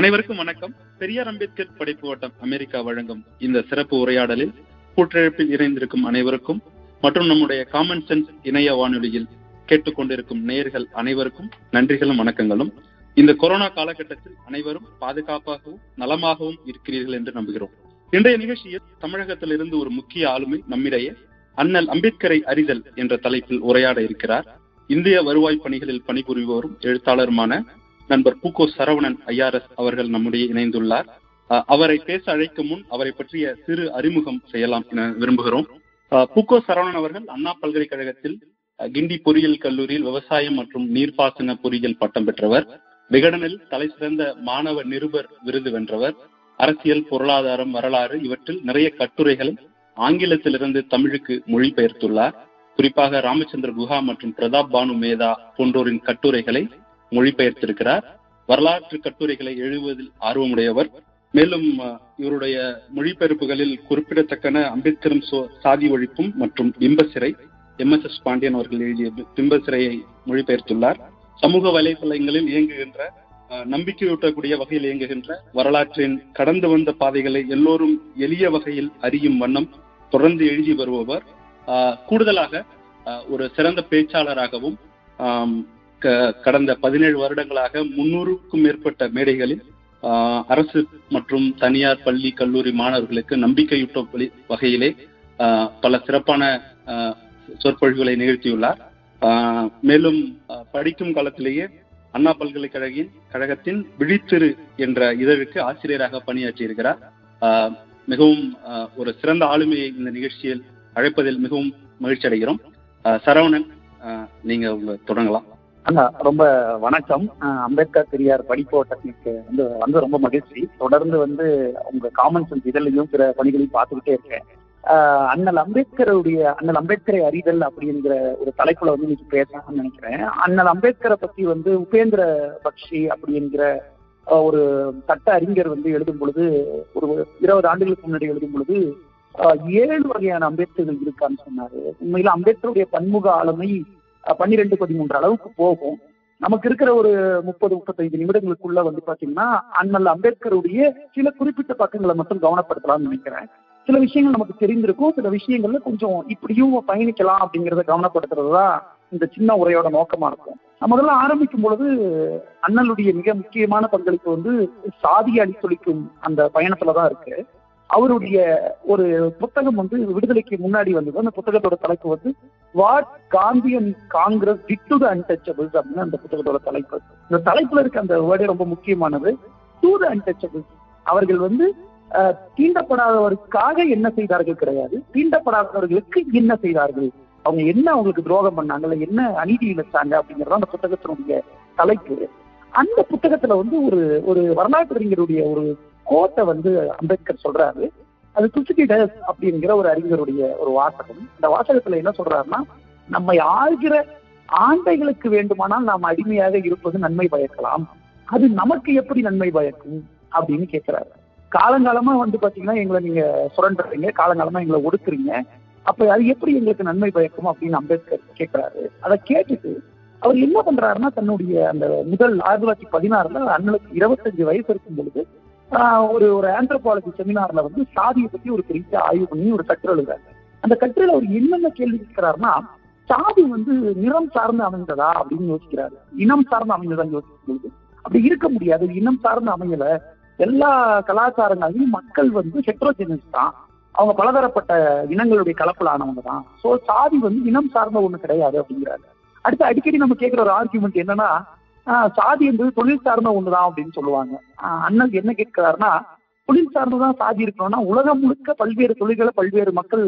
அனைவருக்கும் வணக்கம். பெரியார் அம்பேத்கர் படைப்பு வட்டம் அமெரிக்கா வழங்கும் இந்த சிறப்பு உரையாடலில் கூட்டழைப்பில் இணைந்திருக்கும் அனைவருக்கும் மற்றும் நம்முடைய காமன் சென்ஸ் இணைய வானொலியில் கேட்டுக்கொண்டிருக்கும் நேயர்கள் அனைவருக்கும் நன்றிகளும் வணக்கங்களும். இந்த கொரோனா காலகட்டத்தில் அனைவரும் பாதுகாப்பாகவும் நலமாகவும் இருக்கிறீர்கள் என்று நம்புகிறோம். இன்றைய நிகழ்ச்சியில் தமிழகத்திலிருந்து ஒரு முக்கிய ஆளுமை நம்மிடையே அண்ணல் அம்பேத்கரை அறிதல் என்ற தலைப்பில் உரையாட இருக்கிறார். இந்திய வருவாய் பணிகளில் பணிபுரிபவரும் எழுத்தாளருமான நண்பர் பூகோ சரவணன் ஐஆர்எஸ் அவர்கள் நம்முடைய இணைந்துள்ளார். அவரை பேச அழைக்கும் முன் அவரை பற்றிய சிறு அறிமுகம் செய்யலாம் என விரும்புகிறோம். பூகோ சரவணன் அவர்கள் அண்ணா பல்கலைக்கழகத்தில் கிண்டி பொறியியல் கல்லூரியில் விவசாயம் மற்றும் நீர்ப்பாசன பொறியியல் பட்டம் பெற்றவர். விகடனில் தலை சிறந்த மாணவ நிருபர் விருது வென்றவர். அரசியல் பொருளாதாரம் வரலாறு இவற்றில் நிறைய கட்டுரைகளை ஆங்கிலத்திலிருந்து தமிழுக்கு மொழிபெயர்த்துள்ளார். குறிப்பாக ராமச்சந்திர குஹா மற்றும் பிரதாப் பானு மேதா போன்றோரின் கட்டுரைகளை மொழிபெயர்த்திருக்கிறார். வரலாற்று கட்டுரைகளை எழுதுவதில் ஆர்வமுடையவர். மேலும் இவருடைய மொழிபெயர்ப்புகளில் குறிப்பிடத்தக்கன அம்பேத்கரும் சாதி ஒழிப்பும் மற்றும் பிம்பசிறை எம் எஸ் எஸ் பாண்டியன் அவர்கள் எழுதிய பிம்பசிறையை மொழிபெயர்த்துள்ளார். சமூக வலைதளங்களில் இயங்குகின்ற நம்பிக்கையூட்டக்கூடிய வகையில் இயங்குகின்ற வரலாற்றின் கடந்து வந்த பாதைகளை எல்லோரும் எளிய வகையில் அறியும் வண்ணம் தொடர்ந்து எழுதி வருபவர். கூடுதலாக ஒரு சிறந்த பேச்சாளராகவும் கடந்த பதினேழு வருடங்களாக முன்னூறுக்கும் மேற்பட்ட மேடைகளில் ஆஹ், அரசு மற்றும் தனியார் பள்ளி கல்லூரி மாணவர்களுக்கு நம்பிக்கையூட்ட வகையிலே ஆஹ், பல சிறப்பான ஆஹ், சொற்பொழிவுகளை நிகழ்த்தியுள்ளார். ஆஹ், மேலும் படிக்கும் காலத்திலேயே அண்ணா பல்கலைக்கழகின் கழகத்தின் விழித்திரு என்ற இதழுக்கு ஆசிரியராக பணியாற்றியிருக்கிறார். ஆஹ், மிகவும் ஆஹ், ஒரு சிறந்த ஆளுமையை இந்த நிகழ்ச்சியில் அழைப்பதில் மிகவும் மகிழ்ச்சி அடைகிறோம் சரவணன் ஆஹ், நீங்க உங்க தொடங்கலாம். அண்ணா ரொம்ப வணக்கம். அம்பேத்கர் பெரியார் படிப்போட்டத்துக்கு வந்து வந்து ரொம்ப மகிழ்ச்சி. தொடர்ந்து வந்து உங்க காமன் சென்ஸ் இதழையும் பிற பணிகளையும் பார்த்துக்கிட்டே இருக்கேன். அண்ணல் அம்பேத்கருடைய அண்ணல் அம்பேத்கரை அறிதல் அப்படிங்கிற ஒரு தலைப்புல வந்து இன்னைக்கு பேசலாம்னு நினைக்கிறேன். அண்ணல் அம்பேத்கரை பத்தி வந்து உபேந்திர பக்ஷி அப்படிங்கிற ஒரு சட்ட அறிஞர் வந்து எழுதும் பொழுது ஒரு இருபது ஆண்டுகளுக்கு முன்னாடி எழுதும் பொழுது ஏழு வகையான அம்பேத்கர்கள் இருக்கான்னு சொன்னாரு. உண்மையில அம்பேத்கருடைய பன்முக ஆளுமை பன்னிரெண்டு பதிமூன்று அளவுக்கு போகும். நமக்கு இருக்கிற ஒரு முப்பது முப்பத்தைந்து நிமிடங்களுக்குள்ள வந்து பாத்தீங்கன்னா அண்ணல் அம்பேத்கருடைய சில குறிப்பிட்ட பக்கங்களை மட்டும் கவனப்படுத்தலாம்னு நினைக்கிறேன். சில விஷயங்கள் நமக்கு தெரிந்திருக்கும் சில விஷயங்கள்ல கொஞ்சம் இப்படியும் பயணிக்கலாம் அப்படிங்கறத கவனப்படுத்துறது தான் இந்த சின்ன உரையோட நோக்கமா இருக்கும். நம்ம முதல்ல ஆரம்பிக்கும் பொழுது அண்ணலுடைய மிக முக்கியமான பங்களிப்பு வந்து சாதியை அழித்தொழிக்கும் அந்த பயணத்துலதான் இருக்கு. அவருடைய ஒரு புத்தகம் வந்து விடுதலைக்கு முன்னாடி வந்தது. அந்த புத்தகத்தோட தலைப்பு வந்து what Gandhian Congress did to the untouchables அப்படின்னு அந்த புத்தகத்தோட தலைப்பு. இந்த தலைப்புல இருக்க அந்த வேர்டே ரொம்ப முக்கியமானது. டு த அன்டச்சபிள்ஸ் அவர்கள் வந்து தீண்டப்படாதவருக்காக என்ன செய்தார்கள் கிடையாது. தீண்டப்படாதவர்களுக்கு என்ன செய்தார்கள்? அவங்க என்ன அவங்களுக்கு துரோகம் பண்ணாங்க? என்ன அநீதி இழைச்சாங்க? அப்படிங்கறத அந்த புத்தகத்தினுடைய தலைப்பு. அந்த புத்தகத்துல வந்து ஒரு ஒரு வரலாற்றறிஞருடைய ஒரு கோட்டை வந்து அம்பேத்கர் சொல்றாரு. அது துசுகிடஸ் அப்படிங்கிற ஒரு அறிஞருடைய ஒரு வாசகம். இந்த வாசகத்துல என்ன சொல்றாருன்னா நம்மை ஆள்கிற ஆண்டைகளுக்கு வேண்டுமானால் நாம் அடிமையாக இருப்பது நன்மை பயக்கலாம். அது நமக்கு எப்படி நன்மை பயக்கும்? அப்படின்னு கேட்கிறாரு காலங்காலமா வந்து பாத்தீங்கன்னா எங்களை நீங்க சுரண்டுறீங்க காலங்காலமா எங்களை ஒடுக்குறீங்க. அப்ப அது எப்படி எங்களுக்கு நன்மை பயக்கும் அப்படின்னு அம்பேத்கர் கேட்கிறாரு அதை கேட்டுட்டு அவர் என்ன பண்றாருன்னா தன்னுடைய அந்த முதல் ஆயிரத்தி தொள்ளாயிரத்தி பதினாறுல அண்ணனுக்கு இருபத்தஞ்சு வயசு இருக்கும் பொழுது ஒரு ஒரு ஆந்த்ரோபாலஜி செமினார்ல வந்து சாதியை பத்தி ஒரு பெரிய ஆய்வு பண்ணி ஒரு கட்டுரை எழுதுறாரு அந்த கட்டுரையில அவர் என்னென்ன கேள்வி கேட்கிறாருன்னா சாதி வந்து நிறம் சார்ந்து அமைந்ததா அப்படின்னு யோசிக்கிறாரு. இனம் சார்ந்து அமைந்ததான்னு யோசிக்கும்போது அப்படி இருக்க முடியாது. இனம் சார்ந்து அமையல. எல்லா கலாச்சாரங்களையும் மக்கள் வந்து ஹெட்ரோஜெனிஸ் தான். அவங்க பலதரப்பட்ட இனங்களுடைய கலப்பிலானவங்க தான். சோ சாதி வந்து இனம் சார்ந்த ஒண்ணு கிடையாது அப்படிங்கிறாரு அடுத்து அடிக்கடி நம்ம கேட்கிற ஒரு ஆர்குமெண்ட் என்னன்னா சாதி என்பது தொழில் சார்ந்த ஒண்ணுதான் அப்படின்னு சொல்லுவாங்க. ஆஹ் அண்ணன் என்ன கேட்கிறாருன்னா தொழில் சார்ந்துதான் சாதி இருக்கணும்னா உலகம் முழுக்க பல்வேறு தொழில்களை பல்வேறு மக்கள்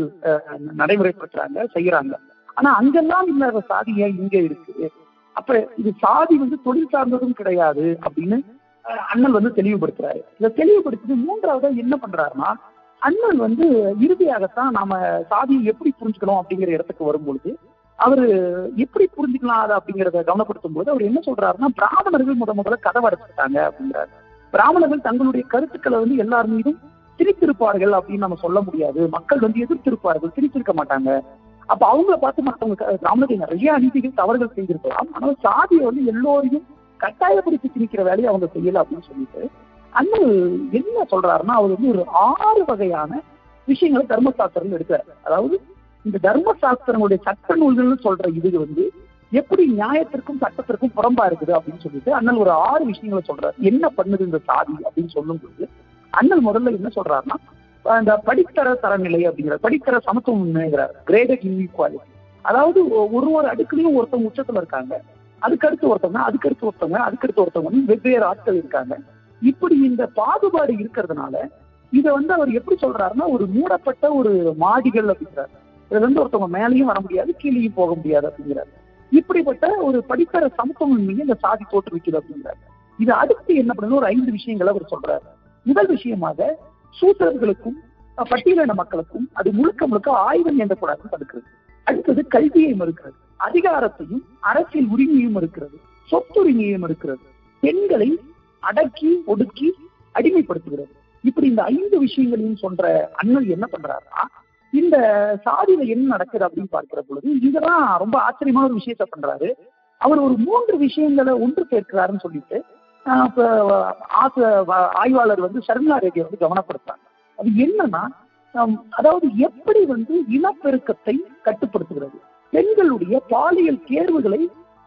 நடைமுறைப்படுத்துறாங்க செய்யறாங்க. ஆனா அங்கெல்லாம் இல்லாத சாதி ஏன் இங்க இருக்கு? அப்ப இது சாதி வந்து தொழில் சார்ந்ததும் கிடையாது அப்படின்னு அண்ணன் அண்ணல் வந்து தெளிவுபடுத்துறாரு. இதை தெளிவுபடுத்தி மூன்றாவதா என்ன பண்றாருன்னா அண்ணல் வந்து இறுதியாகத்தான் நாம சாதியை எப்படி புரிஞ்சுக்கணும் அப்படிங்கிற இடத்துக்கு வரும்பொழுது அவரு எப்படி புரிஞ்சுக்கலாம் அதை அப்படிங்கிறத கவனப்படுத்தும் போது அவர் என்ன சொல்றாருன்னா பிராமணர்கள் முத முதல்ல கதவை அடைச்சிட்டாங்க அப்படிங்கிறாரு பிராமணர்கள் தங்களுடைய கருத்துக்களை வந்து எல்லார் மீதும் திரித்திருப்பார்கள் அப்படின்னு நம்ம சொல்ல முடியாது. மக்கள் வந்து எதிர்த்திருப்பார்கள் திரித்திருக்க மாட்டாங்க. அப்ப அவங்கள பார்த்து மற்றவங்க பிராமணர்கள் நிறைய அநீதிகள் தவறுகள் செய்திருக்கலாம். ஆனால் சாதியை வந்து எல்லோரையும் கட்டாயப்படுத்தி திணிக்கிற வேலையை அவங்க செய்யல அப்படின்னு சொல்லிட்டு அண்ணல் என்ன சொல்றாருன்னா அவர் வந்து ஒரு ஆறு வகையான விஷயங்களை தர்மசாஸ்திரம் எடுக்கிறார். அதாவது இந்த தர்மசாஸ்திரங்களுடைய சட்ட நூல்கள்னு சொல்ற இது வந்து எப்படி நியாயத்திற்கும் சட்டத்திற்கும் புறம்பா இருக்குது அப்படின்னு சொல்லிட்டு அண்ணல் ஒரு ஆறு விஷயங்களை சொல்றாரு. என்ன பண்ணுது இந்த சாதி அப்படின்னு சொல்லும் பொழுது அண்ணல் முதல்ல என்ன சொல்றாருன்னா இந்த படித்தர தரநிலை அப்படிங்கிற படித்தர சமத்துவம்ங்கிறார் கிரேடட் இன்இக்வாலிட்டி அதாவது ஒரு ஒரு அடுக்குலையும் ஒருத்தவங்க உச்சத்துல இருக்காங்க. அதுக்கடுத்து ஒருத்தவங்க அதுக்கடுத்து ஒருத்தவங்க அதுக்கடுத்து ஒருத்தவங்க வெவ்வேறு ஆட்கள் இருக்காங்க. இப்படி இந்த பாகுபாடு இருக்கிறதுனால இதை வந்து அவர் எப்படி சொல்றாருன்னா ஒரு மூடப்பட்ட ஒரு மாடிகள் அப்படிங்கிறார். இதுல இருந்து ஒருத்தவங்க மேலேயும் வர முடியாது கீழேயும் போக முடியாது அப்படிங்கிறார் இப்படிப்பட்ட ஒரு படிக்கிற சமத்துவமின்மையை இந்த சாதி தோற்றுவிக்குது அப்படிங்கிறார் இது அடுத்து என்ன பண்ணுது ஒரு ஐந்து விஷயங்களை அவர் சொல்றாரு. முதல் விஷயமாக சூத்திரர்களுக்கும் பட்டியலின மக்களுக்கும் அது முழுக்க முழுக்க ஆயுதம் எந்தக்கூடாதுன்னு தடுக்கிறது. அடுத்தது கல்வியை மறுக்கிறது. அதிகாரத்தையும் அரசியல் உரிமையும் இருக்கிறது சொத்துரிமையும் இருக்கிறது பெண்களை அடக்கி ஒடுக்கி அடிமைப்படுத்துகிறது. இப்படி இந்த ஐந்து விஷயங்களையும் சொல்ற அண்ணல் என்ன பண்றாருன்னா இந்த சாதியில என்ன நடக்குது அப்படின்னு பார்க்கிற பொழுது இதெல்லாம் ரொம்ப ஆச்சரியமான ஒரு விஷயத்த பண்றாரு. அவர் ஒரு மூன்று விஷயங்களை ஒன்று சேர்க்கிறாருன்னு சொல்லிட்டு ஆய்வாளர் வந்து சர்மிளா ரெட்டியை வந்து கவனப்படுத்துறாங்க. அது என்னன்னா அதாவது எப்படி வந்து இனப்பெருக்கத்தை கட்டுப்படுத்துகிறது பெண்களுடைய பாலியல் தேர்வுகளை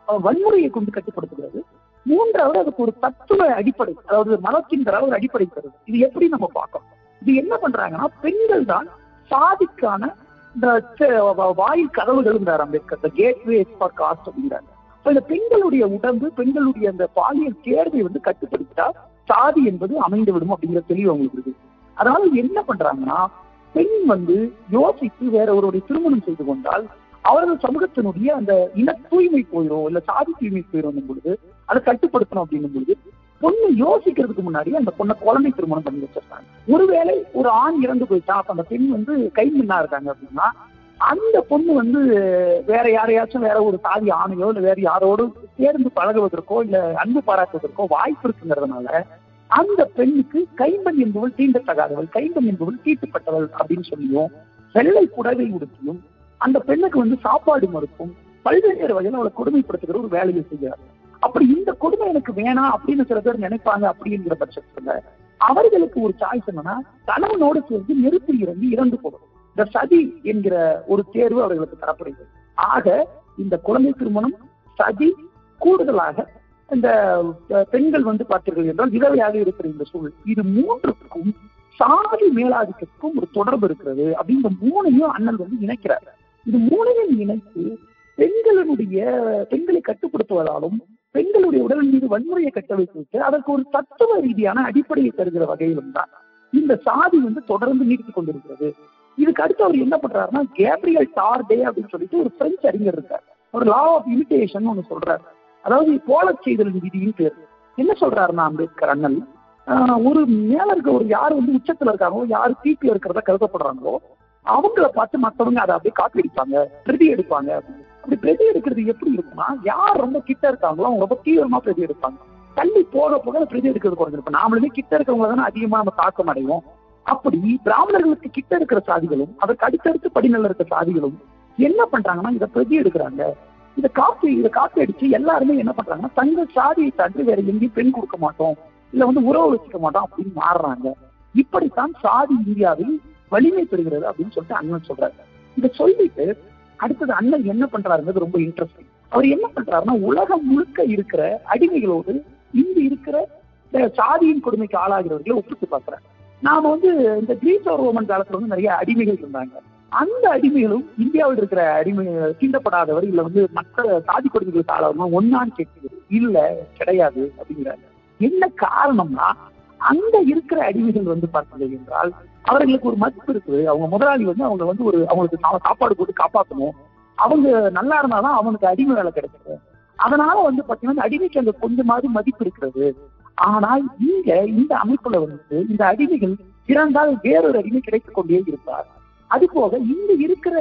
வன்முறையை கொண்டு கட்டுப்படுத்துகிறது மூன்றாவது அதுக்கு ஒரு தத்துவ அடிப்படை அதாவது மதத்தின் ஒரு அடிப்படை தருது. இது எப்படி நம்ம பார்க்கணும்? இது என்ன பண்றாங்கன்னா பெண்கள் தான் சாதிக்கான வாயில் கதவுகள் அம்பேத்கர். கேட்வே ஃபார் காஸ்ட் அப்படிங்கிறாங்க இந்த பெண்களுடைய உடம்பு பெண்களுடைய அந்த பாலியல் தேர்வை வந்து கட்டுப்படுத்தா சாதி என்பது அமைந்து விடும் அப்படிங்கிற தெளிவு அவங்களுக்கு இருக்கு அதனால என்ன பண்றாங்கன்னா பெண் வந்து யோசித்து வேற ஒருவருடைய திருமணம் செய்து கொண்டால் அவரது சமூகத்தினுடைய அந்த இன தூய்மை போயிடும் இல்ல சாதி தூய்மை போயிடும் பொழுது அதை கட்டுப்படுத்தணும் அப்படின்னும் பொழுது பொண்ணு யோசிக்கிறதுக்கு முன்னாடி அந்த பொண்ணை குழந்தை திருமணம் பண்ணி வச்சிருக்காங்க. ஒருவேளை ஒரு ஆண் இறந்து போயிட்டா அப்ப அந்த பெண் வந்து கை மின்னா இருக்காங்க அப்படின்னா அந்த பொண்ணு வந்து வேற யாரையாச்சும் வேற ஒரு சாதி ஆணையோ இல்ல வேற யாரோடு சேர்ந்து பழகுவதற்கோ இல்ல அன்பு பாராட்டுவதற்கோ வாய்ப்பு இருக்குங்கிறதுனால அந்த பெண்ணுக்கு கைம்பெண் என்பவள் தீண்டத்தகாதவள் கைம்பெண் என்பவள் தீட்டுப்பட்டவள் அப்படின்னு சொல்லியும் வெள்ளை புடவை உடுத்தியும் அந்த பெண்ணுக்கு வந்து சாப்பாடு மறுப்பும் பல்வேறு வகையில் அவளை கொடுமைப்படுத்துகிற ஒரு வேலையை செய்கிறார். அப்படி இந்த கொடுமை எனக்கு வேணாம் அப்படின்னு சில பேர் நினைப்பாங்க அப்படிங்கிற பட்சத்துல அவர்களுக்கு ஒரு சாய்ஸ் என்னன்னா கணவனோடு சேர்ந்து நெருப்பு இறங்கி இறந்து போடும் இந்த சதி என்கிற ஒரு தேர்வு அவர்களுக்கு தரப்படுகிறது. ஆக இந்த குழந்தை திருமணம் சதி கூடுதலாக இந்த பெண்கள் வந்து பார்த்தீர்கள் என்றால் விதவையாக இருக்கிற இந்த சூழல். இது மூன்றுக்கும் சாதி மேலாதிக்கத்துக்கும் ஒரு தொடர்பு இருக்கிறது அப்படிங்கிற மூணையும் அண்ணன் வந்து இணைக்கிறார். இது மூணையும் இணைத்து பெண்களுடைய பெண்களை கட்டுப்படுத்துவதாலும் பெண்களுடைய உடல் மீது வன்முறையை கட்டமைத்து அதற்கு ஒரு தத்துவ ரீதியான அடிப்படையை தருகிற வகையிலும் தான் இந்த சாதி வந்து தொடர்ந்து நீடித்துக் கொண்டிருக்கிறது. இதுக்கு அடுத்து அவர் என்ன பண்றாருன்னா கேப்ரியல் டார்டே அப்படின்னு சொல்லிட்டு ஒரு பிரெஞ்சு அறிஞர் இருக்கார். ஒரு லா ஆஃப் இமிட்டேஷன் ஒன்று சொல்றாரு. அதாவது போல செய்தல் விதியின் பேர். என்ன சொல்றாருன்னா அம்பேத்கர் அண்ணல் ஒரு மேல இருக்க ஒரு யார் வந்து உச்சத்துல இருக்காங்களோ யார் தீப்பில் இருக்கிறதா கருதப்படுறாங்களோ அவங்கள பார்த்து மற்றவங்க அதை அப்படியே காப்பி அடிப்பாங்க பிரதி எடுப்பாங்க அப்படி பிரதி எடுக்கிறது எப்படி இருக்குன்னா யார் ரொம்ப கிட்ட இருக்காங்களோ அவங்க ரொம்ப தீவிரமா பிரதி எடுப்பாங்க. தள்ளி போக போக பிரதி எடுக்கிறது குறைஞ்சிருப்போம் நாமளுமே கிட்ட இருக்கிறவங்கள தானே அதிகமா நம்ம தாக்கம் அடைவோம். அப்படி பிராமணர்களுக்கு கிட்ட இருக்கிற சாதிகளும் அதற்கு அடுத்தடுத்து படிநிலை இருக்கிற சாதிகளும் என்ன பண்றாங்கன்னா இதை பிரதி எடுக்கிறாங்க. இதை காப்பி இதை காப்பி அடிச்சு எல்லாருமே என்ன பண்றாங்கன்னா தங்க சாதியை தாண்டி வேற எங்கேயும் பெண் கொடுக்க மாட்டோம் இல்ல வந்து உறவு வச்சுக்க மாட்டோம் அப்படின்னு மாறுறாங்க. இப்படித்தான் சாதி இந்தியாவில் வலிமை பெறுகிறது அப்படின்னு சொல்லிட்டு அண்ணன் சொல்றாரு. இதை சொல்லிட்டு அடுத்தது அண்ணன் என்ன பண்றாருங்கிறது ரொம்ப இன்ட்ரெஸ்டிங் அவர் என்ன பண்றாருன்னா உலகம் முழுக்க இருக்கிற அடிமைகளோடு இங்கு இருக்கிற சாதியின் கொடுமைக்கு ஆளாகிறவர்களை ஒப்பிட்டு பாக்குறாரு நாம வந்து இந்த கிரீஸ் ரோமன் காலத்துல வந்து நிறைய அடிமைகள் இருந்தாங்க. அந்த அடிமைகளும் இந்தியாவில் இருக்கிற அடிமை தீண்டப்படாதவர் இல்ல வந்து மற்ற சாதி கொடுமைகளுக்கு ஆளாகணும் ஒன்னான்னு கேட்குது. இல்ல கிடையாது அப்படிங்கிறாங்க. என்ன காரணம்னா அங்க இருக்கிற அடிமைகள் வந்து பார்த்தது என்றால் அவர்களுக்கு ஒரு மதிப்பு இருக்குது. அவங்க முதலாளி வந்து அவங்க வந்து ஒரு அவங்களுக்கு சாப்பாடு போட்டு காப்பாற்றணும் அவங்க நல்லா இருந்தாதான் அவனுக்கு அடிமை வேலை கிடைக்கும் அதனால வந்து பாத்தீங்கன்னா அடிமைக்கு அந்த கொஞ்சமாவது மதிப்பு இருக்கிறது. ஆனால் இங்க இந்த அமைப்புல வந்து இந்த அடிமைகள் இறந்தால் வேறொரு அடிமை கிடைத்துக் கொண்டே இருப்பார். அது போக இங்க இருக்கிற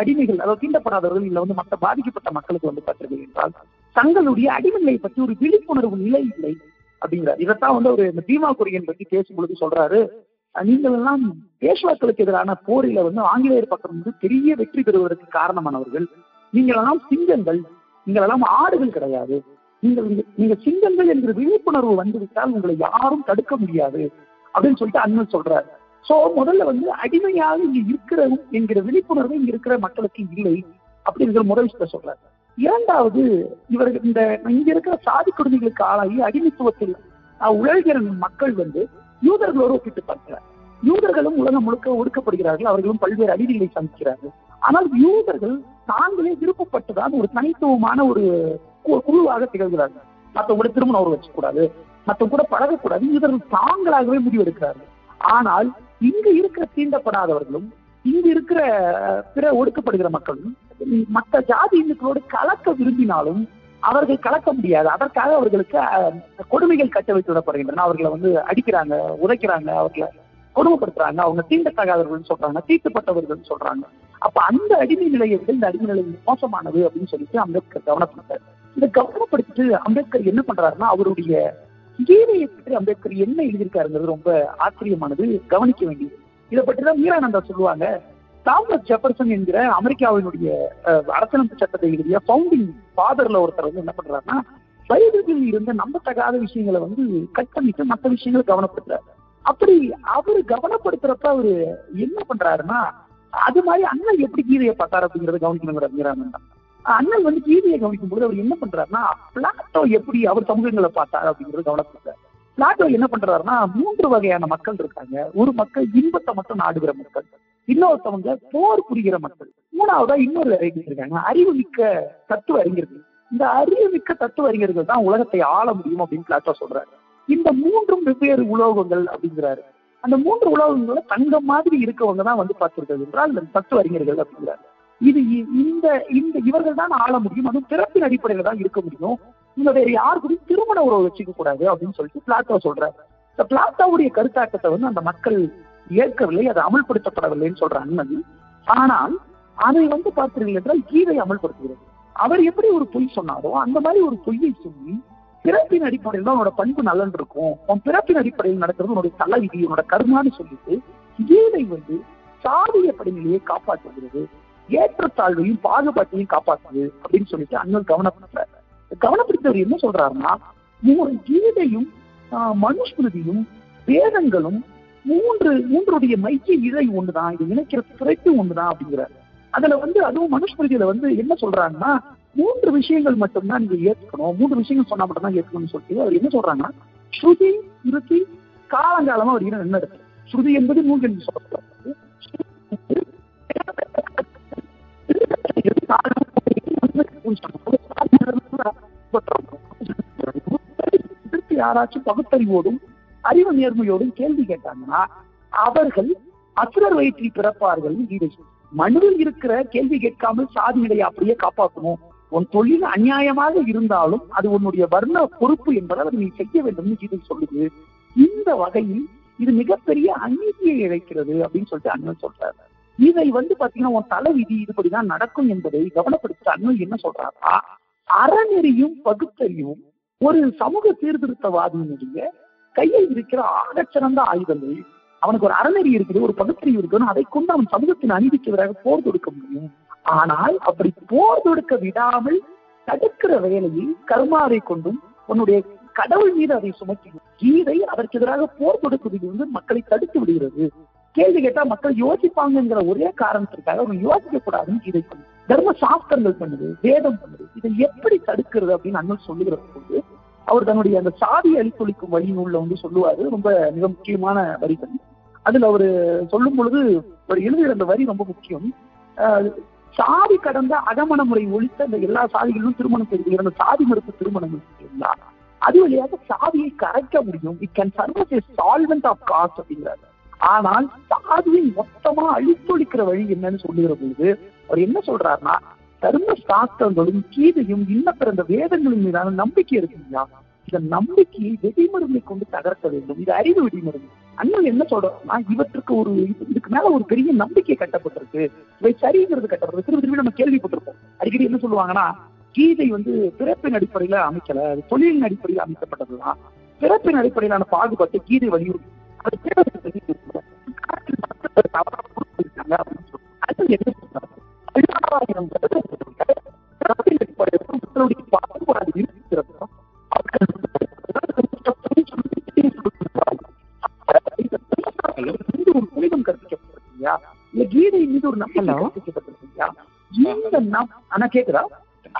அடிமைகள் அதாவது தீண்டப்படாதவர்கள் இல்ல வந்து மற்ற பாதிக்கப்பட்ட மக்களுக்கு வந்து பார்த்தீர்கள் என்றால் தங்களுடைய அடிமைகளை பற்றி ஒரு விழிப்புணர்வு நிலை இல்லை அப்படிங்கிறார். இதைத்தான் வந்து ஒரு இந்த பீமா குரியன் பத்தி பேசும்பொழுது சொல்றாரு. நீங்கள் எல்லாம் பேஷ்வாக்களுக்கு எதிரான போரில வந்து ஆங்கிலேயர் பக்கம் வந்து பெரிய வெற்றி பெறுவதற்கு காரணமானவர்கள். நீங்கள் எல்லாம் சிங்கங்கள். நீங்கள் எல்லாம் ஆடுகள் கிடையாது. நீங்கள் நீங்க சிங்கங்கள் என்கிற விழிப்புணர்வு வந்துவிட்டால் உங்களை யாரும் தடுக்க முடியாது அப்படின்னு சொல்லிட்டு அண்ணன் சொல்றாரு. சோ முதல்ல வந்து அடிமையாக இங்க இருக்கிற என்கிற விழிப்புணர்வு இங்க இருக்கிற மக்களுக்கு இல்லை அப்படிங்கிற முதல் விஷயத்த சொல்றாரு. இரண்டாவது இவர்கள் இந்த இங்க இருக்கிற சாதி கொடுமைகளுக்கு ஆளாகி அடிமைத்துவத்தில் உழல்கிற மக்கள் வந்து யூதர்கள் ஒப்பிட்டு பார்க்கிறார் யூதர்களும் உலகம் முழுக்க ஒடுக்கப்படுகிறார்கள். அவர்களும் பல்வேறு அநீதிகளை சந்திக்கிறார்கள். ஆனால் யூதர்கள் தாங்களே விருப்பப்பட்டுதான் ஒரு தனித்துவமான ஒரு குழுவாக திகழ்கிறார்கள். மற்றவங்களோட திருமணம் அவர் வச்சுக்கூடாது. மற்றவங்க கூட பழகக்கூடாது. யூதர்கள் தாங்களாகவே முடிவெடுக்கிறார்கள். ஆனால் இங்கு இருக்கிற தீண்டப்படாதவர்களும் இங்கு இருக்கிற பிற ஒடுக்கப்படுகிற மக்களும் மற்ற ஜாதி இந்துக்களோடு கலக்க விரும்பினாலும் அவர்கள் கலக்க முடியாது. அதற்காக அவர்களுக்கு கொடுமைகள் கட்ட வைத்து விடப்படுகின்றன. அவர்களை வந்து அடிக்கிறாங்க உதைக்கிறாங்க அவர்களை கொடுமைப்படுத்துறாங்க. அவங்க தீண்டத்தகாதவர்கள் சொல்றாங்க தீட்டுப்பட்டவர்கள் சொல்றாங்க. அப்ப அந்த அடிமை நிலையை விட இந்த அடிமை நிலை மோசமானது அப்படின்னு சொல்லிட்டு அம்பேத்கர் கவனப்படுத்தார் இந்த கவனப்படுத்திட்டு அம்பேத்கர் என்ன பண்றாருன்னா அவருடைய கீதையை பற்றி அம்பேத்கர் என்ன எழுதியிருக்காருங்கிறது ரொம்ப ஆச்சரியமானது கவனிக்க வேண்டியது. இதை பற்றி தான் மீரானந்தா சொல்லுவாங்க தாமஸ் ஜெஃபர்சன் என்கிற அமெரிக்காவினுடைய அஹ், அரசியலமைப்பு சட்டத்தை எழுதிய ஃபவுண்டிங் ஃபாதர்ல ஒருத்தர் வந்து என்ன பண்றாருன்னா பைபிளில் இருந்த நம்பத்தகாத விஷயங்களை வந்து கட் மற்ற விஷயங்களை கவனப்படுத்துறாரு. அப்படி அவரு கவனப்படுத்துறப்ப அவரு என்ன பண்றாருன்னா அது மாதிரி அண்ணன் எப்படி கீதையை பார்த்தாரு அப்படிங்கறத கவனிக்கணுங்கிற அண்ணன் வந்து கீதையை கவனிக்கும் போது அவர் என்ன பண்றாருன்னா பிளாட்டோ எப்படி அவர் சமூகங்களை பார்த்தாரு அப்படிங்கறத கவனப்படுத்துறாரு. பிளாட்டோ என்ன பண்றாருன்னா மூன்று வகையான மக்கள் இருக்காங்க. ஒரு மக்கள் இன்பத்தை மட்டும் நாடுகிற மக்கள் இன்னொருத்தவங்க போர் புரிகிற மக்கள். மூணாவதா இன்னொரு அறிஞர் இருக்காங்க. அறிவு மிக்க தத்துவ அறிஞர்கள். இந்த அறிவு மிக்க தத்துவ அறிஞர்கள் தான் உலகத்தை ஆள முடியும் அப்படின்னு பிளாட்டோ சொல்றாரு. இந்த மூன்றும் வெவ்வேறு உலோகங்கள் அப்படிங்கிறாரு. அந்த மூன்று உலோகங்கள தங்க மாதிரி இருக்கவங்க தான் வந்து பார்த்திருக்கிறது என்றால் இந்த தத்துவ அறிஞர்கள் அப்படிங்கிறாரு. இது இந்த இந்த இவர்கள் தான் ஆள முடியும். அதுவும் பிறப்பின் அடிப்படையில தான் இருக்க முடியும். நீங்க வேற யாரு கூடயும் திருமண உறவு வச்சுக்க கூடாது அப்படின்னு சொல்லிட்டு பிளாட்டோ சொல்றாரு. இந்த பிளாட்டோவுடைய கருத்தாக்கத்தை வந்து அந்த மக்கள் ஏற்கவில்லை அது அமல்படுத்தப்படவில்லைன்னு சொல்ற அண்ணன் ஆனால் அதை வந்து பார்த்தீர்கள் என்றால் கீதை அமல்படுத்துகிறது. அவர் எப்படி ஒரு பொய் சொன்னாரோ அந்த மாதிரி ஒரு பொய்யை சொல்லி பிறப்பின் அடிப்படையில் தான் உன்னோட பண்பு நலன் இருக்கும். உன் பிறப்பின் அடிப்படையில் நடக்கிறது உன்னோட தலைவிதி உன்னோட கர்மான்னு சொல்லிட்டு கீதை வந்து சாதிய படிநிலையை காப்பாற்றுகிறது ஏற்றத்தாழ்வையும் பாகுபாட்டையும் காப்பாற்றுது அப்படின்னு சொல்லிட்டு அண்ணன் கவனப்படுத்துறாரு. கவனப்படுத்தவர் என்ன சொல்றாருன்னா மூ- கீதையும் மனுஸ்மிருதியும் வேதங்களும் மூன்று மூன்றுடைய மைய இழை ஒண்ணுதான் இது இணைக்கிற திரைப்பு ஒண்ணுதான் அப்படிங்கிறார். அதுல வந்து அதுவும் மனுஸ்மிருதியில வந்து என்ன சொல்றாங்கன்னா மூன்று விஷயங்கள் மட்டும்தான் நீங்க ஏற்கணும் மூன்று விஷயங்கள் சொன்னா மட்டும்தான் ஏற்கணும்னு சொல்லிட்டு அவர் என்ன சொல்றாங்கன்னா ஸ்ருதி ஸ்ருதி காலங்காலமா அவர் என்ன இருக்கு? ஸ்ருதி என்பது நூல் என்று சொல்லப்படுறது இதற்கு யாராச்சும் பகுத்தறிவோடும் அறிவு நேர்மையோடும் கேள்வி கேட்டாங்கன்னா அவர்கள் அசுரர் வயிற்றில் பிறப்பார்கள். கீதை மனுவில் இருக்கிற கேள்வி கேட்காமல் சாதி நிலையை அப்படியே காப்பாற்றணும். உன் தொழில் அநியாயமாக இருந்தாலும் அது உன்னுடைய வர்ண பொறுப்பு என்பதால் அதை நீ செய்ய வேண்டும் கீதை சொல்லுது. இந்த வகையில் இது மிகப்பெரிய அநீதியை இழைக்கிறது அப்படின்னு சொல்லிட்டு அண்ணன் சொல்றாரு. இதை வந்து பாத்தீங்கன்னா உன் தலைவிதி இதுபடிதான் நடக்கும் என்பதை கவனப்படுத்த அண்ணன் என்ன சொல்றாரா அறநெறியும் பகுத்தறிவும் ஒரு சமூக சீர்திருத்தவாதியினுடைய கையில் இருக்கிற ஆகச்சிறந்த ஆயுதங்கள் அவனுக்கு ஒரு அறநெறி இருக்குது ஒரு பகுத்தறிவு இருக்குன்னு அதை கொண்டு அவன் சமூகத்தின் அநீதிக்கு எதிராக போர் தொடுக்க முடியும். ஆனால் அப்படி போர் தொடுக்க விடாமல் தடுக்கிற வேலையை கர்மாவை கொண்டும் உன்னுடைய கடவுள் மீது அதை சுமத்தி கீதை அதற்கு எதிராக போர் தொடுப்பதில் வந்து மக்களை தடுத்து விடுகிறது. கேள்வி கேட்டா மக்கள் யோசிப்பாங்கங்கிற ஒரே காரணத்திற்காக அவங்க யோசிக்க கூடாதுன்னு இதை பண்ணுது தர்ம சாஸ்திரங்கள் பண்ணுது வேதம் பண்ணுது. இதை எப்படி தடுக்கிறது அப்படின்னு அண்ணன் சொல்லுகிற போது அவர் தன்னுடைய அந்த சாதி அழித்தொழிக்கும் வழி நூல்ல வந்து சொல்லுவாரு. ரொம்ப மிக முக்கியமான வரிகள் அதுல அவரு சொல்லும் பொழுது ஒரு எழுதுகிற அந்த வரி ரொம்ப முக்கியம். சாதி கடந்த அகமண முறை ஒழித்த அந்த எல்லா சாதிகளிலும் திருமணம் செய்து அந்த சாதி மறுப்பு திருமணங்கள் இல்லைங்களா அது வழியாக சாதியை கரைக்க முடியும். It can serve a solvent of caste அப்படிங்கிறாரு. ஆனால் சாதியை மொத்தமா அழித்தொழிக்கிற வழி என்னன்னு சொல்லுகிற பொழுது அவர் என்ன சொல்றாருன்னா தர்ம சாஸ்திரங்களும் கீதையும் இன்ன பிறந்த வேதங்களின் மீதான நம்பிக்கை இருக்குங்களா இந்த நம்பிக்கையை வெடிமருந்தை கொண்டு தகர்க்க வேண்டும். இது அறிவு வெடிமருந்து. அண்ணன் என்ன சொல்றோம்னா இவற்றுக்கு ஒரு இதுக்கு மேல ஒரு பெரிய நம்பிக்கை கட்டப்பட்டிருக்கு. இவை சரிங்கிறது கட்டப்பட்டிருக்கு. திரும்ப திரும்பி நம்ம கேள்விப்பட்டிருப்போம். அடிக்கடி என்ன சொல்லுவாங்கன்னா கீதை வந்து பிறப்பின் அடிப்படையில அமைக்கல அது தொழிலின் அடிப்படையில் அமைக்கப்பட்டதுதான். பிறப்பின் அடிப்படையிலான பாகுபாட்டை கீதை வலியுறுத்தி கற்பிக்கப்பட்டிருக்கீங்களா இந்த ஒரு நம்பிக்கை கற்பிக்கப்பட்டிருக்கீங்களா ஆனா கேக்குதா?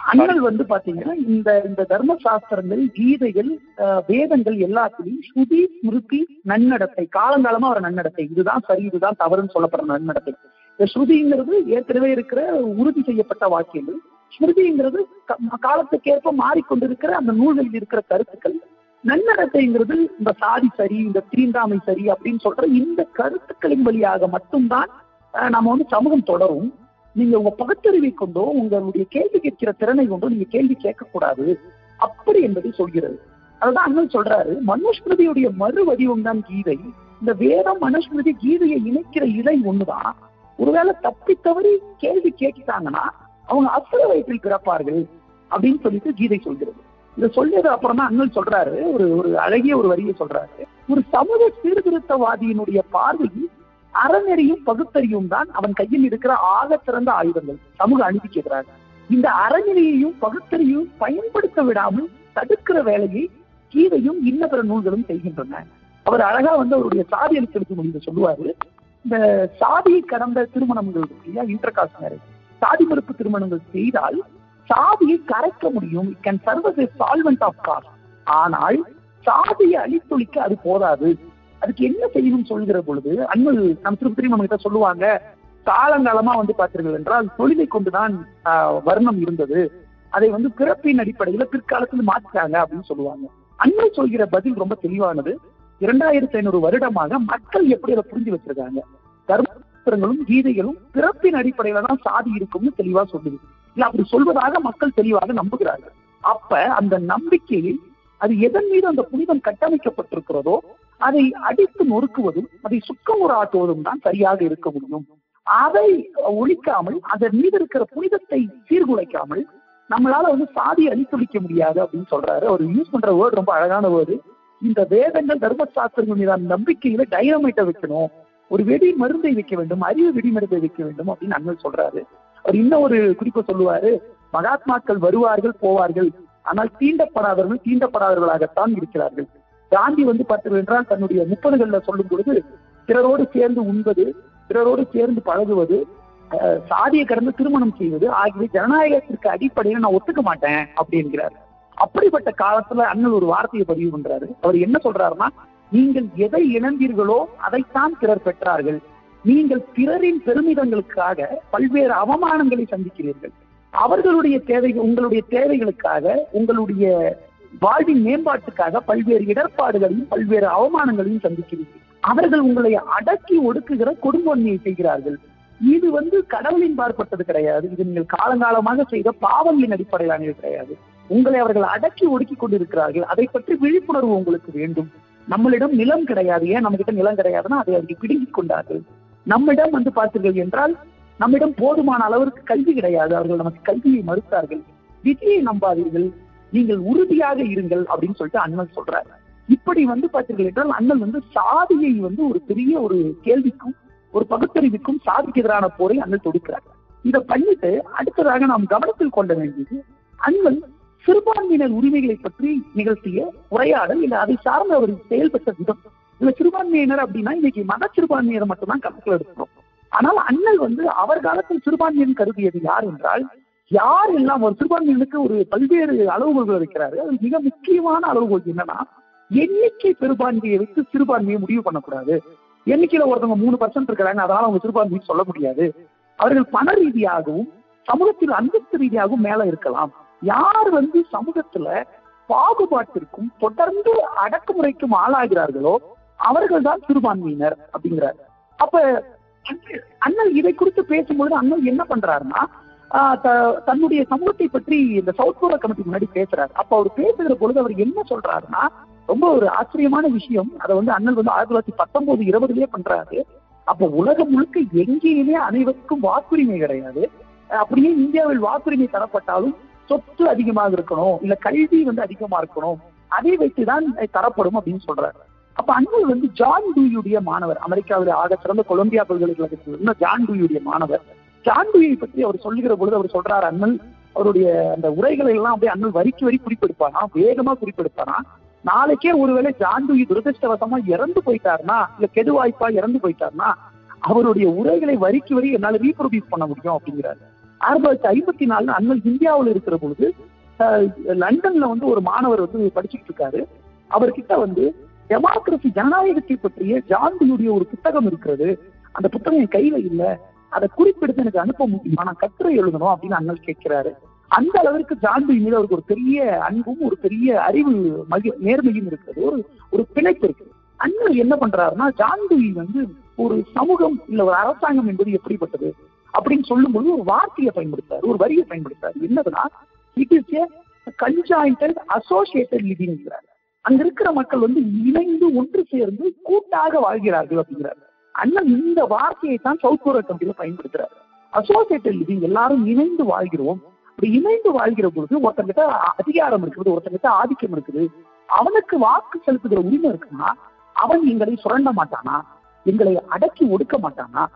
அண்ணல் வந்து பாத்தீங்கன்னா இந்த இந்த தர்ம சாஸ்திரங்கள் கீதைகள் வேதங்கள் எல்லாத்திலையும் ஸ்ருதி ஸ்மிருதி நன்னடத்தை காலங்காலமா ஒரு நன்னடத்தை இதுதான் சரி இதுதான் தவறுன்னு சொல்லப்படுற நன்னடத்தை. இந்த ஸ்ருதிங்கிறது ஏற்கனவே இருக்கிற உறுதி செய்யப்பட்ட வாக்கியங்கள். ஸ்மிருதிங்கிறது க- காலத்துக்கேற்ப மாறிக்கொண்டிருக்கிற அந்த நூல்களில் இருக்கிற கருத்துக்கள். நன்னடத்தைங்கிறது இந்த சாதி சரி இந்த தீண்டாமை சரி அப்படின்னு சொல்ற இந்த கருத்துக்களின் வழியாக மட்டும்தான் நம்ம வந்து சமூகம் தொடரும். நீங்க உங்க பகுத்தறிவை கொண்டோ உங்களுடைய கேள்வி கேட்கிற திறனை கொண்டோ நீங்க கேள்வி கேட்கக்கூடாது. அப்படி என்பதை சொல்கிறது. அதுதான் அண்ணன் சொல்றாரு மனுஸ்மிருதியுடைய மறு வடிவம் தான் கீதை. இந்த வேதம் மனுஸ்மிருதி கீதையை இணைக்கிற இலை ஒண்ணுதான். ஒருவேளை தப்பி தவறி கேள்வி கேட்டுட்டாங்கன்னா அவங்க அசுர வயிற்றில் பிறப்பார்கள் அப்படின்னு சொல்லிட்டு கீதை சொல்கிறது. இதை சொல்லியது அப்புறம் தான் அண்ணல் சொல்றாரு ஒரு ஒரு அழகிய ஒரு வரியை சொல்றாரு. ஒரு சமூக சீர்திருத்தவாதியினுடைய பார்வையில் அறநெறியும் பகுத்தறியும் தான் அவன் கையில் இருக்கிற ஆக சிறந்த ஆயுதங்கள். சமூக அநீதி கேட்கிறாங்க இந்த அறநெறியையும் பகுத்தறியும் பயன்படுத்த விடாமல் தடுக்கிற வேலையை கீதையும் இன்ன பிற நூல்களும் செய்கின்றன. அவர் அழகா வந்து அவருடைய சாதி அளித்தெடுக்க முடிவு சொல்லுவாரு. இந்த சாதியை கடந்த திருமணங்கள் இல்லையா? Intercaste marriage. சாதி மறுப்பு திருமணங்கள் செய்தால் சாதியை கரைக்க முடியும். Can serve solvent of caste ஆனால் சாதியை அழித்தொழிக்க அது போதாது. அதுக்கு என்ன செய்யணும் சொல்கிற பொழுது அண்ணல் நம் திருப்பதி நம்ம கிட்ட சொல்லுவாங்க காலங்காலமா வந்து பார்த்தீர்கள் என்றால் தொழிலை கொண்டுதான் வர்ணம் இருந்தது. அதை வந்து பிறப்பின் அடிப்படையில பிற்காலத்தில் மாற்றாங்க அப்படின்னு சொல்லுவாங்க. அன்பு சொல்கிற பதில் ரொம்ப தெளிவானது. இரண்டாயிரத்தி ஐநூறு வருடமாக மக்கள் எப்படி அதை புரிஞ்சு வச்சிருக்காங்க? தர்மபுத்திரங்களும் கீதைகளும் பிறப்பின் அடிப்படையில தான் சாதி இருக்கும்னு தெளிவா சொல்லுது. இல்ல அப்படி சொல்வதாக மக்கள் தெளிவாக நம்புகிறார்கள். அப்ப அந்த நம்பிக்கையில் அது எதன் மீது அந்த புனிதம் கட்டமைக்கப்பட்டிருக்கிறதோ அதை அடித்து நொறுக்குவதும் அதை சுக்கமுறாக்குவதும் தான் சரியாக இருக்க முடியும். அதை ஒழிக்காமல் அதன் மீது இருக்கிற புனிதத்தை சீர்குலைக்காமல் நம்மளால வந்து சாதி அழித்தொழிக்க முடியாது அப்படின்னு சொல்றாரு. அவர் யூஸ் பண்ற வேர்டு ரொம்ப அழகான வேர்டு இந்த வேதங்கள் தர்மசாஸ்திரங்கள் மீதான நம்பிக்கையில டைனமைட்டை வைக்கணும். ஒரு வெடி மருந்தை வைக்க வேண்டும் அறிவு வெடி மருந்தை வைக்க வேண்டும் அப்படின்னு அண்ணன் சொல்றாரு. அவர் இன்னும் ஒரு குறிப்பை சொல்லுவாரு. மகாத்மாக்கள் வருவார்கள் போவார்கள். ஆனால் தீண்டப்படாதவர்கள் தீண்டப்படாதவர்களாகத்தான் இருக்கிறார்கள். காந்தி வந்து பார்த்தீர்கள் என்றால் தன்னுடைய முப்பதுகள்ல சொல்லும் பொழுது பிறரோடு சேர்ந்து உண்பது பிறரோடு சேர்ந்து பழகுவது சாதியை கடந்து திருமணம் செய்வது ஆகியவை ஜனநாயகத்திற்கு அடிப்படையில் நான் ஒத்துக்க மாட்டேன் அப்படிங்கிறார். அப்படிப்பட்ட காலத்துல அண்ணல் ஒரு வார்த்தையை பதிவு பண்றாரு. அவர் என்ன சொல்றாருன்னா நீங்கள் எதை இழந்தீர்களோ அதைத்தான் பிறர் பெற்றார்கள். நீங்கள் பிறரின் பெருமிதங்களுக்காக பல்வேறு அவமானங்களை சந்திக்கிறீர்கள். அவர்களுடைய தேவைகள் உங்களுடைய தேவைகளுக்காக உங்களுடைய வாழ்வின் மேம்பாட்டுக்காக பல்வேறு இடர்பாடுகளையும் பல்வேறு அவமானங்களையும் சந்திக்கிறீர்கள். அவர்கள் உங்களை அடக்கி ஒடுக்குகிற கொடுங்கொன்மையை செய்கிறார்கள். இது வந்து கடவுளின் பார்ப்பட்டது கிடையாது. இது நீங்கள் காலங்காலமாக செய்த பாவங்களின் அடிப்படையிலானது கிடையாது. உங்களை அவர்கள் அடக்கி ஒடுக்கி கொண்டிருக்கிறார்கள். அதை பற்றி விழிப்புணர்வு உங்களுக்கு வேண்டும். நம்மளிடம் நிலம் கிடையாது. ஏன் நம்ம கிட்ட நிலம் கிடையாதுன்னா அதை அவர்கள் பிடுங்கிக் கொண்டார்கள். நம்மிடம் வந்து பார்த்தீர்கள் என்றால் நம்மிடம் போதுமான அளவிற்கு கல்வி கிடையாது. அவர்கள் நமக்கு கல்வியை மறுத்தார்கள். விதியை நம்பாதீர்கள். நீங்கள் உறுதியாக இருங்கள் அப்படின்னு சொல்லிட்டு அண்ணல் சொல்றாரு. இப்படி வந்து பார்த்தீர்கள் என்றால் அண்ணல் வந்து சாதியை வந்து ஒரு பெரிய ஒரு கேள்விக்கும் ஒரு பகுத்தறிவுக்கும் சாதிக்கு எதிரான போரை அண்ணல் தொடுக்கிறார். இதை பண்ணிட்டு அடுத்ததாக நாம் கவனத்தில் கொள்ள வேண்டியது அண்ணல் சிறுபான்மையினர் உரிமைகளை பற்றி நிகழ்த்திய உரையாடல் இல்ல அதை சார்ந்த அவர் செயல்பட்ட விதம். இல்ல சிறுபான்மையினர் அப்படின்னா இன்னைக்கு மத சிறுபான்மையினர் மட்டும்தான் கணக்கில் எடுக்கிறோம். ஆனால் அண்ணல் வந்து அவர் காலத்தில் சிறுபான்மையின் கருதியது யார் என்றால் யார் எல்லாம் ஒரு சிறுபான்மையினருக்கு ஒரு பல்வேறு அளவுகோல்கள் வைக்கிறாரு? அது மிக முக்கியமான அளவுகோல் என்னன்னா எண்ணிக்கை பெரும்பான்மையை வைத்து சிறுபான்மையை முடிவு பண்ணக்கூடாது. எண்ணிக்கையில ஒருத்தவங்க மூணு பர்சன்ட் இருக்கிறாங்க அதனால அவங்க சிறுபான்மைன்னு சொல்ல முடியாது. அவர்கள் பண ரீதியாகவும் சமூகத்தில் அந்தஸ்து ரீதியாகவும் மேல இருக்கலாம். யார் வந்து சமூகத்துல பாகுபாட்டிற்கும் தொடர்ந்து அடக்குமுறைக்கும் ஆளாகிறார்களோ அவர்கள் தான் சிறுபான்மையினர் அப்படிங்கிறார். அப்ப அண்ணல் இதை குறித்து பேசும்பொழுது அண்ணல் என்ன பண்றாருன்னா தன்னுடைய சமூகத்தை பற்றி இந்த சவுத் கோரா கமிட்டி முன்னாடி பேசுறாரு. அப்ப அவர் பேசுகிற பொழுது அவர் என்ன சொல்றாருன்னா ரொம்ப ஒரு ஆச்சரியமான விஷயம். அதை வந்து அண்ணல் வந்து ஆயிரத்தி தொள்ளாயிரத்தி பத்தொன்பது இருபதுலயே பண்றாரு. அப்ப உலகம் முழுக்க எங்கேயுமே அனைவருக்கும் வாக்குரிமை கிடையாது. அப்படியே இந்தியாவில் வாக்குரிமை தரப்பட்டாலும் சொத்து அதிகமாக இருக்கணும் இல்ல கல்வி வந்து அதிகமா இருக்கணும். அதை வைத்துதான் தரப்படும் அப்படின்னு சொல்றாரு. அப்ப அண்ணல் வந்து ஜான் டூயுடைய மாணவர் அமெரிக்காவில் ஆக சிறந்த கொலம்பியா பல்கலைக்கழகத்தில் இருந்த ஜான் டூயுடைய மாணவர். ஜான் பற்றி அவர் சொல்லுகிற பொழுது அவர் சொல்றாரு அண்ணன் அவருடைய அந்த உரைகளை எல்லாம் அப்படியே அண்ணன் வரிக்கு வரி குறிப்பெடுப்பானா? வேகமா குறிப்பெடுப்பானா? நாளைக்கே ஒருவேளை ஜான் துரதிருஷ்டவசமா இறந்து போயிட்டாருன்னா இல்ல கெடுவாய்ப்பா இறந்து போயிட்டாருன்னா அவருடைய உரைகளை வரிக்கு வரி என்னால ரீப்ரொடியூஸ் பண்ண முடியும் அப்படிங்கிறாரு. ஆயிரத்தி தொள்ளாயிரத்தி ஐம்பத்தி நாலுல அண்ணல் இந்தியாவில் இருக்கிற பொழுது அஹ், லண்டன்ல வந்து ஒரு மாணவர் வந்து படிச்சுட்டு இருக்காரு. அவர்கிட்ட வந்து டெமோக்ரஸி ஜனநாயகத்தை பற்றிய ஜாந்தியுடைய ஒரு புத்தகம் இருக்கிறது. அந்த புத்தகம் என் கையில இல்ல. அதை குறிப்பிடுத்து எனக்கு அனுப்ப முடியுமா? நான் கட்டுரை எழுதணும் அப்படின்னு அண்ணல் கேட்கிறாரு. அந்த அளவிற்கு ஜான்வி மீது அவருக்கு ஒரு பெரிய அன்பும் ஒரு பெரிய அறிவு மகி நேர்மையும் இருக்கிறது. ஒரு ஒரு பிணைப்பு இருக்கு அண்ணல் என்ன பண்றாருன்னா ஜான்வி வந்து ஒரு சமூகம் இல்ல ஒரு அரசாங்கம் என்பது எப்படிப்பட்டது அப்படின்னு சொல்லும்போது ஒரு வார்த்தையை பயன்படுத்தாரு ஒரு வரியை பயன்படுத்தாரு என்னதுன்னா it is a conjointed associated லிவிங்கிறார் அங்க இருக்கிற மக்கள் வந்து இணைந்து ஒன்று சேர்ந்து கூட்டாக வாழ்கிறார்கள் அப்படிங்கிறாரு. அண்ணன் இந்த வார்த்தையை தான் சவுத் கொரியா பயன்படுத்துறாரு. அசோசியேட்டட் லிவிங் எல்லாரும் இணைந்து வாழ்கிறோம். அப்படி இணைந்து வாழ்கிற பொழுது ஒருத்தங்கிட்ட அதிகாரம் இருக்குது ஒருத்தங்கிட்ட ஆதிக்கம் இருக்குது. அவனுக்கு வாக்கு செலுத்துகிற உரிமை இருக்குன்னா அவன் எங்களை சுரண்ட மாட்டானா? எங்களை அடக்கி ஒடுக்க மாட்டானா?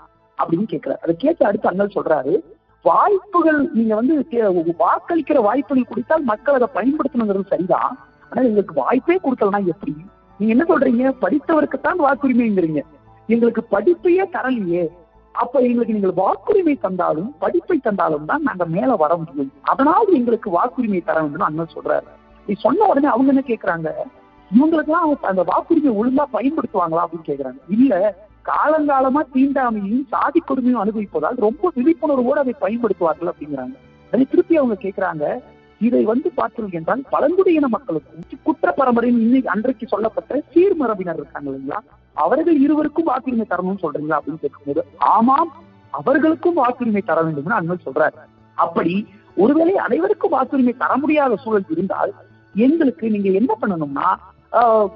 அப்படின்னு கேட்கிறார். அதை கேட்டு அடுத்து அண்ணல் சொல்றாரு வாய்ப்புகள் நீங்க வந்து வாக்களிக்கிற வாய்ப்புகள் கொடுத்தால் மக்கள் அதை பயன்படுத்தணுங்கிறது சரிதான். ஆனா எங்களுக்கு வாய்ப்பே கொடுக்கலன்னா எப்படி? நீங்க என்ன சொல்றீங்க? படித்தவருக்குத்தான் வாக்குரிமைங்கிறீங்க. எங்களுக்கு படிப்பையே தரலையே. அப்ப எங்களுக்கு நீங்கள் வாக்குரிமை தந்தாலும் படிப்பை தந்தாலும் தான் நாங்க மேல வர முடியும். அதனால எங்களுக்கு வாக்குரிமை தர வேண்டும் அண்ணன் சொல்றாரு. நீ சொன்ன உடனே அவங்க என்ன கேக்குறாங்க? இவங்களுக்கு எல்லாம் அந்த வாக்குரிமை ஒழுங்கா பயன்படுத்துவாங்களா அப்படின்னு கேக்குறாங்க. இல்ல காலங்காலமா தீண்டாமையும் சாதி கொடுமையும் அனுபவிப்பதால் ரொம்ப விழிப்புணர்வோடு அதை பயன்படுத்துவார்கள் அப்படிங்கிறாங்க. அதை திருப்பி அவங்க கேக்குறாங்க. இதை வந்து பார்த்தீர்கள் என்றால் பழங்குடியின மக்களுக்கும் குற்ற பரம்பரையும் இன்னைக்கு அன்றைக்கு சொல்லப்பட்ட சீர்மரபினர் இருக்காங்க இல்லைங்களா? அவர்கள் இருவருக்கும் வாக்குரிமை தரணும்னு சொல்றீங்களா அப்படின்னு கேட்கும்போது ஆமாம் அவர்களுக்கும் வாக்குரிமை தர வேண்டும்னு அண்ணன் சொல்றாரு. அப்படி ஒருவேளை அனைவருக்கும் வாக்குரிமை தர முடியாத சூழல் இருந்தால் எங்களுக்கு நீங்க என்ன பண்ணணும்னா ஆஹ்,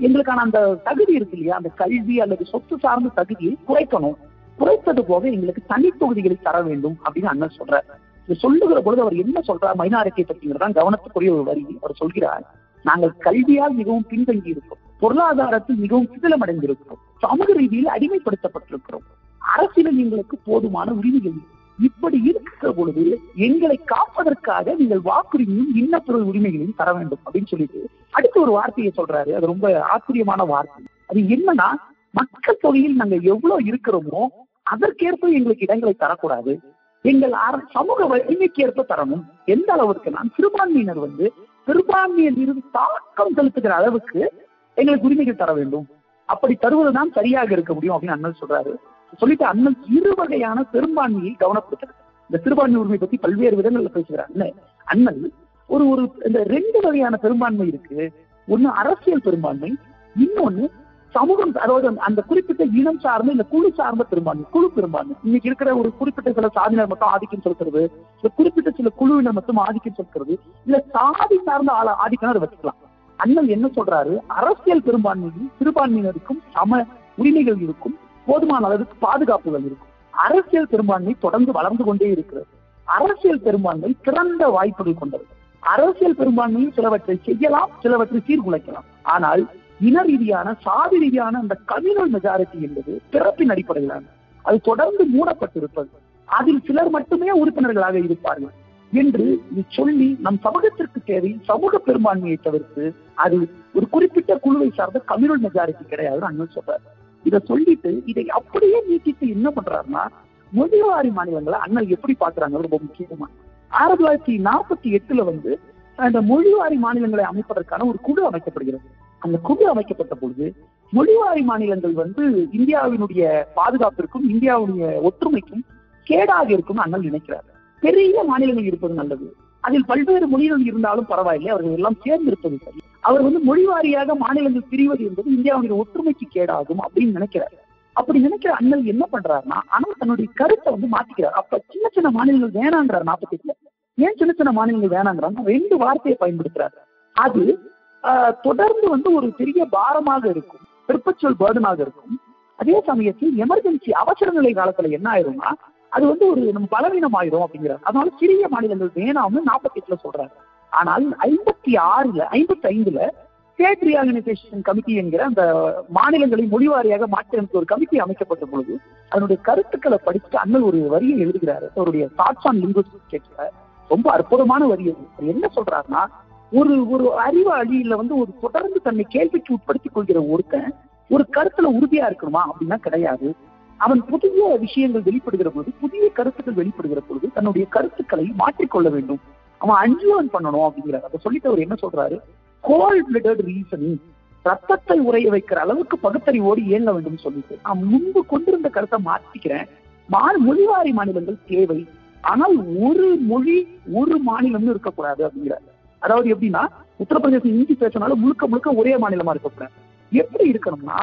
எங்களுக்கான அந்த தகுதி இருக்கு இல்லையா? அந்த கல்வி அல்லது சொத்து சார்ந்த தகுதியை குறைக்கணும். குறைத்தது போக எங்களுக்கு தனி தொகுதிகளை தர வேண்டும் அப்படின்னு அண்ணன் சொல்றாரு. இது சொல்லுகிற பொழுது அவர் என்ன சொல்றார்? மைனாரிட்டியை பற்றிங்கிறதான் கவனத்துக்குரிய ஒரு வரி. அவர் சொல்கிறார் நாங்கள் கல்வியால் மிகவும் பின்தங்கி இருக்கோம் பொருளாதாரத்தில் மிகவும் சிதிலமடைந்திருக்கிறோம். சமூக ரீதியில் அடிமைப்படுத்தப்பட்டிருக்கிறோம். அரசியலில் எங்களுக்கு போதுமான உரிமைகள் இப்படி இருக்கிற பொழுது எங்களை காப்பதற்காக நீங்கள் வாக்குரிமையும் இன்னப்பொருள் உரிமைகளையும் தர வேண்டும் அப்படின்னு சொல்லிட்டு அடுத்த ஒரு வார்த்தையை சொல்றாரு. அது ரொம்ப ஆச்சரியமான வார்த்தை. அது என்னன்னா மக்கள் தொகையில் நாங்க எவ்வளவு இருக்கிறோமோ அதற்கேற்ப எங்களுக்கு இடங்களை தரக்கூடாது. எங்கள் அர- சமூக வலிமைக்கு ஏற்ப தரணும் எந்த அளவுக்கு நான் சிறுபான்மையினர் வந்து சிறுபான்மையின் இருந்து தாக்கம் செலுத்துகிற அளவுக்கு எங்களுக்கு உரிமைகள் தர வேண்டும். அப்படி தருவதுதான் சரியாக இருக்க முடியும் அப்படின்னு அண்ணல் சொல்றாரு. சொல்லிட்டு அண்ணல் இரு வகையான பெரும்பான்மையை கவனப்படுத்துறது இந்த சிறுபான்மை உரிமை பத்தி பல்வேறு விதங்கள்ல பேசுகிறார். அண்ணன் அண்ணல் ஒரு ஒரு இந்த ரெண்டு வகையான பெரும்பான்மை இருக்கு. ஒண்ணு அரசியல் பெரும்பான்மை இன்னொன்னு சமூகம் அதாவது அந்த குறிப்பிட்ட இனம் சார்ந்த இந்த குழு சார்ந்த பெரும்பான்மை குழு பெரும்பான்மை. இன்னைக்கு இருக்கிற ஒரு குறிப்பிட்ட சில சாதியினர் மட்டும் ஆதிக்கம் செலுத்துறது இல்ல குறிப்பிட்ட சில குழுவினர் மட்டும் ஆதிக்கம் செலுத்துறது இல்ல சாதி சார்ந்த ஆள ஆதிக்கம் அதை வச்சுக்கலாம். அண்ணல் என்ன சொல்றாரு? அரசியல் பெரும்பான்மையும் சிறுபான்மையினருக்கும் சம உரிமைகள் இருக்கும் போதுமான அளவுக்கு பாதுகாப்புகள் இருக்கும். அரசியல் பெரும்பான்மை தொடர்ந்து வளர்ந்து கொண்டே இருக்கிறது. அரசியல் பெரும்பான்மை திறந்த வாய்ப்புகள் கொண்டது. அரசியல் பெரும்பான்மையும் சிலவற்றை செய்யலாம் சிலவற்றை சீர்குலைக்கலாம். ஆனால் இன ரீதியான சாதி ரீதியான அந்த கம்யூனல் மெஜாரிட்டி என்பது பிறப்பின் அடிப்படையிலான. அது தொடர்ந்து மூடப்பட்டிருப்பது. அதில் சிலர் மட்டுமே உறுப்பினர்களாக இருப்பார்கள் என்று சொல்லி நம் சமூகத்திற்கு தேவை சமூக பெரும்பான்மையை தவிர்த்து அது ஒரு குறிப்பிட்ட குழுவை சார்ந்த கம்யூனல் மெஜாரிட்டி கிடையாதுன்னு அண்ணன் சொல்றாரு. இதை சொல்லிட்டு இதை அப்படியே நீட்டித்து என்ன பண்றாருன்னா மொழிவாரி மாநிலங்களை அண்ணல் எப்படி பாக்குறாங்க ரொம்ப முக்கியமா. ஆயிரத்தி தொள்ளாயிரத்தி நாற்பத்தி எட்டுல வந்து அந்த மொழிவாரி மாநிலங்களை அமைப்பதற்கான ஒரு குழு அமைக்கப்படுகிறது. அந்த குழு அமைக்கப்பட்ட பொழுது மொழிவாரி மாநிலங்கள் வந்து இந்தியாவினுடைய பாதுகாப்பிற்கும் இந்தியாவுடைய ஒற்றுமைக்கும் கேடாக இருக்கும் அண்ணல் நினைக்கிறார். பெரிய மாநிலங்கள் இருப்பது நல்லது. அதில் பல்வேறு மொழிகள் இருந்தாலும் பரவாயில்லை அவர்கள் எல்லாம் சேர்ந்து இருப்பது சரி. அவர் வந்து மொழிவாரியாக மாநிலங்கள் பிரிவது என்பது இந்தியாவுடைய ஒற்றுமைக்கு கேடாகும் அப்படின்னு நினைக்கிறார். அப்படி நினைக்கிற அண்ணல் என்ன பண்றாருன்னா ஆனா தன்னுடைய கருத்தை வந்து மாத்திக்கிறார். அப்ப சின்ன சின்ன மாநிலங்கள் வேணாங்கிறார் நாற்பத்தி எட்டுல ஏன் சின்ன சின்ன மாநிலங்கள் வேணாங்கிறாங்க ரெண்டு வார்த்தையை பயன்படுத்துறாரு. அது தொடர்ந்து வந்து ஒரு பெரிய பாரமாக இருக்கும். பெர்பச்சுவல் பேர்டனாக இருக்கும். அதே சமயத்தில் எமர்ஜென்சி அவசர நிலை காலத்துல என்ன ஆயிரும்னா அது வந்து ஒரு நம்ம பலவீனம் ஆயிரும் அப்படிங்கிறார். அதனால சிறிய மாநிலங்கள் வேணாம்னு நாற்பத்தி எட்டுல சொல்றாரு ஆனால் ஐம்பத்தி ஆறுல ஐம்பத்தி ஐந்துல ஸ்டேட் ரீஆர்கனைசேஷன் கமிட்டி என்கிற அந்த மாநிலங்களை மொழிவாரியாக மாற்றியமைக்க ஒரு கமிட்டி அமைக்கப்பட்ட பொழுது அதனுடைய கருத்துக்களை படிச்சுட்டு அண்ணல் ஒரு வரியை எழுதுகிறாரு. அவருடைய தாட்ஸ் ஆன் லிங்குவிஸ்டிக்ஸ்ல ரொம்ப அற்புதமான வரி அவர் என்ன சொல்றாருன்னா ஒரு ஒரு அறிவு அழியில வந்து ஒரு தொடர்ந்து தன்னை கேள்விக்கு உட்படுத்திக் கொள்கிற ஒருத்தன் ஒரு கருத்துல உறுதியா இருக்கணுமா அப்படின்னா கிடையாது. அவன் புதிய விஷயங்கள் வெளிப்படுகிற பொழுது புதிய கருத்துக்கள் வெளிப்படுகிற பொழுது தன்னுடைய கருத்துக்களை மாற்றிக்கொள்ள வேண்டும். அவன் அஞ்சுவன் பண்ணணும் அப்படிங்கிறார். அதை சொல்லிட்டு அவர் என்ன சொல்றாரு? கோல் பிளடட் ரீசனிங் ரத்தத்தை உரைய வைக்கிற அளவுக்கு பகுத்தறிவோடு இயங்க வேண்டும் சொல்லிட்டு. நான் முன்பு கொண்டிருந்த கருத்தை மாற்றிக்கிறேன். மா மொழிவாரி மாநிலங்கள் தேவை. ஆனால் ஒரு மொழி ஒரு மாநிலம்னு இருக்கக்கூடாது அப்படிங்கிறார். அதாவது எப்படின்னா உத்தரப்பிரதேசம் இந்தி பேசினாலும் முழுக்க முழுக்க ஒரே மாநிலமா இருக்கக்கூடாது எப்படி இருக்கணும்னா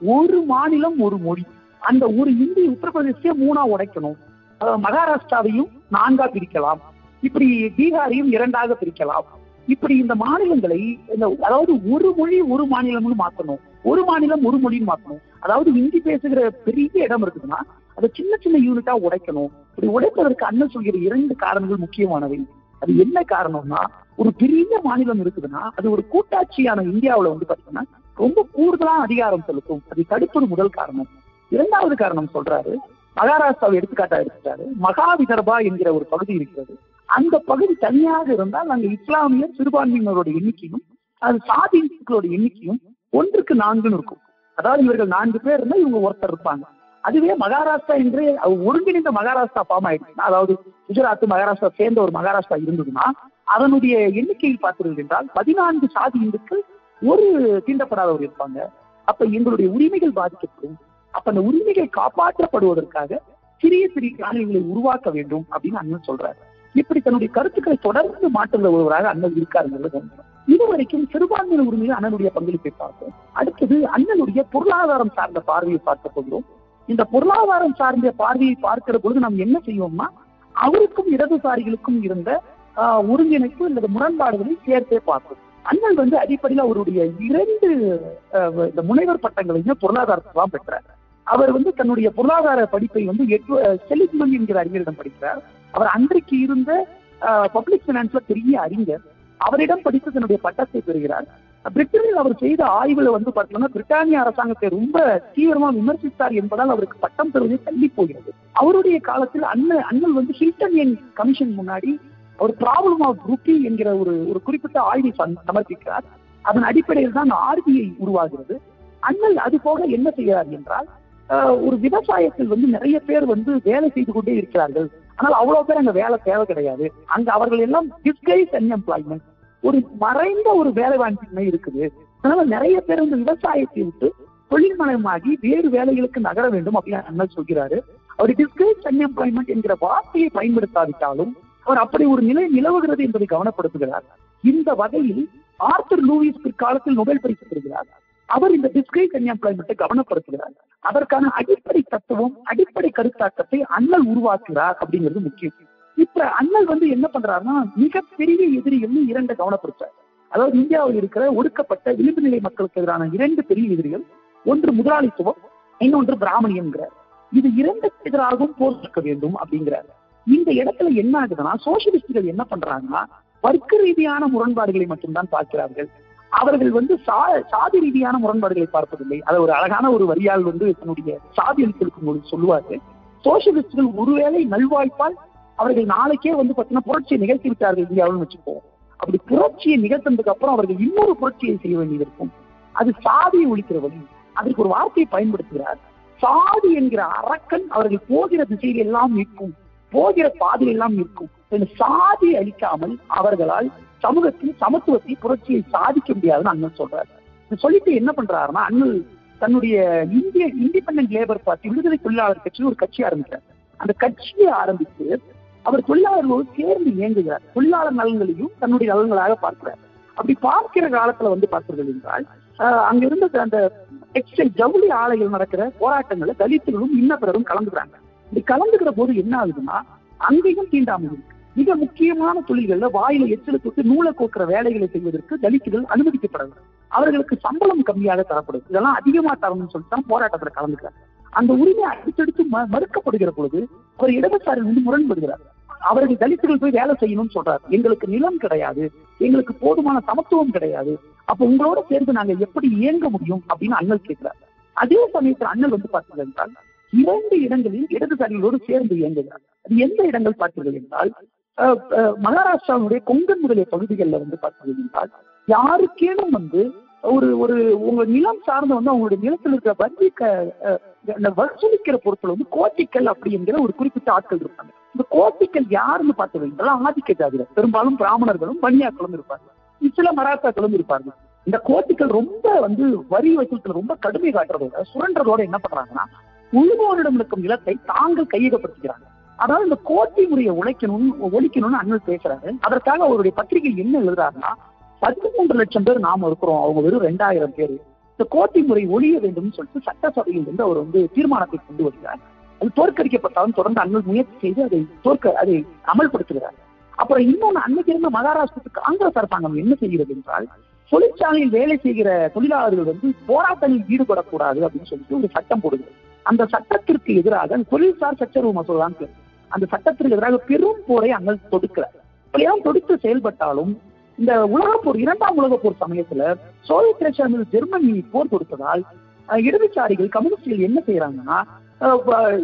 ஒரு மாநிலம் ஒரு மொழி. அந்த ஒரு இந்தி உத்தரப்பிரதேசத்தையே மூணா உடைக்கணும். அதாவது மகாராஷ்டிராவையும் நான்கா பிரிக்கலாம். இப்படி பீகாரையும் இரண்டாக பிரிக்கலாம். இப்படி இந்த மாநிலங்களை இந்த அதாவது ஒரு மொழி ஒரு மாநிலம்னு மாத்தணும். ஒரு மாநிலம் ஒரு மொழின்னு மாத்தணும். அதாவது ஹிந்தி பேசுகிற பெரிய இடம் இருக்குதுன்னா அதை சின்ன சின்ன யூனிட்டா உடைக்கணும். இப்படி உடைப்பதற்கு அண்ணன் சொல்கிற இரண்டு காரணங்கள் முக்கியமானவை. அது என்ன காரணம்னா ஒரு பெரிய மாநிலம் இருக்குதுன்னா அது ஒரு கூட்டாட்சியான இந்தியாவில வந்து பாத்தீங்கன்னா ரொம்ப கூடுதலா அதிகாரம் செலுத்தும். அதை தடுப்பது முதல் காரணம். இரண்டாவது காரணம் சொல்றாரு மகாராஷ்டிராவை எடுத்துக்காட்டா இருக்கிறாரு மகா விதர்பா என்கிற ஒரு பகுதி இருக்கிறது. அந்த பகுதி தனியாக இருந்தால் அங்க இஸ்லாமிய சிறுபான்மையினரோட எண்ணிக்கையும் அது சாதிகளோட எண்ணிக்கையும் ஒன்றுக்கு நான்குன்னு இருக்கும். அதாவது இவர்கள் நான்கு பேர் இருந்தா இவங்க ஒருத்தர் இருப்பாங்க. அதுவே மகாராஷ்டிரா என்று ஒருங்கிணைந்த மகாராஷ்டிரா ஃபார்ம் ஆயிடுச்சுன்னா அதாவது குஜராத் மகாராஷ்டிரா சேர்ந்த ஒரு மகாராஷ்டிரா இருந்ததுன்னா அதனுடைய எண்ணிக்கையில் பார்த்தீர்கள் என்றால் பதினான்கு சாதி இந்துக்கள் ஒரு தீண்டப்படாதவர் இருப்பாங்க. அப்ப எங்களுடைய உரிமைகள் பாதிக்கப்படும். அப்ப அந்த உரிமைகள் காப்பாற்றப்படுவதற்காக சிறிய சிறிய காலங்களை உருவாக்க வேண்டும் அப்படின்னு அண்ணன் சொல்றாரு. இப்படி தன்னுடைய கருத்துக்களை தொடர்ந்து மாற்றுள்ள ஒருவராக அண்ணன் இருக்காருங்கிறது இதுவரைக்கும் சிறுபான்மையின உரிமையில் அண்ணனுடைய பங்களிப்பை பார்த்தோம். அடுத்தது அண்ணனுடைய பொருளாதாரம் சார்ந்த பார்வையை பார்க்க போகிறோம். இந்த பொருளாதாரம் சார்ந்த பார்வையை பார்க்கிற பொழுது நாம் என்ன செய்வோம்னா அவருக்கும் இடதுசாரிகளுக்கும் இருந்த ஒருங்கிணைப்பு அல்லது முரண்பாடுகளை சேர்த்தே பார்க்கும். அண்ணல் வந்து அடிப்படையில் அவருடைய இரண்டு இந்த முனைவர் பட்டங்களையும் பொருளாதாரத்தான் பெற்றார். அவர் வந்து தன்னுடைய பொருளாதார படிப்பை வந்து எட்டு செலிக்மன் என்கிற அறிஞரிடம் படிக்கிறார். அவர் அன்றைக்கு இருந்த பப்ளிக் பினான்ஸ்ல பெரிய அறிஞர். அவரிடம் படித்து தன்னுடைய பட்டத்தை பெறுகிறார். பிரிட்டனில் அவர் செய்த ஆய்வுல வந்து பார்த்தோம்னா பிரிட்டானிய அரசாங்கத்தை ரொம்ப தீவிரமா விமர்சித்தார் என்பதால் அவருக்கு பட்டம் பெறுவதை தள்ளி போகிறது. அவருடைய காலத்தில் அண்ணன் அண்ணல் வந்து ஹில்டன் என் கமிஷன் முன்னாடி ஒரு ப்ராப்ளம் ஆஃப் ருப்பி என்கிற ஒரு ஒரு குறிப்பிட்ட ஆய்வை சமர்ப்பிக்கிறார். அதன் அடிப்படையில் தான் ஆர்பிஐ உருவாகிறது. அண்ணல் அது போக என்ன செய்கிறார் என்றால் ஒரு விவசாயத்தில் வந்து நிறைய பேர் வந்து வேலை செய்து கொண்டே இருக்கிறார்கள். ஆனால் அவ்வளவு பேர் அங்க வேலை தேவை கிடையாது. அங்க அவர்கள் எல்லாம் டிஸ்கைஸ் அன்எம்ப்ளாய்மெண்ட் ஒரு மறைந்த ஒரு வேலை வாய்ப்பின்மை இருக்குது. அதனால நிறைய பேர் வந்து விவசாயத்தை விட்டு தொழில்மயமாகி வேறு வேலைகளுக்கு நகர வேண்டும் அப்படின்னு அண்ணல் சொல்கிறாரு. அவர் டிஸ்கைஸ் அன்எம்ப்ளாய்மெண்ட் என்கிற வார்த்தையை பயன்படுத்தாவிட்டாலும் அவர் அப்படி ஒரு நிலை நிலவுகிறது என்பதை கவனப்படுத்துகிறார். இந்த வகையில் ஆர்த்தர் லூயிஸ் பிற்காலத்தில் நொபேல் பரிசு பெறுகிறார் அவர் இந்த டிஸ்கிரைட் அன்எம்ப்ளாய்மெண்ட்டை கவனப்படுத்துகிறார். அதற்கான அடிப்படை தத்துவம் அடிப்படை கருத்தாக்கத்தை அண்ணல் உருவாக்குகிறார் அப்படிங்கிறது முக்கியம். இப்ப அண்ணல் வந்து என்ன பண்றாருன்னா மிகப்பெரிய எதிரிகள் இரண்டை கவனப்படுத்தார் அதாவது இந்தியாவில் இருக்கிற ஒடுக்கப்பட்ட விளிம்பு நிலை மக்களுக்கு எதிரான இரண்டு பெரிய எதிரிகள் ஒன்று முதலாளித்துவம் இன்னொன்று பிராமணியம்ங்கிறார் இது இரண்டுக்கு எதிராகவும் போர் இருக்க வேண்டும் அப்படிங்கிறார். இந்த இடத்துல என்ன ஆகுதுன்னா சோசியலிஸ்டுகள் என்ன பண்றாங்கன்னா வர்க்க ரீதியான முரண்பாடுகளை மட்டும்தான் பார்க்கிறார்கள். அவர்கள் வந்து சா சாதி ரீதியான முரண்பாடுகளை பார்ப்பதில்லை. அதை ஒரு அழகான ஒரு வரியால் வந்து தன்னுடைய சாதி அளித்திருக்கும் பொழுது சொல்லுவார்கள். சோசியலிஸ்டுகள் ஒருவேளை நல்வாய்ப்பால் அவர்கள் நாளைக்கே வந்து பார்த்தீங்கன்னா புரட்சியை நிகழ்த்தி விட்டார்கள் இந்தியாவில் வச்சுப்போம் அப்படி புரட்சியை நிகழ்த்தினதுக்கு அப்புறம் அவர்கள் இன்னொரு புரட்சியை செய்ய வேண்டியது இருக்கும் அது சாதியை ஒழிக்கிற வழி. அதற்கு ஒரு வார்த்தையை பயன்படுத்துகிறார். சாதி என்கிற அரக்கன் அவர்கள் போகிற திசையில் எல்லாம் நிற்கும். போகிற பாதையில் எல்லாம் இருக்கும் சாதி அளிக்காமல் அவர்களால் சமூகத்தில் சமத்துவத்தை புரட்சியை சாதிக்க முடியாதுன்னு அண்ணல் சொல்றாரு. சொல்லிட்டு என்ன பண்றாருன்னா அண்ணல் தன்னுடைய இந்திய இண்டிபெண்டன்ட் லேபர் பார்ட்டி விடுதலை தொழிலாளர் கட்சியில் ஒரு கட்சி ஆரம்பிக்கிறார். அந்த கட்சியை ஆரம்பித்து அவர் தொழிலாளர்களோடு சேர்ந்து இயங்குகிறார். தொழிலாளர் நலன்களையும் தன்னுடைய நலன்களாக பார்க்கிறார். அப்படி பார்க்கிற காலத்துல வந்து பார்த்தீர்கள் என்றால் அங்க இருந்த அந்த டெக்ஸ்டைல் ஜவுளி ஆலைகள் நடக்கிற போராட்டங்களை தலித்துகளும் இன்ன பிறரும் கலந்துக்கிறாங்க. இப்படி கலந்துக்கிற போது என்ன ஆகுதுன்னா அங்கேயும் தீண்டாமை இருக்கு மிக முக்கியமான தொழில்கள்ல வாயில எச்சில தொட்டு நூலை கோக்குற வேலைகளை செய்வதற்கு தலித்துகள் அனுமதிக்கப்படவில்லை அவர்களுக்கு சம்பளம் கம்மியாக தரப்படுது இதெல்லாம் அதிகமா தரணும்னு சொல்லிட்டு தான் போராட்டத்துல கலந்துக்கிறார் அந்த உரிமை அடுத்தடுத்து மறுக்கப்படுகிற பொழுது அவர் இடதுசாரி வந்து முரண்படுகிறார். அவர்கள் தலித்துகள் போய் வேலை செய்யணும்னு சொல்றாரு. எங்களுக்கு நிலம் கிடையாது. எங்களுக்கு போதுமான சமத்துவம் கிடையாது. அப்ப உங்களோட சேர்ந்து நாங்க எப்படி இயங்க முடியும் அப்படின்னு அண்ணல் கேட்கிறார். அதே சமயத்தில் அண்ணல் வந்து பார்த்தீங்கன்னா என்றால் இரண்டு இடங்களில் இடதுசாரிகளோடு சேர்ந்து இயங்குகிறார். அது எந்த இடங்கள் பார்த்தீர்கள் என்றால் மகாராஷ்டிராவுடைய கொங்கன் முதலிய பகுதிகளில் வந்து பார்த்தீர்கள் என்றால் யாருக்கேனும் வந்து ஒரு ஒரு உங்க நிலம் சார்ந்த வந்து அவங்களுடைய நிலத்தில் இருக்கிற வரி வசூலிக்கிற பொருட்கள் வந்து கோட்டிக்கல் அப்படிங்கிற ஒரு குறிப்பிட்ட ஆட்கள் இருப்பாங்க. இந்த கோட்டிக்கல் யாருன்னு பார்த்தீங்கன்னா ஆதிக்க ஜாதிகள் பெரும்பாலும் பிராமணர்களும் பனியாக்களும் இருப்பாங்க. சில மராத்தாக்களும் இருப்பாங்க இந்த கோட்டிக்கல் ரொம்ப வந்து வரி வசூலத்துல ரொம்ப கடுமை காட்டுறதோட சுரண்டதோட என்ன பண்றாங்கன்னா உழுவோரிடம் இருக்கும் நிலத்தை தாங்கள் கையகப்படுத்திக்கிறாங்க அதாவது இந்த கோட்டி முறையை உழைக்கணும்னு ஒழிக்கணும்னு அண்ணல் பேசுறாரு. அதற்காக அவருடைய பத்திரிகை என்ன எழுதுறாருன்னா பதிமூன்று லட்சம் பேர் நாம இருக்கிறோம். அவங்க வெறும் ரெண்டாயிரம் பேர். இந்த கோட்டி முறை ஒழிய வேண்டும் சொல்லிட்டு சட்டசபையில் இருந்து அவர் வந்து தீர்மானத்தை கொண்டு வருகிறார். அது தோற்கடிக்கப்பட்டாலும் தொடர்ந்து அண்ணல் முயற்சி செய்து அதை தோற்க அதை அமல்படுத்துகிறார். அப்புறம் இன்னொன்னு அன்னைக்கு இருந்த மகாராஷ்டிரத்துக்கு காங்கிரஸ் அரசாங்கம் என்ன செய்கிறது என்றால் தொழிற்சாலையில் வேலை செய்கிற தொழிலாளர்கள் வந்து போராட்டங்களில் ஈடுபடக்கூடாது அப்படின்னு சொல்லிட்டு ஒரு சட்டம் போடுகிறது. அந்த சட்டத்திற்கு எதிராக தொழில்சார் சச்சரவு மசோதான் அந்த சட்டத்திற்கு எதிராக பெரும் போரை அங்கே தொடுக்கல. இப்படியெல்லாம் தொடுத்து செயல்பட்டாலும் இந்த உலகப் போர் இரண்டாம் உலக போர் சமயத்துல சோவியத் ரஷ்யா மீது ஜெர்மனி போர் தொடுத்ததால் இடதுசாரிகள் கம்யூனிஸ்டுகள் என்ன செய்யறாங்கன்னா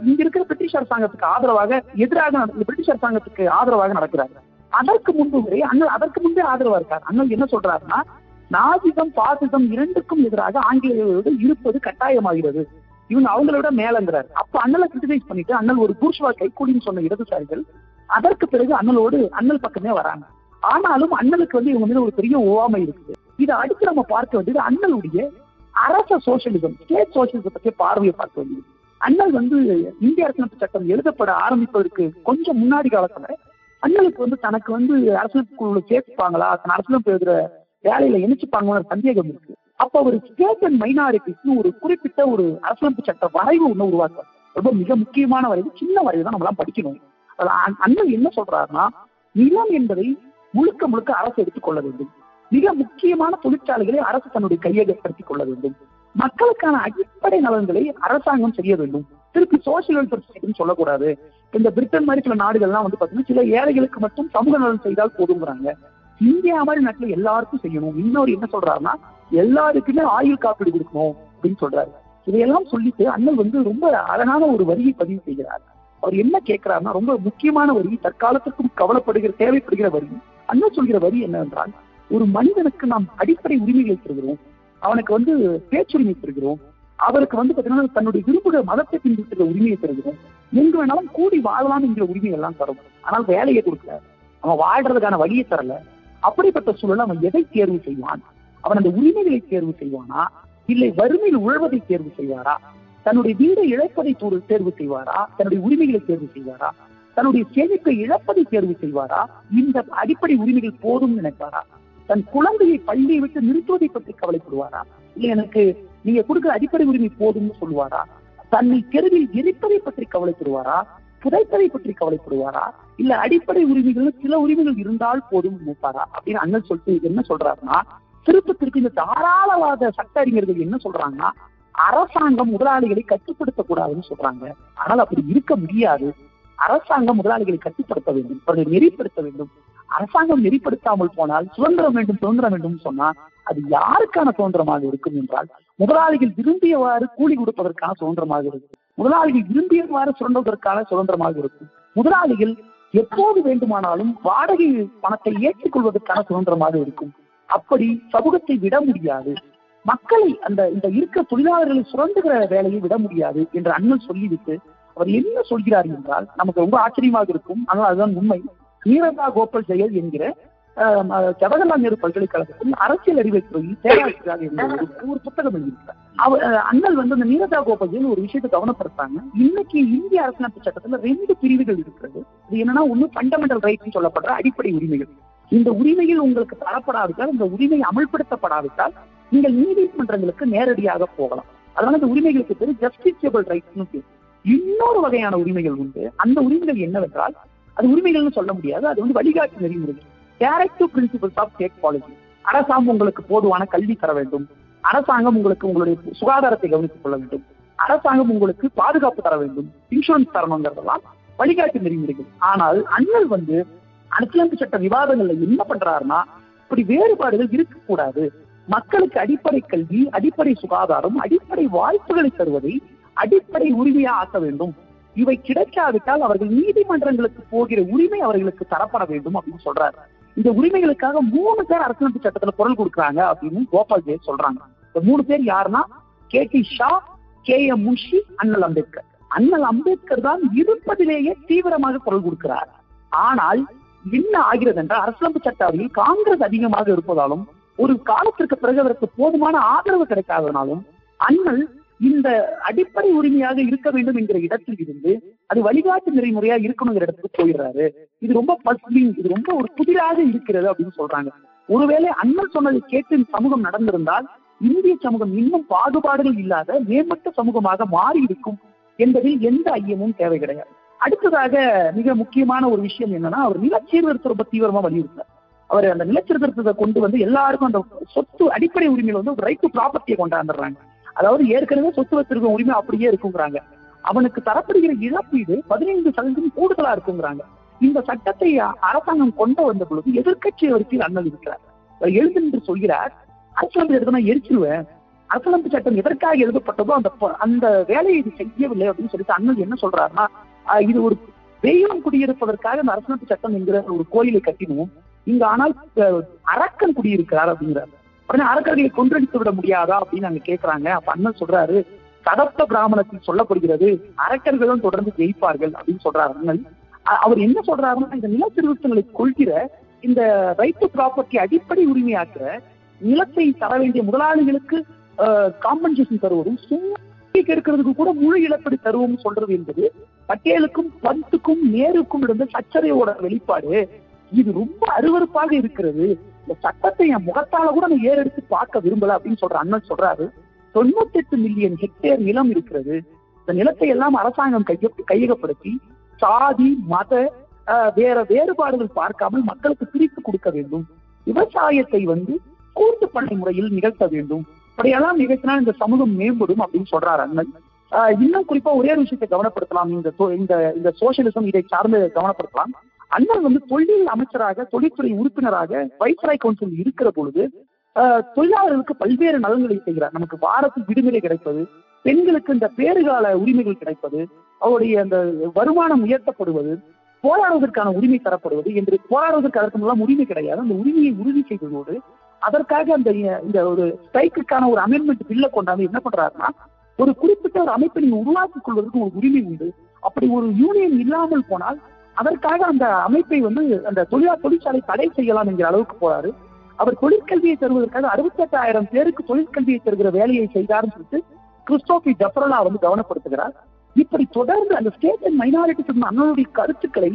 இங்க இருக்கிற பிரிட்டிஷ் அரசாங்கத்துக்கு ஆதரவாக எதிராக பிரிட்டிஷ் அரசாங்கத்துக்கு ஆதரவாக நடக்கிறாங்க அதற்கு முன்பு வரை அண்ணல் அதற்கு முன்பே ஆதரவா இருக்கார். அண்ணல் என்ன சொல்றாருன்னா நாசிசம் பாசிசம் இரண்டுக்கும் எதிராக ஆங்கிலேயர்களோடு இருப்பது கட்டாயமாகிறது. இவங்க அவங்கள விட மேலங்கிறாரு. அப்ப அண்ணலை கிரிட்டிசைஸ் பண்ணிட்டு அண்ணல் ஒரு பூர்ஷ்வா கைக்கூலின்னு சொன்ன இடதுசாரிகள் அதற்கு பிறகு அண்ணலோடு அண்ணல் பக்கமே வராங்க. ஆனாலும் அண்ணலுக்கு வந்து இவங்க மீது ஒரு பெரிய ஓவாமை இருக்குது. இதை அடுத்து நம்ம பார்க்க வேண்டியது அண்ணலுடைய அரச சோசியலிசம் ஸ்டேட் சோசியலிசம் பற்றிய பார்வையை பார்க்க வேண்டியது. அண்ணல் வந்து இந்திய அரசியலமைப்பு சட்டம் எழுதப்பட ஆரம்பிப்பதற்கு கொஞ்சம் முன்னாடி காலத்துல அண்ணலுக்கு வந்து தனக்கு வந்து அரசியலமைப்புக்குள்ள சேர்த்துப்பாங்களா தன் அரசியலமைப்பு எழுதுற வேலையில இணைச்சுப்பாங்களோ சந்தேகம் இருக்கு. அப்ப ஒரு ஸ்டேட் அண்ட் மைனாரிட்டிஸ்னு ஒரு குறிப்பிட்ட ஒரு அரசியலமைப்பு சட்ட வரைவு ஒண்ணு உருவாக்க ரொம்ப மிக முக்கியமான வரைவு சின்ன வரைவு தான் நம்மளாம் படிக்கணும். அண்ணன் என்ன சொல்றாருன்னா நிலம் என்பதை முழுக்க முழுக்க அரசு எடுத்துக்கொள்ள வேண்டும். மிக முக்கியமான தொழிற்சாலைகளை அரசு தன்னுடைய கையகப்படுத்திக் கொள்ள வேண்டும். மக்களுக்கான அடிப்படை நலன்களை அரசாங்கம் செய்ய வேண்டும். திருப்பி சோசியல் வெல்ஃபேர் சொசைட்டின்னு சொல்லக்கூடாது. இந்த பிரிட்டன் மாதிரி சில நாடுகள்லாம் வந்து பாத்தீங்கன்னா சில ஏழைகளுக்கு மட்டும் சமூக நலன் செய்தால் போதுங்கிறாங்க இந்தியா மாதிரி நாட்டுல எல்லாருக்கும் செய்யணும். இன்னொரு என்ன சொல்றாருன்னா எல்லாருக்குமே ஆயுள் காப்பீடு கொடுக்கணும் அப்படின்னு சொல்றாரு. இதையெல்லாம் சொல்லிட்டு அண்ணல் வந்து ரொம்ப அழகான ஒரு வரியை பதிவு செய்கிறார். அவர் என்ன கேட்கிறாருன்னா ரொம்ப முக்கியமான வரி தற்காலத்திற்கும் கவலைப்படுகிற தேவைப்படுகிற வரி. அண்ணன் சொல்கிற வரி என்னவென்றால் ஒரு மனிதனுக்கு நாம் அடிப்படை உரிமைகளை தருகிறோம். அவனுக்கு வந்து பேச்சுரிமை தருகிறோம். அவருக்கு வந்து பாத்தீங்கன்னா தன்னுடைய விரும்புகிற மதத்தை பின்பற்றுகிற உரிமையை தருகிறோம். எங்க வேணாலும் கூடி வாழலாம் என்கிற உரிமை எல்லாம் தரும். ஆனால் வேலையை கொடுக்கல. அவன் வாழ்றதுக்கான வழியை தரல. அப்படிப்பட்ட சூழல் அவன் எதை தேர்வு செய்வான்? அவன் அந்த உரிமைகளை தேர்வு செய்வானா? இல்லை வறுமையில் உழவதை தேர்வு செய்வாரா? தன்னுடைய வீடை இழப்பதை தேர்வு செய்வாரா? தன்னுடைய உரிமைகளை தேர்வு செய்வாரா? தன்னுடைய சேமிப்பை இழப்பதை தேர்வு செய்வாரா? இந்த அடிப்படை உரிமைகள் போதும் நினைப்பாரா? தன் குழந்தையை பள்ளியை விட்டு நிறுத்துவதை பற்றி கவலைப்படுவாரா? இல்ல எனக்கு நீங்க கொடுக்கிற அடிப்படை உரிமை போதும்னு சொல்லுவாரா? தன்னை தெருவில் எரிப்பதை பற்றி கவலைப்படுவாரா? புதைப்பதை பற்றி கவலைப்படுவாரா? இல்ல அடிப்படை உரிமைகள் சில உரிமைகள் இருந்தால் போதும் நினைப்பாரா? அப்படின்னு அண்ணன் சொல்லிட்டு என்ன சொல்றாருன்னா திருப்பத்திற்கு இந்த தாராளவாத சட்ட அறிஞர்கள் என்ன சொல்றாங்கன்னா அரசாங்கம் முதலாளிகளை கட்டுப்படுத்த கூடாதுன்னு சொல்றாங்க. ஆனால் அப்படி இருக்க முடியாது. அரசாங்கம் முதலாளிகளை கட்டுப்படுத்த வேண்டும் அவர்களை நெறிப்படுத்த வேண்டும். அரசாங்கம் நெறிப்படுத்தாமல் போனால் சுதந்திரம் வேண்டும் சுதந்திரம் வேண்டும் சொன்னா அது யாருக்கான சுதந்திரமாக இருக்கும் என்றால் முதலாளிகள் விரும்பியவாறு கூலி கொடுப்பதற்கான சுதந்திரமாக இருக்கும். முதலாளிகள் விரும்பியவாறு சுரண்டுவதற்கான சுதந்திரமாக இருக்கும். முதலாளிகள் எப்போது வேண்டுமானாலும் வாடகை பணத்தை ஏற்றுக்கொள்வதற்கான சுதந்திரமாக இருக்கும். அப்படி சமூகத்தை விட முடியாது. மக்களை அந்த இந்த இருக்க தொழிலாளர்களை சுரண்டுகிற வேலையை விட முடியாது என்று அண்ணன் சொல்லிவிட்டு அவர் என்ன சொல்கிறார் என்றால் நமக்கு ரொம்ப ஆச்சரியமாக இருக்கும். ஆனால் அதுதான் உண்மை. நீரதா கோபால் செயல் என்கிற ஜவஹர்லால் நேரு பல்கலைக்கழகத்தில் அரசியல் அறிவை துறையில் பேராசிரியராக இருந்த ஒரு புத்தகம் எழுதியிருக்கிறார். அண்ணல் வந்து அந்த நீரதா கோபால் ஜெயல் ஒரு விஷயத்தை கவனப்படுத்தாங்க இன்னைக்கு இந்திய அரசியலமைப்பு சட்டத்துல ரெண்டு பிரிவுகள் இருக்கிறது. இது என்னன்னா ஒண்ணு ஃபண்டமெண்டல் ரைட்ஸ் சொல்லப்படுற அடிப்படை உரிமைகள். இந்த உரிமையில் உங்களுக்கு தரப்படாவிட்டால் இந்த உரிமை அமல்படுத்தப்படாவிட்டால் நீங்கள் நீதிமன்றங்களுக்கு நேரடியாக போகலாம். அதனால இந்த உரிமைகளுக்கு பேரு ஜஸ்டிசியபிள் ரைட்ஸ்னு பேர். இன்னொரு வகையான உரிமைகள் உண்டு. அந்த உரிமைகள் என்னவென்றால் அது உரிமைகள்னு சொல்ல முடியாது. அது வந்து வழிகாட்டு நெறிமுறைகள். Directive principles of state policy அரசாங்கம் உங்களுக்கு போதுவான கல்வி தர வேண்டும். அரசாங்கம் உங்களுக்கு உங்களுடைய சுகாதாரத்தை கவனித்துக் கொள்ள வேண்டும். அரசாங்கம் உங்களுக்கு பாதுகாப்பு தர வேண்டும். இன்சூரன்ஸ் தரணுங்கிறதெல்லாம் வழிகாட்டு நெறிமுறைகள். ஆனால் அண்ணல் வந்து அரசியலமைப்பு சட்ட விவாதங்கள்ல என்ன பண்றாருன்னா இப்படி வேறுபாடுகள் இருக்கக்கூடாது. மக்களுக்கு அடிப்படை கல்வி அடிப்படை சுகாதாரம் அடிப்படை வாய்ப்புகளை தருவதை அடிப்படை உரிமையா ஆக்க வேண்டும். இவை கிடைக்காவிட்டால் அவர்கள் நீதிமன்றங்களுக்கு போகிற உரிமை அவர்களுக்கு தரப்பட வேண்டும் அப்படின்னு சொல்றாரு. இந்த உரிமைகளுக்காக மூணு பேர் அரசியலமைப்பு சட்டத்துல குரல் கொடுக்குறாங்க அப்படின்னு கோபால் ஜெய சொல்றாங்க. இந்த மூணு பேர் யாருன்னா K T Shah K M Munshi அண்ணல் அம்பேத்கர். அண்ணல் அம்பேத்கர் தான் இருப்பதிலேயே தீவிரமாக குரல் கொடுக்கிறார். ஆனால் என்ன ஆகிறது என்றால் அரசியலமைப்பு சட்டாவில் காங்கிரஸ் அதிகமாக இருப்பதாலும் ஒரு காலத்திற்கு பிறகு அவருக்கு போதுமான ஆதரவு கிடைக்காதனாலும் அண்ணல் இந்த அடிப்படை உரிமையாக இருக்க வேண்டும் என்கிற இடத்தில் இருந்து அது வழிகாட்டு நெறிமுறையா இருக்கணுங்கிற இடத்துக்கு போயிடுறாரு. இது ரொம்ப பஸ்லிங் இது ரொம்ப ஒரு புதிராக இருக்கிறது அப்படின்னு சொல்றாங்க. ஒருவேளை அண்ணன் சொன்னதை கேட்டு சமூகம் நடந்திருந்தால் இந்திய சமூகம் இன்னும் பாகுபாடுகள் இல்லாத மேம்பட்ட சமூகமாக மாறி இருக்கும் என்பதில் எந்த ஐயமும் தேவை கிடையாது. அடுத்ததாக மிக முக்கியமான ஒரு விஷயம் என்னன்னா அவர் நிலச்சீர்திருத்தம் ரொம்ப தீவிரமா வலியுறுத்தார் அவர் அந்த நிலச்சீர்திருத்தத்தை கொண்டு வந்து எல்லாருக்கும் அந்த சொத்து அடிப்படை உரிமையில வந்து ரைட் டு ப்ராப்பர்ட்டியை கொண்டாந்துடுறாங்க. அதாவது ஏற்கனவே சொத்து வச்சிருக்க உரிமை அப்படியே இருக்குங்கிறாங்க. அவனுக்கு தரப்படுகிற இழப்பீடு பதினைந்து சதவீதம் கூடுதலா இருக்குங்கிறாங்க. இந்த சட்டத்தை அரசாங்கம் கொண்டு வந்த பொழுது எதிர்கட்சி வரிசையில் அண்ணல் இருக்கிறார். எழுது என்று சொல்கிறார் அரசியலமைப்பு சட்டத்தை எரிச்சிருவேன். அரசியலமைப்பு சட்டம் எதற்காக எழுதப்பட்டதோ அந்த அந்த வேலையை இது செய்யவில்லை அப்படின்னு சொல்லிட்டு அண்ணல் என்ன சொல்றாருன்னா இது ஒரு தெய்வம் குடியிருப்பதற்காக இந்த அரசியலமைப்பு சட்டம் என்கிற ஒரு கோயிலை கட்டினோம். இங்க ஆனால் அரக்கன் குடியிருக்கிறார் அப்படிங்கிறார். உடனே அரக்கர்களை கொன்றடித்து விட முடியாதா அப்படின்னு அங்க கேட்கிறாங்க அப்ப அண்ணன் சொல்றாரு சதப்த பிராமணத்தில் சொல்லப்படுகிறது அரக்கர்களும் தொடர்ந்து ஜெயிப்பார்கள் அப்படின்னு சொல்றாரு அண்ணன். அவர் என்ன சொல்றாருன்னா இந்த நில திருத்தங்களை கொள்கிற இந்த ரைட்டு ப்ராப்பர்ட்டி அடிப்படை உரிமையாக்குற நிலத்தை தர வேண்டிய முதலாளிகளுக்கு காம்பன்சேஷன் தருவதும் சும்மா கேட்கறதுக்கு கூட முழு இழப்பீடு தருவோம் சொல்றது என்பது பட்டேலுக்கும் பந்துக்கும் நேருக்கும் இருந்த சச்சரையோட வெளிப்பாடு இது ரொம்ப அருவறுப்பாக இருக்கிறது. இந்த சட்டத்தை என் முகத்தால கூட நான் ஏறெடுத்து பார்க்க விரும்பல அப்படின்னு சொல்ற அண்ணன் சொல்றாரு. தொண்ணூத்தி எட்டு மில்லியன் ஹெக்டேர் நிலம் இருக்கிறது. இந்த நிலத்தை எல்லாம் அரசாங்கம் கைய கையகப்படுத்தி சாதி மத வேற வேறுபாடுகள் பார்க்காமல் மக்களுக்கு பிரித்து கொடுக்க வேண்டும். விவசாயத்தை வந்து கூட்டு பண்ணை முறையில் நிகழ்த்த வேண்டும். அப்படியெல்லாம் நிகழ்த்தினால் இந்த சமூகம் மேம்படும் அப்படின்னு சொல்றாரு அண்ணன். இன்னும் குறிப்பா ஒரே ஒரு விஷயத்தை கவனப்படுத்தலாம். இந்த இந்த இந்த சோசியலிசம் இதை சார்ந்து கவனப்படுத்தலாம். அண்ணா வந்து தொழில் அமைச்சராக தொழில்துறை உறுப்பினராக வைஸ்ராய் கவுன்சில் இருக்கிற பொழுது தொழிலாளர்களுக்கு பல்வேறு நலன்களை செய்கிறார். நமக்கு வாரத்தில் விடுமுறை கிடைப்பது பெண்களுக்கு இந்த பேறுகால உரிமைகள் கிடைப்பது அவருடைய அந்த வருமானம் உயர்த்தப்படுவது போராடுவதற்கான உரிமை தரப்படுவது என்று போராடுவதற்கு அதற்கு மூலம் உரிமை கிடையாது. அந்த உரிமையை உறுதி செய்வதோடு அதற்காக அந்த இந்த ஒரு ஸ்ட்ரைக்குக்கான ஒரு அமெண்ட்மெண்ட் பில்ல கொண்டாந்து என்ன பண்றாருன்னா ஒரு குறிப்பிட்ட ஒரு அமைப்பை நீங்க உருவாக்கிக் கொள்வதற்கு ஒரு உரிமை உண்டு. அப்படி ஒரு யூனியன் இல்லாமல் போனால் அதற்காக அந்த அமைப்பை வந்து அந்த தொழிலா தொழிற்சாலை தடை செய்யலாம் என்கிற அளவுக்கு போறாரு. அவர் தொழிற்கல்வியை தருவதற்காக அறுபத்தி எட்டாயிரம் பேருக்கு தொழிற்கல்வியை தருகிற வேலையை செய்தார்னு சொல்லிட்டு கிறிஸ்டோபி ஜப்ரலா வந்து கவனப்படுத்துகிறார். இப்படி தொடர்ந்து அந்த ஸ்டேட் அண்ட் மைனாரிட்டி அண்ணனுடைய கருத்துக்களை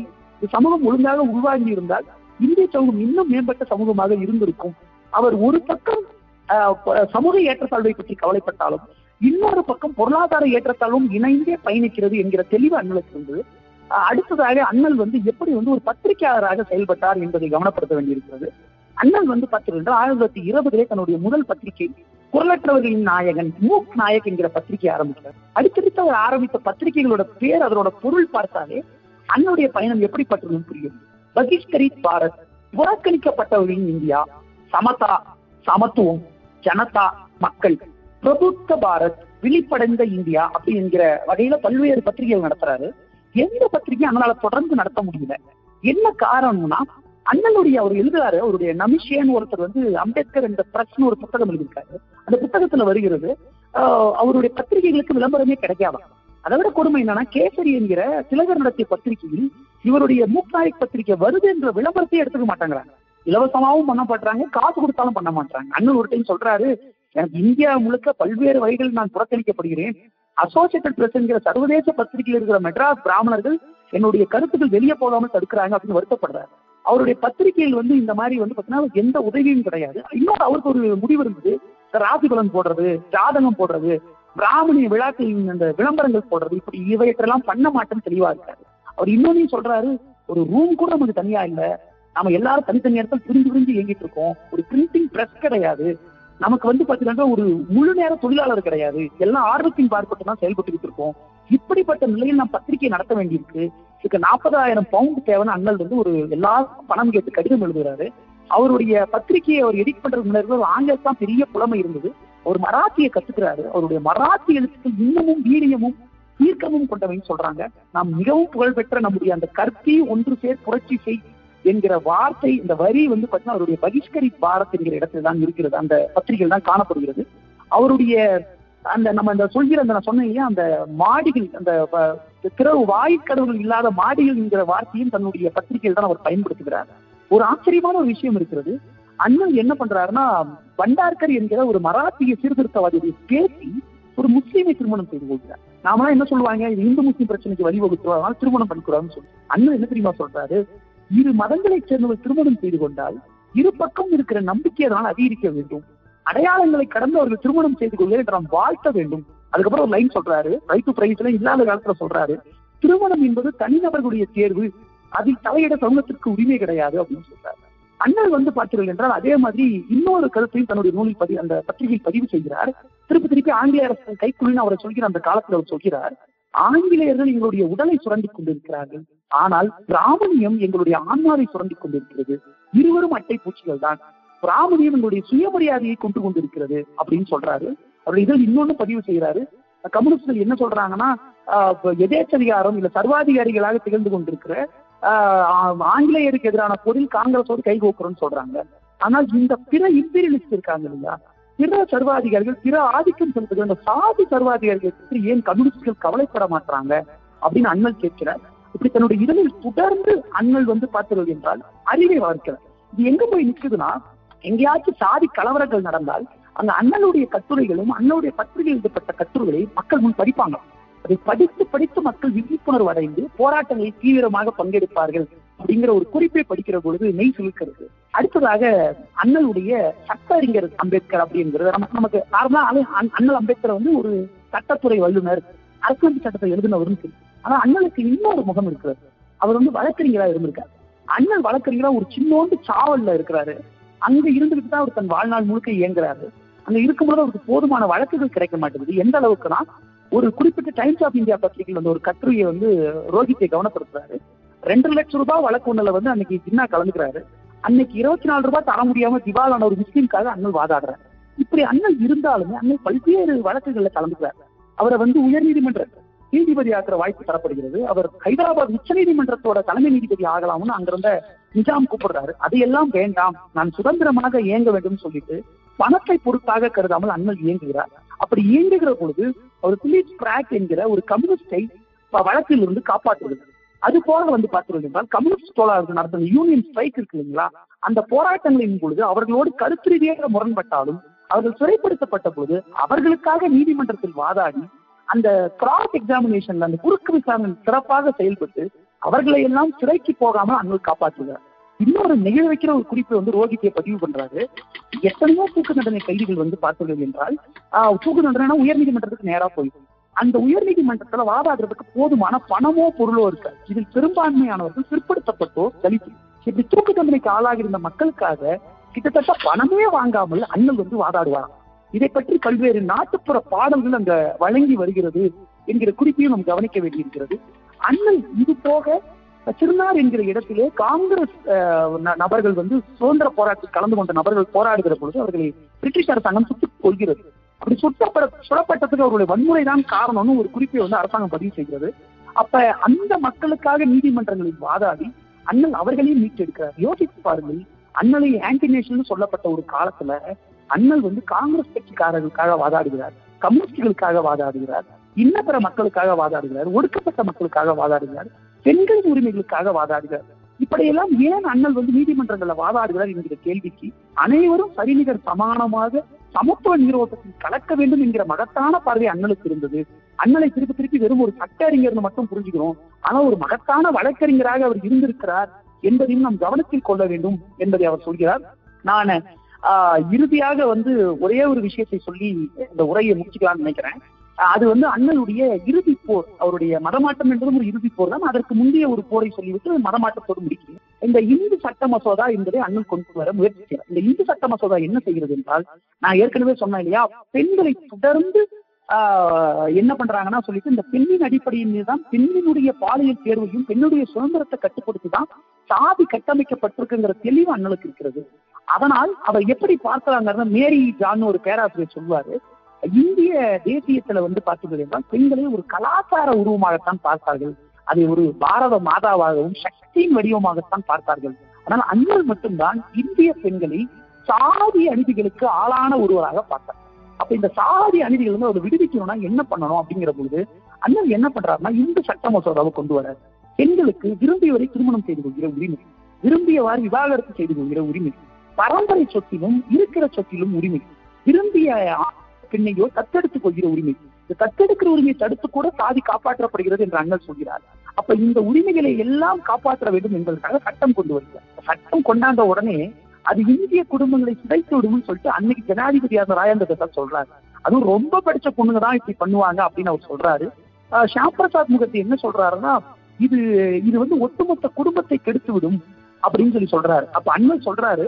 சமூகம் ஒழுங்காக உருவாகி இருந்தால் இந்திய சமூகம் இன்னும் மேம்பட்ட சமூகமாக இருந்திருக்கும். அவர் ஒரு பக்கம் சமூக ஏற்றத்தாழ்வை பற்றி கவலைப்பட்டாலும் இன்னொரு பக்கம் பொருளாதார ஏற்றத்தாழ்வும் இணைந்தே பயணிக்கிறது என்கிற தெளிவு அண்ணலுக்கு இருந்தது. அடுத்ததாக அண்ணல் வந்து எப்படி வந்து ஒரு பத்திரிகையாளராக செயல்பட்டார் என்பதை கவனப்படுத்த வேண்டியிருக்கிறது. அண்ணல் வந்து பார்த்தீங்கன்னா ஆயிரத்தி தொள்ளாயிரத்தி இருபதிலே தன்னுடைய முதல் பத்திரிகை குரலற்றவர்களின் நாயகன் மூக் நாயக் என்கிற பத்திரிகை ஆரம்பித்தார் அடுத்தடுத்து அவர் ஆரம்பித்த பத்திரிகைகளோட பேர் அதனோட பொருள் பார்த்தாலே அண்ணனுடைய பயணம் எப்படிப்பட்டதுன்னு புரியும். பகிஷ்கரி பாரத் புறக்கணிக்கப்பட்டவர்களின் இந்தியா சமதா சமத்துவம் ஜனதா மக்கள் பிரபுத்த பாரத் விழிப்படைந்த இந்தியா அப்படி என்கிற வகையில பல்வேறு பத்திரிகைகள் நடத்துறாரு. எந்த பத்திரிகையும் அண்ணனால தொடர்ந்து நடத்த முடியல. என்ன காரணம்னா அண்ணனுடைய அவர் எழுதுறாரு அவருடைய நமிஷேன்னு ஒருத்தர் வந்து அம்பேத்கர் என்ற பிரச்சனை ஒரு புத்தகம் எழுதியிருக்காரு. அந்த புத்தகத்துல வருகிறது அவருடைய பத்திரிகைகளுக்கு விளம்பரமே கிடைக்காதான் அதை விட கொடுமை என்னன்னா கேசரி என்கிற திலகர் நடத்திய பத்திரிகையில் இவருடைய மூக்நாயக் பத்திரிகை வருது என்ற விளம்பரத்தையே எடுத்துக்க மாட்டாங்கிறாங்க. இலவசமாவும் பண்ண மாட்டாங்க காசு கொடுத்தாலும் பண்ண மாட்டாங்க அண்ணன் ஒரு டைம் சொல்றாரு எனக்கு இந்தியா முழுக்க பல்வேறு வகைகள் நான் புறக்கணிக்கப்படுகிறேன். அசோசியேட்டட் பிரஸ் என்கிற சர்வதேச பத்திரிகையில் இருக்கிற மெட்ராஸ் பிராமணர்கள் என்னுடைய கருத்துக்கள் வெளியே போகாமல் தடுக்கிறாங்க அப்படின்னு வருத்தப்படுறாரு அவருடைய பத்திரிகையில் வந்து இந்த மாதிரி வந்து பாத்தீங்கன்னா எந்த உதவியும் கிடையாது. இன்னொரு அவருக்கு ஒரு முடிவு இருந்தது. ராசி பலன் போடுறது ஜாதகம் போடுறது பிராமணிய விழாக்களின் அந்த விளம்பரங்கள் போடுறது இப்படி இவையற்றெல்லாம் பண்ண மாட்டேன்னு தெளிவா இருக்காரு. அவர் இன்னொன்னு சொல்றாரு ஒரு ரூம் கூட நமக்கு தனியா இல்ல. நம்ம எல்லாரும் தனித்தனி இடத்துல பிரிஞ்சு பிரிஞ்சு இயங்கிட்டு இருக்கோம். ஒரு பிரிண்டிங் பிரஸ் கிடையாது. நமக்கு வந்து பாத்தீங்கன்னா ஒரு முழு நேர தொழிலாளர் கிடையாது. எல்லாம் ஆர்வத்தின் பார்ப்பட்டு தான் செயல்பட்டுக்கிட்டு இருக்கோம். இப்படிப்பட்ட நிலையில் நாம் பத்திரிகை நடத்த வேண்டியிருக்கு. இதுக்கு நாற்பதாயிரம் பவுண்ட் தேவைன்னு அண்ணல் வந்து ஒரு எல்லாருக்கும் பணம் கேட்டு கடிதம் எழுதுகிறாரு அவருடைய பத்திரிகையை அவர் எடிட் பண்றது முன்னாடி ஒரு ஆங்கிலம் தான் பெரிய புலமை இருந்தது. அவர் மராத்தியை கத்துக்கிறாரு. அவருடைய மராத்தி எழுத்துக்கள் இன்னமும் வீரியமும் தீர்க்கமும் கொண்டவைன்னு சொல்றாங்க. நாம் மிகவும் புகழ்பெற்ற நம்முடைய அந்த கற்பி ஒன்று சேர் புரட்சி செய் என்கிற வார்த்தை இந்த வரி வந்து பார்த்தீங்கன்னா அவருடைய பகிஷ்கரி பாரத் என்கிற இடத்துல தான் இருக்கிறது. அந்த பத்திரிகையில் தான் காணப்படுகிறது. அவருடைய அந்த நம்ம இந்த சொல்கிற அந்த நான் சொன்னேன் இல்லையா அந்த மாடிகள் அந்த திறவு வாய்க்கடவுகள் இல்லாத மாடிகள் என்கிற வார்த்தையும் தன்னுடைய பத்திரிகையில் தான் அவர் பயன்படுத்துகிறார். ஒரு ஆச்சரியமான ஒரு விஷயம் இருக்கிறது. அண்ணன் என்ன பண்றாருன்னா பண்டார்கர் என்கிற ஒரு மராத்திய சீர்திருத்தவாதியுடைய பேசி ஒரு முஸ்லீமை திருமணம் செய்து கொள்கிறார். நாமெல்லாம் என்ன சொல்லுவாங்க இது இந்து முஸ்லீம் பிரச்சனைக்கு வழிவகுக்கிறோம் அதனால திருமணம் பண்ணிக்கூடாதுன்னு சொல்லி அண்ணன் என்ன தெரியுமா சொல்றாரு? இரு மதங்களைச் சேர்ந்தவர் திருமணம் செய்து கொண்டால் இரு பக்கம் இருக்கிற நம்பிக்கை அதனால் அதிகரிக்க வேண்டும். அடையாளங்களை கடந்து அவர்கள் திருமணம் செய்து கொள்ள என்று நாம் வாழ்த்த வேண்டும். அதுக்கப்புறம் ஒரு லைன் சொல்றாரு. ரைட் டு பிரைஸ்ல இல்லாத காலத்துல சொல்றாரு. திருமணம் என்பது தனிநபர்களுடைய தேர்வு. அதில் தலையிட சமூகத்திற்கு உரிமை கிடையாது அப்படின்னு சொல்றாரு. அண்ணல் வந்து பார்த்தீர்கள் என்றால் அதே மாதிரி இன்னொரு கருத்தையும் தன்னுடைய நூலில் பதிவு அந்த பத்திரிகையில் பதிவு செய்கிறார். திருப்பி திருப்பி ஆங்கிலேய அரசு கைக்குழுன்னு அவரை சொல்கிற அந்த காலத்தில் அவர் சொல்கிறார். ஆங்கிலேயர்கள் எங்களுடைய உடலை சுரண்டிக் கொண்டிருக்கிறார்கள். ஆனால் பிராமணியம் எங்களுடைய ஆன்மாவை சுரண்டிக் கொண்டிருக்கிறது. இருவரும் அட்டை பூச்சிகள் தான். பிராமணியம் எங்களுடைய சுயமரியாதையை கொண்டு கொண்டிருக்கிறது அப்படின்னு சொல்றாரு. அவர் இதில் இன்னொன்னு பதிவு செய்கிறாரு கம்யூனிஸ்ட்கள் என்ன சொல்றாங்கன்னா எதேச்சதிகாரம் இல்ல சர்வாதிகாரிகளாக திகழ்ந்து கொண்டிருக்கிற ஆங்கிலேயருக்கு எதிரான பொருள் காங்கிரஸோடு கைகோக்குறோம்னு சொல்றாங்க. ஆனால் இந்த பிற இம்பீரியலிஸ்ட் இருக்காங்க இல்லையா? பிற சர்வாதிகாரிகள் பிற ஆதிக்கம் செலுத்துகிற அந்த சாதி சர்வாதிகாரிகள் பற்றி ஏன் கம்யூனிஸ்டுகள் கவலைப்பட மாட்டாங்க அப்படின்னு அண்ணல் கேட்கிறார். இப்படி தன்னுடைய இதழில் தொடர்ந்து அண்ணல் வந்து பார்த்தது என்றால் அறிவை வளர்க்கிறார். இது எங்க போய் நிற்குதுன்னா எங்கேயாச்சும் சாதி கலவரங்கள் நடந்தால் அந்த அண்ணனுடைய கட்டுரைகளும் அண்ணனுடைய பத்திரிகையில் எழுதப்பட்ட கட்டுரைகளை மக்கள் முன் படிப்பாங்க அதை படித்து படித்து மக்கள் விழிப்புணர்வு அடைந்து போராட்டங்களில் தீவிரமாக பங்கெடுப்பார்கள் அப்படிங்கிற ஒரு குறிப்பை படிக்கிற பொழுது மெய் சுழுக்கிறது அடுத்ததாக அண்ணலுடைய சட்ட அறிஞர் அம்பேத்கர் அப்படிங்கிறது. நமக்கு நமக்கு நார்மலா அண்ணல் அம்பேத்கர் வந்து ஒரு சட்டத்துறை வல்லுநர் அரசியல் சட்டத்தை எழுதினவரும் சரி. ஆனா அண்ணலுக்கு இன்னொரு முகம் இருக்கிறது. அவர் வந்து வழக்கறிஞரா இருந்திருக்காரு. அண்ணல் வழக்கறிஞரா ஒரு சின்னோண்டு சாவல்ல இருக்கிறாரு. அங்க இருந்துகிட்டு தான் அவர் தன் வாழ்நாள் முழுக்க இயங்குறாரு. அங்க இருக்கும்போது அவருக்கு போதுமான வழக்குகள் கிடைக்க மாட்டேங்குது. எந்த அளவுக்குனா ஒரு குறிப்பிட்ட டைம்ஸ் ஆஃப் இந்தியா பத்திரிகையில் வந்து ஒரு கட்டுரையை வந்து ரோஹித்தை கவனப்படுத்துறாரு. ரெண்டு லட்சம் ரூபாய் வழக்கு ஒண்ணுல வந்து அன்னைக்கு ஜின்னா கலந்துக்கிறாரு. அன்னைக்கு இருபத்தி நாலு ரூபாய் தர முடியாம திவாலான ஒரு முஸ்லீம்காக அண்ணல் வாதாடுறாரு. இப்படி அண்ணல் இருந்தாலுமே அண்ணன் பல்வேறு வழக்குகள்ல கலந்துக்கிறாரு. அவரை வந்து உயர்நீதிமன்ற நீதிபதி ஆக்குற வாய்ப்பு தரப்படுகிறது. அவர் ஹைதராபாத் உச்ச நீதிமன்றத்தோட தலைமை நீதிபதி ஆகலாம்னு அங்கிருந்த நிஜாம் கூப்பிடுறாரு. அதையெல்லாம் வேண்டாம். நான் சுதந்திரமாக இயங்க வேண்டும் சொல்லிட்டு பணத்தை பொறுத்தாக கருதாமல் அண்ணல் இயங்குகிறார். அப்படி இயங்குகிற பொழுது அவர் பிலிப் பிராக் என்கிற ஒரு கம்யூனிஸ்டை வழக்கில் இருந்து காப்பாற்றுகிறது. அது போல வந்து பார்த்தீர்கள் என்றால் கம்யூனிஸ்ட் தோழர்கள் நடத்தின யூனியன் ஸ்ட்ரைக் இருக்கு இல்லைங்களா? அந்த போராட்டங்களின் பொழுது அவர்களோடு கருத்து ரீதியாக முரண்பட்டாலும் அவர்கள் சிறைப்படுத்தப்பட்ட பொழுது அவர்களுக்காக நீதிமன்றத்தில் வாதாடி அந்த கிராஸ் எக்ஸாமினேஷன்ல அந்த குறுக்கு விசாரணை சிறப்பாக செயல்பட்டு அவர்களை எல்லாம் சிறைக்கு போகாம அண்ணல் காப்பாற்றுகிறார். இன்னொரு நெகிழ வைக்கிற ஒரு குறிப்பை வந்து ரோஹித்தை பதிவு பண்றாரு. எத்தனையோ தூக்கு நடனை கைதிகள் வந்து பார்த்துள்ளது என்றால் தூக்கு நடனா உயர்நீதிமன்றத்துக்கு நேரா போயிடும். அந்த உயர்நீதிமன்றத்துல வாதாடுறதுக்கு போதுமான பணமோ பொருளோ இருக்கு? இதில் பெரும்பான்மையானவர்கள் பிற்படுத்தப்பட்டோ தலித்து. இப்படி தூக்கு தண்டனைக்கு ஆளாகி இருந்த மக்களுக்காக கிட்டத்தட்ட பணமே வாங்காமல் அண்ணல் வந்து வாதாடுவாராம். இதை பற்றி பல்வேறு நாட்டுப்புற பாடல்கள் அங்க வழங்கி வருகிறது என்கிற குறிப்பையும் நாம் கவனிக்க வேண்டியிருக்கிறது. அண்ணல் இது போக திருநார் என்கிற இடத்திலே காங்கிரஸ் நபர்கள் வந்து சுதந்திர போராட்டத்தில் கலந்து கொண்ட நபர்கள் போராடுகிற பொழுது அவர்களை பிரிட்டிஷ் அரசாங்கம் சுட்டுக் கொள்கிறது அப்படி சுட்டப்பட சுடப்பட்டதுக்கு அவருடைய வன்முறை தான் காரணம்னு ஒரு குறிப்பை வந்து அரசாங்கம் பதிவு செய்கிறது. அப்ப அந்த மக்களுக்காக நீதிமன்றங்களில் வாதாடி அண்ணல் அவர்களையும் மீட்டெடுக்கிறார். யோசித்து பாருங்கள் அண்ணலை ஆன்டி நேஷன் சொல்லப்பட்ட ஒரு காலத்துல அண்ணல் வந்து காங்கிரஸ் கட்சிக்காரர்களுக்காக வாதாடுகிறார் கம்யூனிஸ்டுகளுக்காக வாதாடுகிறார் இன்ன பிற மக்களுக்காக வாதாடுகிறார் ஒடுக்கப்பட்ட மக்களுக்காக வாதாடுகிறார். பெண்களின் உரிமைகளுக்காக வாதாடுகிறார் இப்படியெல்லாம் ஏன் அண்ணல் வந்து நீதிமன்றங்களில் வாதாடுகிறார் என்கிற கேள்விக்கு அனைவரும் சரிநிகர் சமானமாக சமத்துவ நீரோட்டத்தில் கலக்க வேண்டும் என்கிற மகத்தான பார்வை அண்ணலுக்கு இருந்தது. அண்ணலை திருப்பி திருப்பி வெறும் ஒரு சட்ட அறிஞர்னு மட்டும் புரிஞ்சுக்கிறோம். ஆனா ஒரு மகத்தான வழக்கறிஞராக அவர் இருந்திருக்கிறார் என்பதையும் நாம் கவனத்தில் கொள்ள வேண்டும் என்பதை அவர் சொல்கிறார். நான் ஆஹ் இறுதியாக வந்து ஒரே ஒரு விஷயத்தை சொல்லி இந்த உரையை முடிச்சுக்கலாம்னு நினைக்கிறேன். அது வந்து அண்ணனுடைய இறுதி போர். அவருடைய மதமாட்டம் என்பதும் ஒரு இறுதி போர் தான். அதற்கு முந்தைய ஒரு போரை சொல்லிவிட்டு மதமாட்டத்தோடு முடிக்கிறேன். இந்த இந்து சட்ட மசோதா என்பதை அண்ணன் கொண்டு வர முயற்சி இந்த இந்து சட்ட மசோதா என்ன செய்கிறது என்றால் நான் ஏற்கனவே சொன்னேன் இல்லையா? பெண்களை தொடர்ந்து ஆஹ் என்ன பண்றாங்கன்னா சொல்லிட்டு இந்த பெண்ணின் அடிப்படையின் மீதுதான் பெண்ணினுடைய பாலியல் தேர்வையும் பெண்ணுடைய சுதந்திரத்தை கட்டுப்படுத்தி தான் சாதி கட்டமைக்கப்பட்டிருக்குங்கிற தெளிவு அண்ணலுக்கு இருக்கிறது. அதனால் அவர் எப்படி பார்க்கிறாங்க மேரி ஜான் ஒரு பேராசிரியர் சொல்வாரு இந்திய தேசியத்துல வந்து பார்த்தீர்கள் என்றால் பெண்களை ஒரு கலாச்சார உருவமாகத்தான் பார்த்தார்கள். அதை ஒரு பாரத மாதாவாகவும் சக்தியின் வடிவமாகத்தான் பார்த்தார்கள். ஆனால் அண்ணல் மட்டும்தான் இந்திய பெண்களை சாதி அநீதிகளுக்கு ஆளான ஒருவராக பார்த்தார். அப்ப இந்த சாதி அநீதிகள் வந்து அவர் விடுவிக்கணும்னா என்ன பண்ணணும் அப்படிங்கிற பொழுது அண்ணன் என்ன பண்றாருன்னா இந்த சட்ட மசோதாவை கொண்டு வர பெண்களுக்கு விரும்பியவரை திருமணம் செய்து கொள்கிற உரிமை விரும்பியவாறு விவாகரத்து செய்து கொள்கிற உரிமை பரம்பரை சொத்திலும் இருக்கிற சொத்திலும் உரிமை விரும்பிய பெண்ணையோ தத்தெடுத்துக் கொள்கிற உரிமை. இந்த தத்தெடுக்கிற உரிமையை தடுத்து கூட சாதி காப்பாற்றப்படுகிறது என்று அண்ணல் சொல்கிறார். அப்ப இந்த உரிமைகளை எல்லாம் காப்பாற்ற வேண்டும் என்பதற்காக சட்டம் கொண்டு வருகிறார். சட்டம் கொண்டாந்த உடனே அது இந்திய குடும்பங்களை சிதைத்து விடும்னு சொல்லிட்டு அன்னைக்கு ஜனாதிபதியாக இருந்த ராஜேந்திர பிரசாத் சொல்றாரு. அதுவும் ரொம்ப படிச்ச பொண்ணுங்க தான் இப்படி பண்ணுவாங்க அப்படின்னு அவர் சொல்றாரு. ஷியாம் பிரசாத் முகத்தை என்ன சொல்றாருன்னா இது இது வந்து ஒட்டுமொத்த குடும்பத்தை கெடுத்து விடும் அப்படின்னு சொல்லி சொல்றாரு. அப்ப அண்ணன் சொல்றாரு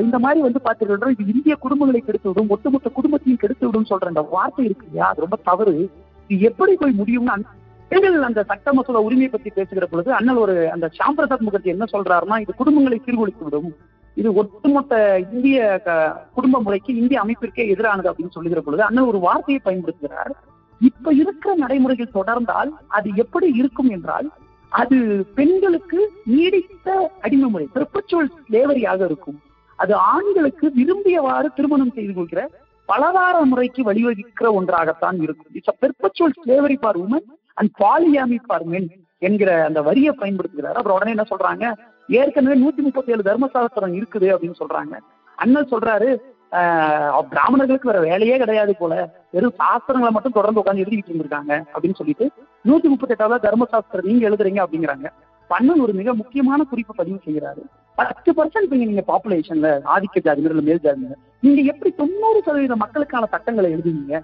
இந்த மாதிரி வந்து பாத்துக்கிட்டோம் இது இந்திய குடும்பங்களை கெடுத்து விடும் ஒட்டுமொத்த குடும்பத்தையும் கெடுத்து விடும் சொல்ற அந்த வார்த்தை இருக்கு இல்லையா? அது ரொம்ப தவறு. இது எப்படி போய் முடியும்னு பெண்கள் அந்த சட்ட மசோதா உரிமையை பத்தி பேசுகிற பொழுது அண்ணல் ஒரு அந்த ஷியாம் பிரசாத் முகர்ஜி என்ன சொல்றாருன்னா இது குடும்பங்களை சீர்குலைத்து விடும். இது ஒட்டுமொத்த இந்திய குடும்ப முறைக்கு இந்திய அமைப்பிற்கே எதிரானது அப்படின்னு சொல்லுகிற பொழுது அண்ணல் ஒரு வார்த்தையை பயன்படுத்துகிறார். இப்ப இருக்கிற நடைமுறைகள் தொடர்ந்தால் அது எப்படி இருக்கும் என்றால் அது பெண்களுக்கு நீடித்த அடிமை முறை பெர்பச்சுவல் லேவரியாக இருக்கும். அது ஆண்களுக்கு விரும்பியவாறு திருமணம் செய்து கொள்கிற பலதார முறைக்கு வழிவகுக்கிற ஒன்றாகத்தான் இருக்கும். It's perpetual slavery for women and polygamy for men என்கிற அந்த வரியை பயன்படுத்துகிறார். அப்புறம் உடனே என்ன சொல்றாங்க? ஏற்கனவே நூத்தி முப்பத்தி ஏழு தர்மசாஸ்திரம் இருக்குது அப்படின்னு சொல்றாங்க. அண்ணன் சொல்றாரு பிராமணர்களுக்கு வேற வேலையே கிடையாது போல. வெறும் சாஸ்திரங்களை மட்டும் தொடர்ந்து உட்காந்து எழுதிட்டு இருந்திருக்காங்க. அப்படின்னு சொல்லிட்டு நூத்தி முப்பத்தி எட்டாவது தர்மசாஸ்திரம் நீங்க எழுதுறீங்க அப்படிங்கிறாங்க. பண்ணன் ஒரு மிக முக்கியமான குறிப்பு பதிவு செய்கிறாரு. பத்து பர்சன்ட் நீங்க பாப்புலேஷன்ல ஆதிக்க ஜாதியினர் மேல் ஜாதியினர் நீங்க எப்படி தொண்ணூறு சதவீத மக்களுக்கான சட்டங்களை எழுதுவீங்க?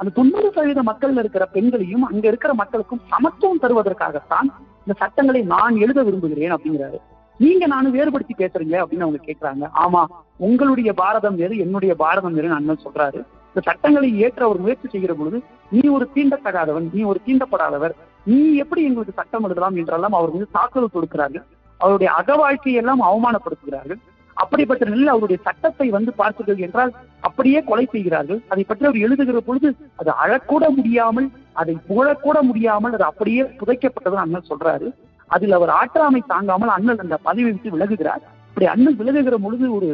அந்த தொண்ணூறு சதவீத மக்கள்ல இருக்கிற பெண்களையும் அங்க இருக்கிற மக்களுக்கும் சமத்துவம் தருவதற்காகத்தான் இந்த சட்டங்களை நான் எழுத விரும்புகிறேன் அப்படிங்கிறாரு. நீங்க நானும் வேறுபடுத்தி பேசுறீங்க அப்படின்னு அவங்க கேட்கறாங்க ஆமா உங்களுடைய பாரதம் வேறு என்னுடைய பாரதம் வேறு அண்ணன் சொல்றாரு. இந்த சட்டங்களை ஏற்ற ஒரு முயற்சி செய்கிற பொழுது நீ ஒரு தீண்டத்தகாதவன் நீ ஒரு தீண்டப்படாதவர் நீ எப்படி எங்களுக்கு சட்டம் எழுதலாம் என்றெல்லாம் அவர் வந்து தாக்குதல் கொடுக்கிறார்கள் அவருடைய அக வாழ்க்கையெல்லாம் அவமானப்படுத்துகிறார்கள். அப்படிப்பட்ட நிலையில் அவருடைய சட்டத்தை வந்து பார்த்தீர்கள் என்றால் அப்படியே கொலை செய்கிறார்கள். அதை பற்றி அவர் எழுதுகிற பொழுது அது அழக்கூட முடியாமல் அதை புகழக்கூட முடியாமல் அது அப்படியே புதைக்கப்பட்டதுன்னு அண்ணன் சொல்றாரு. அதில் அவர் ஆற்றாமை தாங்காமல் அண்ணன் அந்த பதவி விட்டு விலகுகிறார். அப்படி அண்ணன் விலகுகிற பொழுது ஒரு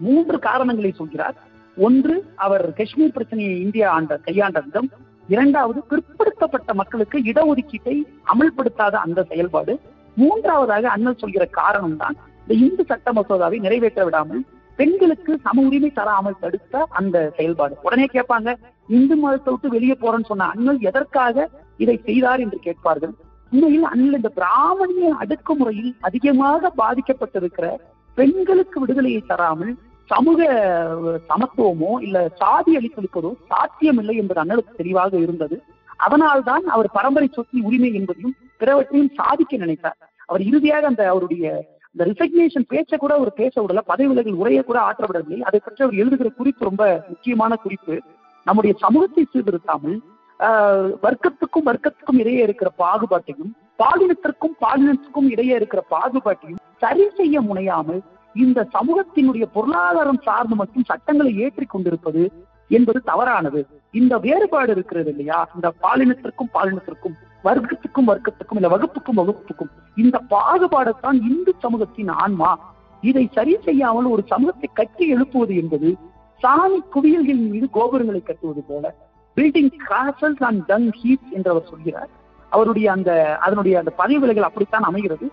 மூன்று காரணங்களை சொல்கிறார். ஒன்று அவர் காஷ்மீர் பிரச்சனையை இந்தியா ஆண்ட கையாண்ட விதம். இரண்டாவது பிற்படுத்தப்பட்ட மக்களுக்கு இடஒதுக்கீட்டை அமல்படுத்தாத அந்த செயல்பாடு. மூன்றாவதாக அண்ணல் சொல்கிற காரணம் தான் இந்த இந்து சட்ட மசோதாவை நிறைவேற்ற விடாமல் பெண்களுக்கு சம உரிமை தராமல் தடுத்த அந்த செயல்பாடு. உடனே கேட்பாங்க இந்து மதத்தை விட்டு வெளியே போறேன்னு சொன்ன அண்ணல் எதற்காக இதை செய்தார் என்று கேட்பார்கள். உண்மையில் அண்ணல் இந்த பிராமணிய அடுக்குமுறையில் அதிகமாக பாதிக்கப்பட்டிருக்கிற பெண்களுக்கு விடுதலையை தராமல் சமூக சமத்துவமோ இல்ல சாதி அளிப்பளிப்பதோ சாத்தியம் இல்லை என்பது அண்ணலுக்கு தெளிவாக இருந்தது. அதனால்தான் அவர் பரம்பரை சொத்தி உரிமை என்பதையும் பிறவற்றையும் சாதிக்க நினைத்தார். அவர் இறுதியாக அந்த அவருடைய இந்த ரிசக்னேஷன் பேச்ச கூட அவர் பேச விடல பதவி விலகல் உரையை கூட ஆற்றவிடவில்லை அதை பற்றி அவர் எழுதுகிற குறிப்பு ரொம்ப முக்கியமான குறிப்பு. நம்முடைய சமூகத்தை சீர்திருத்தாமல் வர்க்கத்துக்கும் வர்க்கத்துக்கும் இடையே இருக்கிற பாகுபாட்டையும் பாலினத்திற்கும் பாலினத்துக்கும் இடையே இருக்கிற பாகுபாட்டையும் சரி செய்ய முனையாமல் இந்த சமூகத்தினுடைய பொருளாதாரம் சார்ந்து மட்டும் சட்டங்களை ஏற்றிக் கொண்டிருப்பது என்பது தவறானது. இந்த வேறுபாடு இருக்கிறது இல்லையா? இந்த பாலினத்திற்கும் பாலினத்திற்கும் வர்க்கத்துக்கும் வர்க்கத்துக்கும் இல்ல வகுப்புக்கும் வகுப்புக்கும் இந்த பாகுபாடைத்தான் இந்து சமூகத்தின் ஆன்மா. இதை சரி செய்யாமல் ஒரு சமூகத்தை கட்டி எழுப்புவது என்பது சாமி குவியல்களின் மீது கோபுரங்களை கட்டுவது போல building castles and dung heap என்று அவர் சொல்கிறார். அவருடைய அந்த அதனுடைய அந்த பதவி விலைகள் அப்படித்தான் அமைகிறது.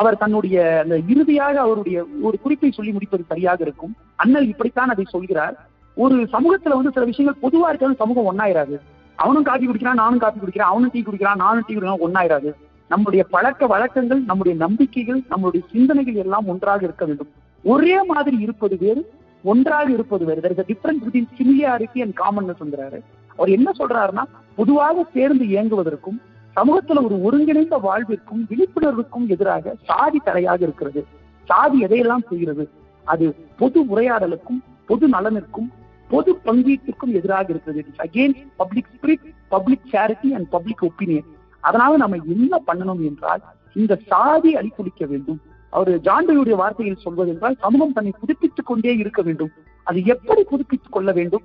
அவர் தன்னுடைய அந்த இறுதியாக அவருடைய ஒரு குறிப்பை சொல்லி முடிப்பது சரியாக இருக்கும். அண்ணல் இப்படித்தான் அதை சொல்கிறார். ஒரு சமூகத்துல வந்து சில விஷயங்கள் பொதுவா இருக்கிறது சமூகம் ஒன்னாயிராது அவனும் காப்பி குடிக்கிறான் நானும் காப்பி குடிக்கிறேன் அவனும் டீ குடிக்கிறான் நானும் டீ குடிக்கிறான் ஒன்னாயிராது நம்முடைய பழக்க வழக்கங்கள் நம்முடைய நம்பிக்கைகள் நம்முடைய சிந்தனைகள் எல்லாம் ஒன்றாக இருக்க வேண்டும். ஒரே மாதிரி இருப்பது வேறு ஒன்றாக இருப்பது வேறு. There is difference between similarity and common சொல்றாரு அவர் என்ன சொல்றாருன்னா பொதுவாக சேர்ந்து இயங்குவதற்கும் சமூகத்துல ஒரு ஒருங்கிணைந்த வாழ்விற்கும் விழிப்புணர்வுக்கும் எதிராக சாதி தடையாக இருக்கிறது. சாதி எதையெல்லாம் செய்கிறது? அது பொது உரையாடலுக்கும் பொது நலனுக்கும் பொது பங்கீட்டுக்கும் எதிராக இருக்கிறது. It's again public spirit public charity and public opinion அதனால நம்ம என்ன பண்ணணும் என்றால் இந்த சாதி அழித்துடிக்க வேண்டும். அவர் ஜாண்டனுடைய வார்த்தையில் சொல்வது என்றால் சமூகம் தன்னை புதுப்பித்துக் கொண்டே இருக்க வேண்டும். அது எப்படி புதுப்பித்துக் கொள்ள வேண்டும்?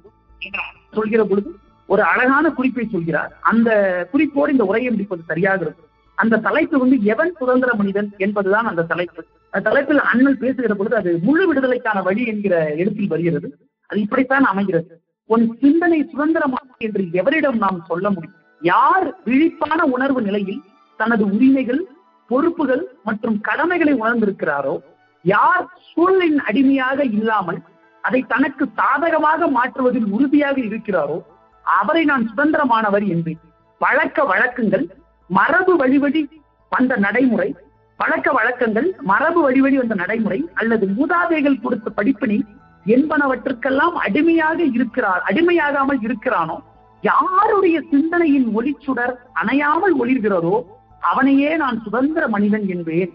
சொல்கிற பொழுது ஒரு அழகான குறிப்பை சொல்கிறார். அந்த குறிப்போடு இந்த உரையை முடிப்பது சரியாக இருக்கும். அந்த தலைப்பு வந்து எவன் சுதந்திர மனிதன் என்பதுதான் அந்த தலைப்பு. தலைப்பில் அண்ணல் பேசுகிற பொழுது அது முழு விடுதலைக்கான வழி என்கிற எழுத்தில் வருகிறது. அது இப்படித்தான் அமைகிறது. உன் சிந்தனை சுதந்திரமாக என்று எவரிடம் நாம் சொல்ல முடியும்? யார் விழிப்பான உணர்வு நிலையில் தனது உரிமைகள் பொறுப்புகள் மற்றும் கடமைகளை உணர்ந்திருக்கிறாரோ யார் சூழலின் அடிமையாக இல்லாமல் அதை தனக்கு சாதகமாக மாற்றுவதில் உறுதியாக இருக்கிறாரோ அவரை நான் சுதந்திரமானவர் என்பேன். வழக்க வழக்கங்கள் மரபு வழிவழி வந்த நடைமுறை பழக்க வழக்கங்கள் மரபு வழிவழி வந்த நடைமுறை அல்லது மூதாதைகள் கொடுத்த படிப்பினை என்பனவற்றுக்கெல்லாம் அடிமையாக இருக்கிறார் அடிமையாகாமல் இருக்கிறானோ யாருடைய சிந்தனையின் ஒளிச்சுடர் அணையாமல் ஒளிர்கிறதோ அவனையே நான் சுதந்திர மனிதன் என்பேன்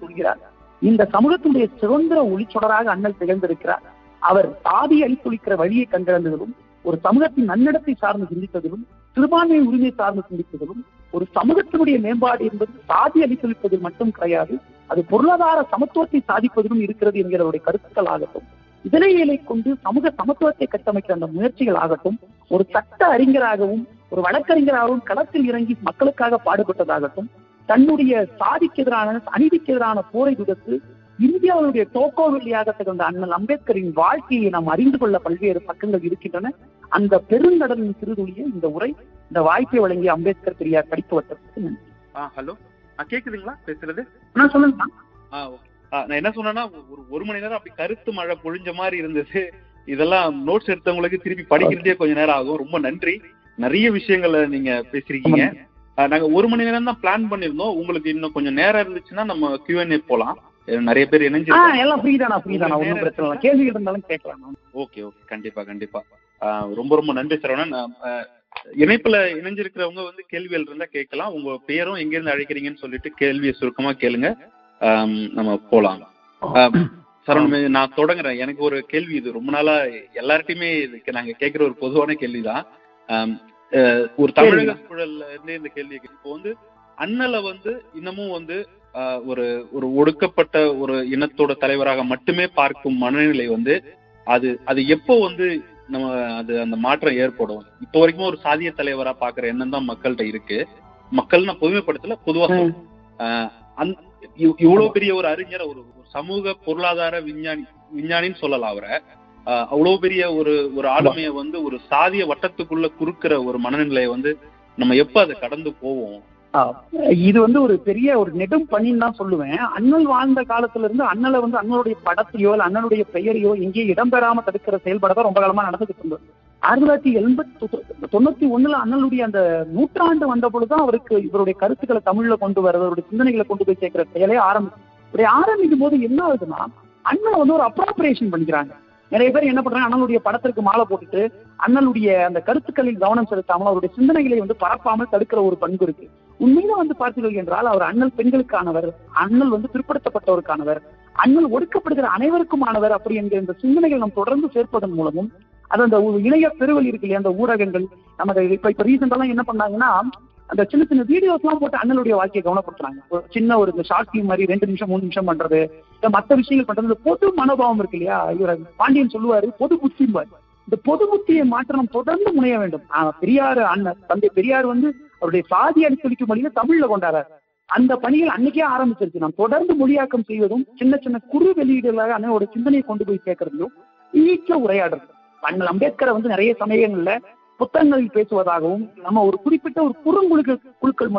சொல்கிறார். இந்த சமூகத்துடைய சுதந்திர ஒளிச்சுடராக அண்ணல் திகழ்ந்திருக்கிறார். அவர் சாதி அழித்தொழிக்கிற வழியை கண்டறிந்ததிலும் ஒரு சமூகத்தின் நன்னடத்தை சார்ந்து சிந்தித்ததிலும் சிறுபான்மை உரிமை சார்ந்து சிந்தித்ததிலும் ஒரு சமூகத்தினுடைய மேம்பாடு என்பது சாதி அளித்தளிப்பதில் மட்டும் கிடையாது அது பொருளாதார சமத்துவத்தை சாதிப்பதிலும் இருக்கிறது என்கிறவருடைய கருத்துக்கள் ஆகட்டும். இதனைகளை கொண்டு சமூக சமத்துவத்தை கட்டமைக்கிற அந்த முயற்சிகள் ஆகட்டும் ஒரு சட்ட அறிஞராகவும் ஒரு வழக்கறிஞராகவும் களத்தில் இறங்கி மக்களுக்காக பாடுபட்டதாகட்டும் தன்னுடைய சாதிக்கு எதிரான அநீதிக்கு எதிரான போரை விடுத்து இந்தியாவுடைய டோக்கோ வெள்ளியாக திகழ்ந்த அண்ணல் அம்பேத்கரின் வாழ்க்கையை நாம் அறிந்து கொள்ள பல்வேறு பக்கங்கள் இருக்கின்றன. அந்த பெருங்கடலின் சிறுதுளியை இந்த உரை இந்த வாய்ப்பை வழங்கிய அம்பேத்கர் பெரியார் படிப்பு வட்டத்துக்கு நன்றி. ஹலோ. கேக்குதுங்களா பேசுறது? நான் சொல்லுங்க நான் என்ன சொன்னேன்னா ஒரு ஒரு மணி நேரம் அப்படி கருத்து மழை பொழிஞ்ச மாதிரி இருந்தது. இதெல்லாம் நோட்ஸ் எடுத்தவங்களுக்கு திருப்பி படிக்கிறதே கொஞ்ச நேரம் ஆகும். ரொம்ப நன்றி. நிறைய விஷயங்களை நீங்க பேசிருக்கீங்க நாங்க ஒரு மணி நேரம் தான் பிளான் பண்ணிருந்தோம் உங்களுக்கு இன்னும் கொஞ்சம் நேரம் இருந்துச்சுன்னா நம்ம கியூஎன்ஏ போலாம். நிறைய பேர் இணைஞ்சு எல்லாம் ஃப்ரீ தானா ஃப்ரீ தானா? ஒன்றும் பிரச்சனை இல்லை. கேள்விகள் இருந்தாலும் கேட்கலாம். Okay okay. கண்டிப்பா கண்டிப்பா. ரொம்ப ரொம்ப நன்றி சரவணன். இணைப்புல இணைஞ்சிருக்கிறவங்க வந்து கேள்விகள் இருந்தா கேட்கலாம். உங்க பேரும் எங்க இருந்து அழைக்கிறீங்கன்னு சொல்லிட்டு கேள்வியை சுருக்கமா கேளுங்க. நம்ம போலாம். சரவணன் நான் தொடங்குறேன். எனக்கு ஒரு கேள்வி இது. ரொம்ப நாளா எல்லார்ட்டையுமே இதுக்கு நாங்க கேட்கிற ஒரு பொதுவான கேள்விதான். ஒரு தமிழக சூழல்ல இருந்தே இந்த கேள்வி இப்போ வந்து அண்ணலை வந்து இன்னமும் வந்து ஒரு ஒரு ஒடுக்கப்பட்ட ஒரு இனத்தோட தலைவராக மட்டுமே பார்க்கும் மனநிலை வந்து அது அது எப்போ வந்து நம்ம அது அந்த மாற்றம் ஏற்படும்? இப்போ வரைக்கும் ஒரு சாதிய தலைவரா பாக்குற எண்ணம் தான் மக்கள்கிட்ட இருக்கு. மக்கள் நான் பொதுமைப்படுத்தல பொதுவா இவ்வளவு பெரிய ஒரு அறிஞர் ஒரு சமூக பொருளாதார விஞ்ஞானி விஞ்ஞானின்னு சொல்லலாம் அவரை. அவ்வளவு பெரிய ஒரு ஒரு ஆளுமையை வந்து ஒரு சாதிய வட்டத்துக்குள்ள குறுக்கிற ஒரு மனநிலையை வந்து நம்ம எப்ப அதை கடந்து போவோம்? இது வந்து ஒரு பெரிய ஒரு நெடும் பணின்னு தான் சொல்லுவேன். அண்ணல் வாழ்ந்த காலத்துல இருந்து அண்ணலை வந்து அண்ணனுடைய படத்தையோ இல்ல அண்ணனுடைய பெயரையோ எங்கேயும் இடம்பெறாம தடுக்கிற செயல்பாடு ரொம்ப காலமா நடந்துகிட்டு இருந்தது. ஆயிரத்தி தொள்ளாயிரத்தி எண்பத்தி தொண்ணூத்தி ஒண்ணுல அண்ணனுடைய அந்த நூற்றாண்டு வந்த பொழுதுதான் அவருக்கு இவருடைய கருத்துக்களை தமிழ்ல கொண்டு வர அவருடைய சிந்தனைகளை கொண்டு போய் சேர்க்கிற செயலே ஆரம்பிச்சு இப்படி ஆரம்பிக்கும் போது என்ன ஆகுதுன்னா அண்ணன் வந்து ஒரு அப்ராப்ரேஷன் பண்ணிக்கிறாங்க. நிறைய பேர் என்ன பண்றாங்க? அண்ணனுடைய படத்திற்கு மாலை போட்டுட்டு அண்ணனுடைய அந்த கருத்துக்களில் கவனம் செலுத்தாமல் அவருடைய சிந்தனைகளை வந்து பரப்பாமல் தடுக்கிற ஒரு பண்பு இருக்கு. உண்மையில வந்து பார்த்தீர்கள் என்றால் அவர் அண்ணல் பெண்களுக்கானவர் அண்ணல் வந்து பிற்படுத்தப்பட்டவருக்கானவர் அண்ணல் ஒடுக்கப்படுகிற அனைவருக்குமானவர் அப்படி என்கிற இந்த சிந்தனைகள் நாம் தொடர்ந்து சேர்ப்பதன் மூலமும் அது அந்த இணைய பெருவழி இருக்கு இல்லையா அந்த ஊடகங்கள் நம்ம இப்ப இப்ப ரீசெண்டெல்லாம் என்ன பண்ணாங்கன்னா அந்த சின்ன சின்ன வீடியோஸ் எல்லாம் போட்டு அண்ணனுடைய வாழ்க்கையை கவனப்படுத்துறாங்க. ஒரு சின்ன ஒரு இந்த ஷார்ட் ஃபிலிம் மாதிரி ரெண்டு நிமிஷம் மூணு நிமிஷம் பண்றது. இல்ல மற்ற விஷயங்கள் பண்றது. பொது மனோபாவம் இருக்கு இல்லையா? இவர் பாண்டியன் சொல்லுவாரு பொது புத்திம்பார் இந்த பொது புத்தியை மாற்றம் தொடர்ந்து முனைய வேண்டும். பெரியார் அண்ணன் தந்தை பெரியார் வந்து அவருடைய சாதி அடித்தொழிக்கும் மொழியை தமிழ்ல கொண்டாடுறாரு அந்த பணிகள் அன்னைக்கே ஆரம்பிச்சிருச்சு. நாம் தொடர்ந்து மொழியாக்கம் செய்வதும் சின்ன சின்ன குறு வெளியீடுகளாக அண்ணனோட சிந்தனையை கொண்டு போய் சேர்க்கறதையும் ஈச்ச உரையாடுறது அண்ணல் அம்பேத்கரை வந்து நிறைய சமயங்கள்ல புத்தகங்களில் பேசுவதாகவும் நம்ம ஒரு குறிப்பிட்ட ஒரு குறுங்குழுக்கள் குழுக்கள்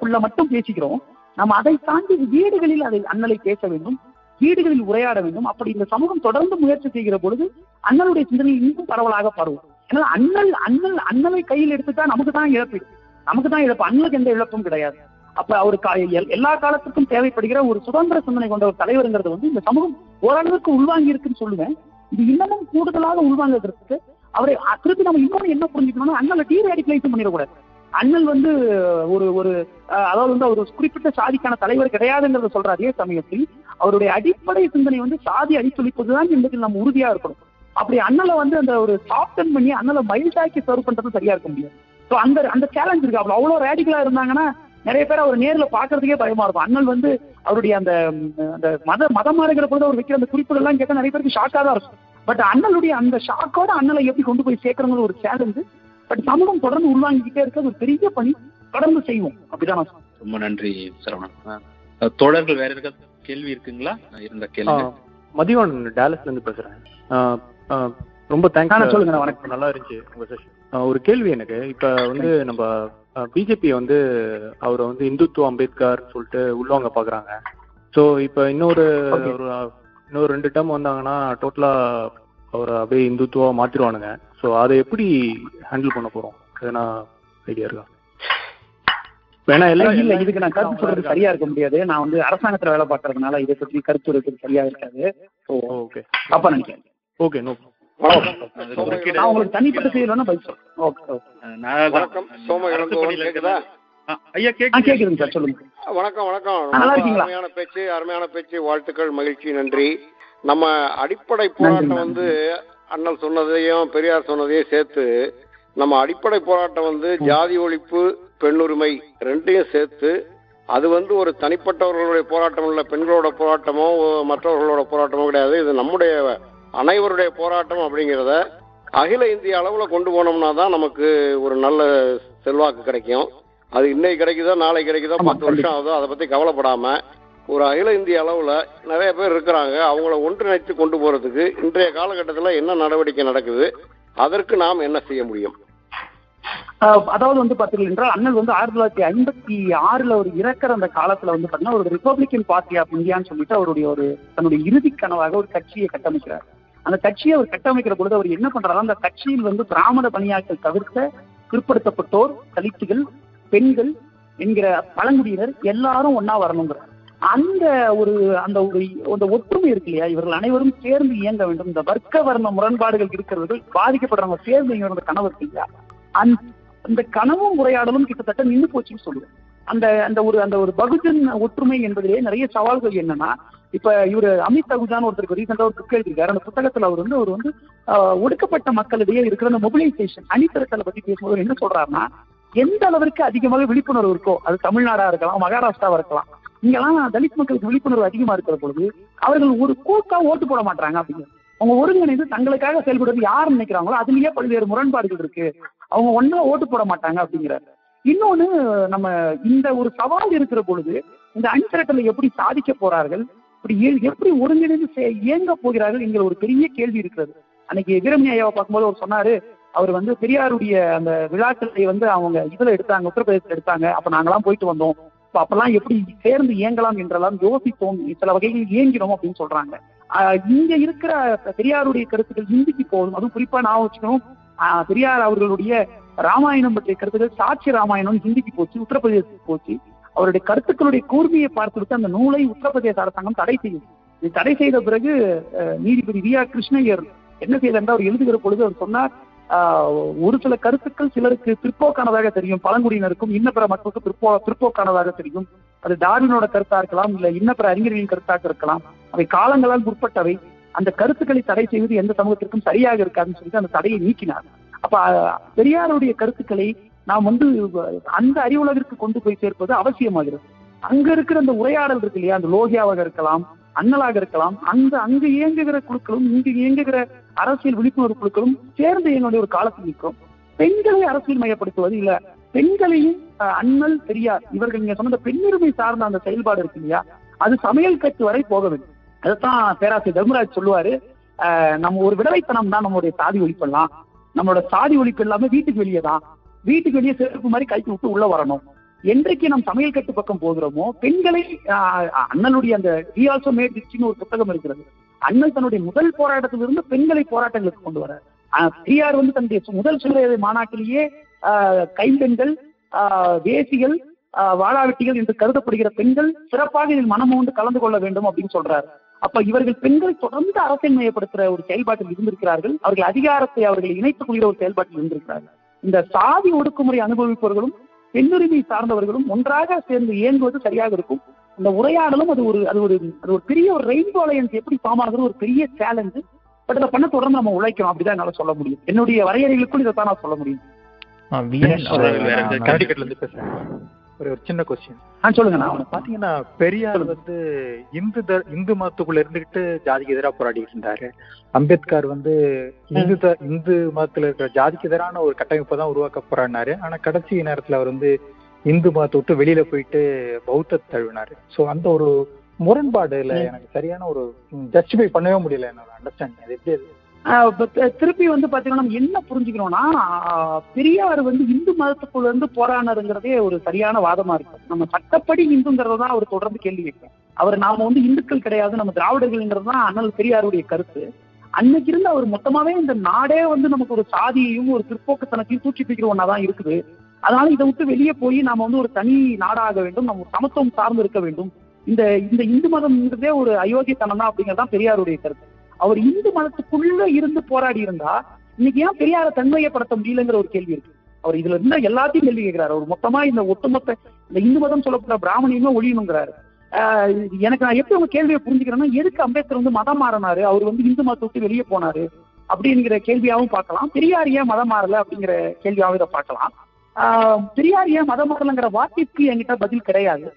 குள்ள மட்டும் பேசிக்கிறோம். நம்ம அதை தாண்டி வீடுகளில் அதை அண்ணலை பேச வேண்டும் வீடுகளில் உரையாட வேண்டும். அப்படி இந்த சமூகம் தொடர்ந்து முயற்சி செய்கிற பொழுது அண்ணனுடைய சிந்தனை இன்னும் பரவலாக பரவும். ஏன்னா அண்ணல் அண்ணல் அண்ணலை கையில் எடுத்துட்டா நமக்கு தான் இழப்பு. நமக்கு தான் இழப்பு. அண்ணலுக்கு எந்த இழப்பும் கிடையாது. அப்ப அவருக்கு எல்லா காலத்துக்கும் தேவைப்படுகிற ஒரு சுதந்திர சிந்தனை கொண்ட ஒரு தலைவருங்கிறது வந்து இந்த சமூகம் ஓரளவுக்கு உள்வாங்கி இருக்குன்னு சொல்லுவேன். இது இன்னமும் கூடுதலாக உள்வாங்கிறதுக்கு அவரை திருப்பி நம்ம இன்னொன்று என்ன புரிஞ்சுக்கணும்னா அண்ணல டீரேடிகலைஸ் பண்ணிடக்கூடாது. அண்ணல் வந்து ஒரு ஒரு அதாவது வந்து அவர் குறிப்பிட்ட சாதிக்கான தலைவர் கிடையாதுங்கிறத சொல்ற அதே சமயத்தில் அவருடைய அடிப்படை சிந்தனை வந்து சாதி அடித்தொழிப்பதுதான் என்பதில் நம்ம உறுதியா இருக்கணும். அப்படி அண்ணலை வந்து அந்த ஒரு சாஃப்டன் பண்ணி அண்ணலை மைல்டாக்கி சர்வ் பண்றது சரியா இருக்க முடியாது. ஸோ அந்த அந்த சேலஞ்ச் இருக்கு. அவ்வளோ அவ்வளோ ரேடிகலா இருந்தாங்கன்னா நிறைய பேர் அவர் நேர்ல பாக்குறதுக்கே பயமா இருக்கும். அண்ணல் வந்து அவருடைய அந்த அந்த மத மதமா இருக்கிற பொழுது அவர் வைக்கிற அந்த குறிப்புகள் எல்லாம் கேட்டா நிறைய பேருக்கு ஷாக்கா தான் இருக்கும். பட் அண்ணலுடைய அந்த ஷாக்கோட அண்ணலை எப்படி கொண்டு போய் சேர்க்கறங்கிற ஒரு சேலஞ்சு பட் சமூகம் தொடர்ந்து உள்வாங்கிக்கிட்டே இருக்க ஒரு பெரிய பணி. தொடர்ந்து செய்வோம். அப்படிதான் ரொம்ப நன்றி சரவணன் தோழர்கள் வேற இருக்க கேள்வி இருக்குங்களா? இருந்த கேள்வி. மதிவான் டேலஸ்ல இருந்து பேசுறேன். ரொம்ப தேங்க்ஸ் சொல்லுங்க, வணக்கம். நல்லா இருந்துச்சு உங்க செஷன் ஒரு கேள்வி எனக்கு. இப்ப வந்து நம்ம பிஜேபி வந்து அவரை வந்து இந்துத்துவ அம்பேத்கர் சொல்லிட்டு உள்ளவங்க பாக்குறாங்க. ஸோ இப்ப இன்னொரு இன்னொரு ரெண்டு டேர்ம் வந்தாங்கன்னா டோட்டலா அவரை அப்படியே இந்துத்துவா மாத்திருவானுங்க. ஸோ அதை எப்படி ஹேண்டில் பண்ண போறோம்? எதனா ஐடியா இருக்கா? வேணா எல்லா இல்ல இதுக்கு நான் கருத்து சொல்றது சரியா இருக்க முடியாது. நான் வந்து அரசாங்கத்துல வேலை பார்க்கறதுனால இதை பற்றி கருத்து சொல்றது சரியா இருக்காது. ஸோ ஓகே தப்பா நினைக்கிறேன். Okay no. நான் உங்களுக்கு தனிப்பட்ட செய்யணும்னா பதில் சொல்றேன். Okay okay. வணக்கம். சோம கேக்குதா? ஐயா ஆ கேக்குது? கேக்குதுங்க சார் சொல்லுங்க. வணக்கம் வணக்கம்? அருமையான பேச்சு அருமையான பேச்சு வாழ்த்துக்கள் மகிழ்ச்சி நன்றி. நம்ம அடிப்படை போராட்டம். வந்து அண்ணல் சொன்னதையும் பெரியார் சொன்னதையும் சேர்த்து நம்ம அடிப்படை போராட்டம் வந்து ஜாதி ஒழிப்பு பெண்ணுரிமை ரெண்டையும் சேர்த்து அது வந்து ஒரு தனிப்பட்டவர்களுடைய போராட்டம் இல்ல பெண்களோட போராட்டமோ மற்றவர்களோட போராட்டமோ கிடையாது. இது நம்முடைய அனைவருடைய போராட்டம் அப்படிங்கிறத அகில இந்திய அளவுல கொண்டு போனோம்னா தான் நமக்கு ஒரு நல்ல செல்வாக்கு கிடைக்கும். அது இன்னைக்கு கிடைக்குதோ நாளைக்கு கிடைக்குதோ பத்து வருஷம் ஆகுதோ அதை பத்தி கவலைப்படாம ஒரு அகில இந்திய அளவுல நிறைய பேர் இருக்கிறாங்க. அவங்கள ஒன்றிணைத்து கொண்டு போறதுக்கு இன்றைய காலகட்டத்தில் என்ன நடவடிக்கை நடக்குது அதற்கு நாம் என்ன செய்ய முடியும்? அதாவது வந்து பார்த்தீர்கள் என்றால் அண்ணல் வந்து ஆயிரத்தி தொள்ளாயிரத்தி ஐம்பத்தி ஆறுல ஒரு இறக்குற அந்த காலத்துல வந்து பாத்தீங்கன்னா ஒரு ரிப்பப்ளிகன் பார்ட்டி ஆஃப் இந்தியான்னு சொல்லிட்டு அவருடைய ஒரு தன்னுடைய இறுதி கனவாக ஒரு கட்சியை கட்டமைக்கிறார். அந்த கட்சியை அவர் கட்டமைக்கிற பொழுது அவர் என்ன பண்றாரு அந்த கட்சியில் வந்து பிராமண பணியாட்கள் தவிர்த்த பிற்படுத்தப்பட்டோர் தலித்துகள் பெண்கள் என்கிற பழங்குடியினர் எல்லாரும் ஒன்னா வரணுங்கிற அந்த ஒரு அந்த ஒரு அந்த ஒற்றுமை இருக்கு இல்லையா? இவர்கள் அனைவரும் சேர்ந்து இயங்க வேண்டும். இந்த வர்க்க வர்ண முரண்பாடுகள் இருக்கிறவர்கள் பாதிக்கப்படுறவங்க சேர்ந்து இயங்க கனவு இருக்கு இல்லையா? அந்த அந்த கனவும் உரையாடலும் கிட்டத்தட்ட நின்று போச்சுன்னு சொல்லுவேன் அந்த அந்த ஒரு அந்த ஒரு பகுஜன் ஒற்றுமை என்பதிலே நிறைய சவால்கள் என்னன்னா இப்ப இவரு அமித் அகுஜான் ஒருத்தருக்கு ரீசெண்டா ஒரு புக் எழுதியிருக்காரு. அந்த புத்தகத்துல அவர் வந்து அவர் வந்து ஒடுக்கப்பட்ட மக்களிடையே இருக்கிற அந்த மொபிலைசேஷன் அணிதிரட்டலை பத்தி பேசும்போது என்ன சொல்றாருன்னா எந்த அளவிற்கு அதிகமாக விழிப்புணர்வு இருக்கோ அது தமிழ்நாடா இருக்கலாம் மகாராஷ்டிராவா இருக்கலாம் இங்கெல்லாம் தலித் மக்களுக்கு விழிப்புணர்வு அதிகமா இருக்கிற பொழுது அவர்கள் ஒரு கூட்டா ஓட்டு போட மாட்டாங்க அப்படின்னு. அவங்க ஒருங்கிணைந்து தங்களுக்காக செயல்படுறது யார் நினைக்கிறாங்களோ அதுலயே பல்வேறு முரண்பாடுகள் இருக்கு. அவங்க ஒன்னா ஓட்டு போட மாட்டாங்க அப்படிங்கிறாரு. இன்னொன்னு நம்ம இந்த ஒரு சவால் இருக்கிற பொழுது இந்த அணிதிரட்டலை எப்படி சாதிக்க போறார்கள் இப்படி ஏ- எப்படி ஒருங்கிணைந்து இயங்க போகிறார்கள் என்கிற ஒரு பெரிய கேள்வி இருக்கிறது. அன்னைக்கு வீரமணி ஐயாவை பார்க்கும்போது அவர் சொன்னாரு அவர் வந்து பெரியாருடைய அந்த விழாக்களை வந்து அவங்க இதுல எடுத்தாங்க உத்தரப்பிரதேசத்துல எடுத்தாங்க. அப்ப நாங்கெல்லாம் போயிட்டு வந்தோம். அப்பெல்லாம் எப்படி சேர்ந்து இயங்கலாம் என்றெல்லாம் யோசித்தோம். சில வகையில் இயங்கினோம் அப்படின்னு சொல்றாங்க. இங்க இருக்கிற பெரியாருடைய கருத்துக்கள் ஹிந்திக்கு போதும். அதுவும் குறிப்பா நான் வச்சுக்கணும். பெரியார் அவர்களுடைய ராமாயணம் பற்றிய கருத்துக்கள் சாட்சி ராமாயணம் ஹிந்திக்கு போச்சு உத்தரப்பிரதேசத்துக்கு போச்சு. அவருடைய கருத்துக்களுடைய கூர்மையை பார்த்துவிட்டு அந்த நூலை உத்தரப்பிரதேச அரசாங்கம் தடை செய்யும். இது தடை செய்த பிறகு நீதிபதி வி ஆர் கிருஷ்ணய்யர் என்ன செய்தார் அவர் எழுதுகிற பொழுது அவர் சொன்னார் ஒரு சில கருத்துக்கள் சிலருக்கு பிற்போக்கானதாக தெரியும். பழங்குடியினருக்கும் இன்ன பிற மக்களுக்கு பிற்போ பிற்போக்கானதாக தெரியும். அது டார்வினோட கருத்தா இருக்கலாம் இல்ல இன்ன பிற அறிஞர்களின் கருத்தாக இருக்கலாம். அவை காலங்களால் முற்பட்டவை. அந்த கருத்துக்களை தடை செய்வது எந்த சமூகத்திற்கும் சரியாக இருக்காதுன்னு சொல்லிட்டு அந்த தடையை நீக்கினார். அப்ப பெரியாருடைய கருத்துக்களை நாம் வந்து அந்த அறிவுலகிற்கு கொண்டு போய் சேர்ப்பது அவசியமாகிறது. அங்க இருக்கிற அந்த உரையாடல் இருக்கு இல்லையா? அந்த லோகியாவாக இருக்கலாம் அண்ணலாக இருக்கலாம். அந்த அங்கு இயங்குகிற குழுக்களும் இங்கு இயங்குகிற அரசியல் விழிப்புணர்வு குழுக்களும் சேர்ந்து என்னுடைய ஒரு காலத்தில் நிற்கும். பெண்களை அரசியல் மையப்படுத்துவது இல்ல. பெண்களையும் அஹ், அண்ணல் பெரியார் இவர்கள் நீங்க சொன்ன பெண்ணுரிமை சார்ந்த அந்த செயல்பாடு இருக்கு இல்லையா? அது சமையல் கட்டு வரை போக வேண்டும் அதைத்தான் பேராசிரியர் தர்மராஜ் சொல்லுவாரு. நம்ம ஒரு விடவைத்தனம் தான் நம்மளுடைய சாதி ஒழிப்பெல்லாம் நம்மளோட சாதி ஒழிப்பு எல்லாமே வீட்டுக்கு வெளியே தான் வீட்டுக்கு வெளியே செருப்பு மாதிரி கைக்கு விட்டு உள்ள வரணும். என்றைக்கு நாம் சமையல் கட்டு பக்கம் போகிறோமோ பெண்களை அண்ணனுடைய அந்த வி ஆல்சோ மேட் ஹிஸ்டின்னு ஒரு புத்தகம் இருக்கிறது. அண்ணன் தன்னுடைய முதல் போராட்டத்திலிருந்து பெண்களை போராட்டங்களுக்கு கொண்டு வர பெரியார் வந்து தன்னுடைய சு- முதல் சுய மாநாட்டிலேயே கைம்பெண்கள் தேசிகள் வாழாவெட்டிகள் என்று கருதப்படுகிற பெண்கள் சிறப்பாக இதில் மனம் உண்டு கலந்து கொள்ள வேண்டும் அப்படின்னு சொல்றாரு. அப்ப இவர்கள் பெண்களை தொடர்ந்து அரசியல் மையப்படுத்துற ஒரு செயல்பாட்டில் இருந்திருக்கிறார்கள். அவர்கள் அதிகாரத்தை அவர்களை இணைத்துக் கொள்கிற ஒரு செயல்பாட்டில் இருந்திருக்கிறார்கள். இந்த சாதி ஒடுக்குமுறை அனுபவிப்பவர்களும் பெண்ணுரிமை சார்ந்தவர்களும் ஒன்றாக சேர்ந்து இயங்குவது சரியாக இருக்கும். இந்த உரையாடலும் அது ஒரு அது ஒரு அது ஒரு பெரிய ஒரு ரெயின்போ அலையன்ஸ் எப்படி ஃபார்ம் ஆகுது ஒரு பெரிய சேலஞ்சு பட் இதை பண்ண தொடர்ந்து நம்ம உழைக்கணும். அப்படிதான் என்னால சொல்ல முடியும். என்னுடைய வரையறைகளுக்குள் இதை தான். நான் சொல்ல முடியும் ஒரு சின்ன கொஸ்டின் சொல்லுங்க நான் பாத்தீங்கன்னா பெரியார் வந்து இந்து இந்து மதத்துக்குள்ள இருந்துகிட்டு ஜாதிக்கு எதிராக போராடிட்டு இருந்தாரு. அம்பேத்கர் வந்து இந்து இந்து மதத்துல இருக்கிற ஜாதிக்கு எதிரான ஒரு கட்டமைப்பை தான் உருவாக்க போறாரு ஆனா கடைசி நேரத்துல அவர் வந்து இந்து மதத்தை விட்டு வெளியில போயிட்டு பௌத்த தழுவினாரு. சோ அந்த ஒரு முரண்பாடுல எனக்கு சரியான ஒரு ஜஸ்டிஃபை பண்ணவே முடியல என்னோட அண்டர்ஸ்டாண்டிங் அது எப்படி திருப்பி வந்து பாத்தீங்கன்னா நம்ம என்ன புரிஞ்சுக்கணும்னா பெரியார் வந்து இந்து மதத்துக்குள்ள இருந்து போராடினதுங்கிறதே ஒரு சரியான வாதமா இருக்கு. நம்ம சட்டப்படி இந்துங்கிறத தான் அவர் தொடர்ந்து கேள்வி கேட்கிறோம் அவர் நாம வந்து இந்துக்கள் கிடையாது நம்ம திராவிடர்கள்ங்கிறது தான் அண்ணல் பெரியாருடைய கருத்து. அன்னைக்கு இருந்து அவர் மொத்தமாவே இந்த நாடே வந்து நமக்கு ஒரு சாதியையும் ஒரு பிற்போக்குத்தனத்தையும் தூக்கி பிடிக்கிற ஒன்னாதான் இருக்குது. அதனால இதை விட்டு வெளியே போய் நாம வந்து ஒரு தனி நாடாக வேண்டும் நம்ம ஒரு சமத்துவம் சார்ந்து இருக்க வேண்டும். இந்த இந்த இந்து மதம்ங்கிறதே ஒரு அயோக்கியத்தனம் தான் அப்படிங்கிறதான் பெரியாருடைய கருத்து. அவர் இந்து மதத்துக்குள்ள இருந்து போராடி இருந்தா இன்னைக்கு ஏன் பெரியார தன்மையப்படுத்த முடியலங்கிற ஒரு கேள்வி இருக்கு. அவர் இதுல இருந்த எல்லாத்தையும் கேள்வி கேட்கிறாரு. அவர் மொத்தமா இந்த ஒட்டுமொத்த இந்த இந்து மதம் சொல்லப்பட்ட பிராமணியமே ஒழியணுங்கிறாரு. எனக்கு நான் எப்படி உங்க கேள்வியை புரிஞ்சுக்கிறேன்னா எதுக்கு அம்பேத்கர் வந்து மதம் மாறினாரு? அவர் வந்து இந்து மதத்தை விட்டு வெளியே போனாரு அப்படிங்கிற கேள்வியாவும் பார்க்கலாம். பெரியார் ஏன் மதம் மாறல அப்படிங்கிற கேள்வியாவும் இதை பார்க்கலாம். ஆஹ் பெரியார் ஏன் மதம் மாறலங்கிற வார்த்தைக்கு என்கிட்ட பதில் கிடையாது.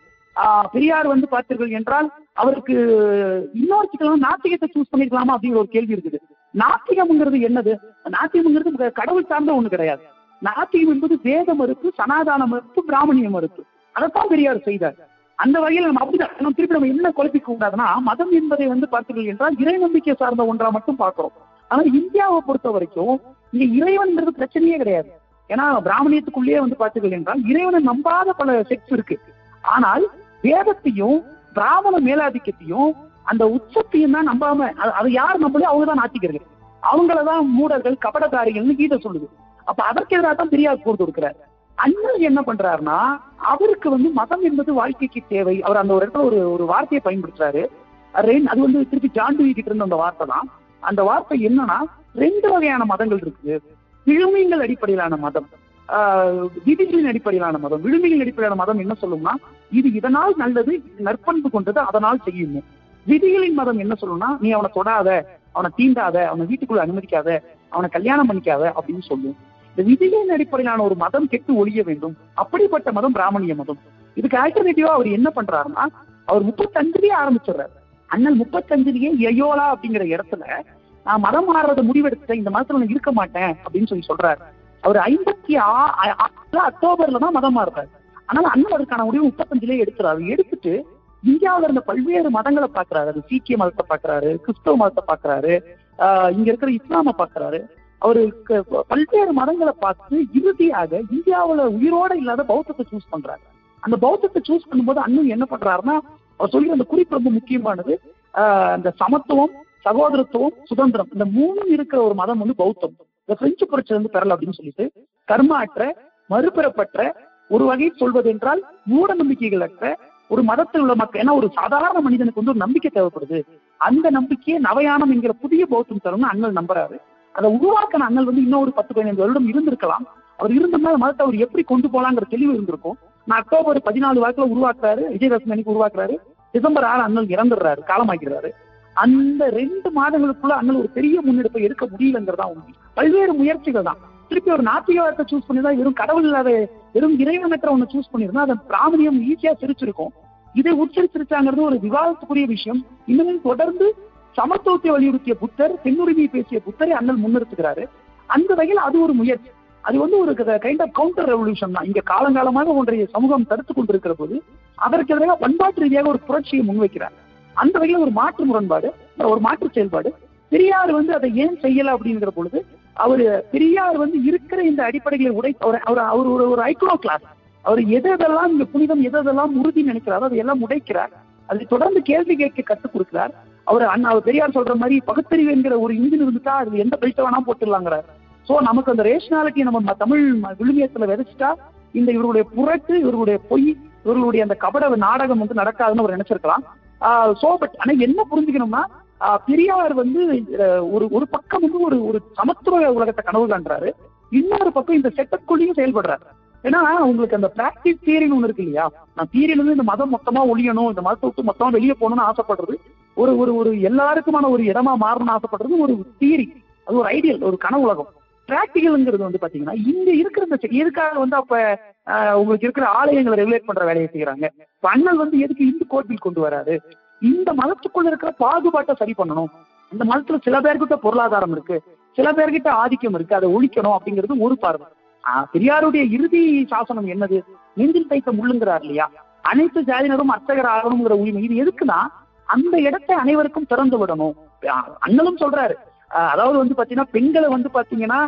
பெரியார் வந்து பார்த்தீர்கள் என்றால் அவருக்கு இன்னொரு சிக்கல் நாத்திகத்தை சூஸ் பண்ணிருக்கலாமா அப்படிங்கிற ஒரு கேள்வி இருக்குது. நாத்திகம்ங்கிறது என்னது? நாத்திகம்ங்கிறது கடவுள் சார்ந்த ஒண்ணு கிடையாது. நாத்திகம் என்பது வேத மறுப்பு சனாதான மறுப்பு பிராமணிய மறுப்பு. அதைத்தான் பெரியார் செய்தார். அந்த வகையில் நம்ம அப்படிதான் நம்ம திருப்பி நம்ம என்ன குழப்பிக்க கூடாதுன்னா மதம் என்பதை வந்து பார்த்தீர்கள் என்றால் இறை நம்பிக்கை சார்ந்த ஒன்றா மட்டும் பார்க்கிறோம். ஆனா இந்தியாவை பொறுத்த வரைக்கும் இங்க இறைவன்ன்றது பிரச்சனையே கிடையாது. ஏன்னா பிராமணியத்துக்குள்ளேயே வந்து பார்த்தீர்கள் என்றால் இறைவனை நம்பாத பல செக்ஸ் இருக்கு. ஆனால் வேதத்தையும் பிராமண மேலாதிக்கத்தையும் அந்த உச்சத்தையும் தான் நம்பாம அது- யார் நம்பலையோ அவங்க தான் நாத்திகர்கள். அவங்களதான் மூடர்கள் கபடக்காரிகள்னு கீதை சொல்லுது. அப்ப அதற்கு எதிராக தான் பெரியார் போர் கொடுக்கிறார் அண்ணன் என்ன பண்றாருன்னா அவருக்கு வந்து மதம் என்பது வாழ்க்கைக்கு தேவை. அவர் அந்த ஒரு இடத்துல ஒரு ஒரு வார்த்தையை பயன்படுத்துறாரு. அது அது வந்து திருப்பி ஜாண்டுவி கிட்ட இருந்த அந்த வார்த்தை தான். அந்த வார்த்தை என்னன்னா ரெண்டு வகையான மதங்கள் இருக்குது. கிழமைகள் அடிப்படையிலான மதம். விதிகளின் அடிப்படையிலான மதம் விழுமையின் அடிப்படையிலான மதம் என்ன சொல்லும்னா இது இதனால் நல்லது நற்பண்பு கொண்டது அதனால் செய்யும்? விதிகளின் மதம் என்ன சொல்லும்னா நீ அவனை தொடாத அவனை தீண்டாத அவனை வீட்டுக்குள்ள அனுமதிக்காத அவனை கல்யாணம் பண்ணிக்காத அப்படின்னு சொல்லும். இந்த விதிகளின் அடிப்படையிலான ஒரு மதம் கெட்டு ஒழிய வேண்டும். அப்படிப்பட்ட மதம் பிராமணிய மதம். இதுக்கு ஆல்டர்னேட்டிவா அவர் என்ன பண்றாருன்னா அவர் முப்பத்தஞ்சுலயே ஆரம்பிச்சிடுறாரு. அண்ணன் முப்பத்தஞ்சுலயே எயோலா அப்படிங்கிற இடத்துல நான் மதம் மாறுறத முடிவெடுத்துட்டேன் இந்த மதத்துல நான் இருக்க மாட்டேன் அப்படின்னு சொல்லி சொல்றாரு. அவர் ஐம்பத்தி அக்டோபர்ல தான் மதம் மாறுறாரு ஆனால் அண்ணன் அதுக்கான முடிவு முப்பத்தஞ்சுலயே எடுக்கிறாரு எடுத்துட்டு இந்தியாவில இருந்த பல்வேறு மதங்களை பாக்குறாரு அது சீக்கிய மதத்தை பாக்குறாரு கிறிஸ்தவ மதத்தை பாக்குறாரு ஆஹ் இங்க இருக்கிற இஸ்லாம பாக்குறாரு அவரு க- பல்வேறு மதங்களை பார்த்து இறுதியாக இந்தியாவில உயிரோட இல்லாத பௌத்தத்தை சூஸ் பண்றாரு. அந்த பௌத்தத்தை சூஸ் பண்ணும்போது அண்ணன் என்ன பண்றாருன்னா அவர் சொல்கிற அந்த குறிப்பு ரொம்ப முக்கியமானது. ஆஹ் அந்த சமத்துவம் சகோதரத்துவம் சுதந்திரம் இந்த மூணும் இருக்கிற ஒரு மதம் வந்து பௌத்தம். இந்த பிரெஞ்சு புரட்சியிலிருந்து பெறல அப்படின்னு சொல்லிட்டு கர்மாற்ற மறுபிறப்பற்ற ஒரு வகையில் சொல்வது என்றால் மூட நம்பிக்கைகள் அற்ற ஒரு மதத்தில் உள்ள மக்கள் ஏன்னா ஒரு சாதாரண மனிதனுக்கு வந்து ஒரு நம்பிக்கை தேவைப்படுது. அந்த நம்பிக்கையை நவயானம் என்கிற புதிய பௌத்தம் தரும்னு அண்ணல் நம்புறாரு. அதை உருவாக்கின அண்ணல் வந்து இன்னும் ஒரு பத்து பதினைந்து வருடம் இருந்திருக்கலாம். அவர் இருந்தோம்னா அந்த மதத்தை அவர் எப்படி கொண்டு போலாங்கிற தெளிவு இருந்திருக்கும். நான் அக்டோபர் பதினாலு வாக்கில் உருவாக்குறாரு விஜயதசமி அன்னைக்கு உருவாக்குறாரு. டிசம்பர் ஆறு அண்ணல் இறந்துடுறாரு காலமாக்கிறாரு அந்த ரெண்டு மாதங்களுக்குள்ள அண்ணல் ஒரு பெரிய முன்னெடுப்பை எடுக்க முடியலங்கிறதா உண்மை. பல்வேறு முயற்சிகள் தான். திருப்பி ஒரு நாத்திகவாதத்தை சூஸ் பண்ணி தான் வெறும் கடவுள் இல்லாத வெறும் இறைவனற்ற ஒண்ணு சூஸ் பண்ணிருந்தா அதை பிராமணியம் ஈஸியா சிரிச்சிருக்கும். இதை உச்சரிச்சிருச்சாங்கிறது ஒரு விவாதத்துக்குரிய விஷயம். இன்னமும் தொடர்ந்து சமத்துவத்தை வலியுறுத்திய புத்தர் பெண்ணுரிமையை பேசிய புத்தரை அண்ணல் முன்னிறுத்துகிறாரு. அந்த வகையில் அது ஒரு முயற்சி. அது வந்து ஒரு கைண்ட் ஆஃப் கவுண்டர் ரெவல்யூஷன் தான். இங்க காலங்காலமாக ஒன்றைய சமூகம் தடுத்து கொண்டிருக்கிற போது அதற்கு எதிராக பண்பாட்டு ரீதியாக ஒரு புரட்சியை முன்வைக்கிறார். அந்த வகையில் ஒரு மாற்று முரண்பாடு ஒரு மாற்று செயல்பாடு. பெரியார் வந்து அதை ஏன் செய்யல அப்படிங்கிற பொழுது அவர் பெரியார் வந்து இருக்கிற இந்த அடிப்படைகளை உடை அவர் அவர் அவர் ஒரு ஒரு ஐக்ளோ கிளாஸ் அவர் எதெல்லாம் இந்த புனிதம் எதெல்லாம் உறுதி நினைக்கிறாரோ அதை எல்லாம் உடைக்கிறார். அதை தொடர்ந்து கேள்வி கேட்க கற்றுக் கொடுக்கிறார். அவர் அண்ணா அவர் பெரியார் சொல்ற மாதிரி பகுத்தறிவு என்கிற ஒரு இன்ஜின் இருந்துட்டா அது எந்த பெல்ட் வேணா போட்டுடலாங்கிறார். சோ நமக்கு அந்த ரேஷனாலிட்டி நம்ம தமிழ் விழுமியத்துல விதைச்சிட்டா இந்த இவர்களுடைய புரட்டு இவர்களுடைய பொய் இவர்களுடைய அந்த கபட நாடகம் வந்து நடக்காதுன்னு அவர் நினைச்சிருக்கலாம். சோ பட் ஆனா என்ன புரிஞ்சுக்கணும்னா பெரியார் வந்து ஒரு ஒரு பக்கம் வந்து ஒரு ஒரு சமத்துவ உலகத்தை கனவு காண்றாரு. இன்னொரு பக்கம் இந்த செட்டப்புக்குள்ளேயும் செயல்படுறாரு. ஏன்னா உங்களுக்கு அந்த பிராக்டிஸ் தியரின்னு ஒண்ணு இருக்கு இல்லையா? நான் தியரியில இருந்து இந்த மதம் மொத்தமா ஒழியணும் இந்த மதத்தை விட்டு மொத்தமா வெளியே போகணும்னு ஆசைப்படுறது ஒரு ஒரு ஒரு எல்லாருக்குமான ஒரு இடமா மாறணும்னு ஆசைப்படுறது ஒரு தியரி அது ஒரு ஐடியல் ஒரு கனவு உலகம் பிராக்டிகல்ங்கிறது வந்து பாத்தீங்கன்னா இங்க இருக்கிற இந்த எதுக்காக வந்து அப்ப உங்களுக்கு இருக்கிற ஆலயங்களை ரெகுலேட் பண்ற வேலையை செய்யறாங்க இப்ப அண்ணல் வந்து எதுக்கு இந்து கோட் கொண்டு வராரு? இந்த மதத்துக்குள்ள இருக்கிற பாகுபாட்டை சரி பண்ணணும். இந்த மதத்துல சில பேர்கிட்ட பொருளாதாரம் இருக்கு. சில பேர்கிட்ட ஆதிக்கம் இருக்கு. அதை ஒழிக்கணும் அப்படிங்கிறது ஒரு பார்வை. ஆஹ், பெரியாருடைய இறுதி சாசனம் என்னது? நெஞ்சில் தைத்த முள்ளுங்கிறார் இல்லையா? அனைத்து ஜாதியினரும் அர்ச்சகர் ஆகணுங்கிற உரிமை. இது எதுக்குன்னா அந்த இடத்தை அனைவருக்கும் திறந்து விடணும். அண்ணலும் சொல்றாரு. அதாவது வந்து பாத்தீங்கன்னா பெண்களை வந்து பாத்தீங்கன்னா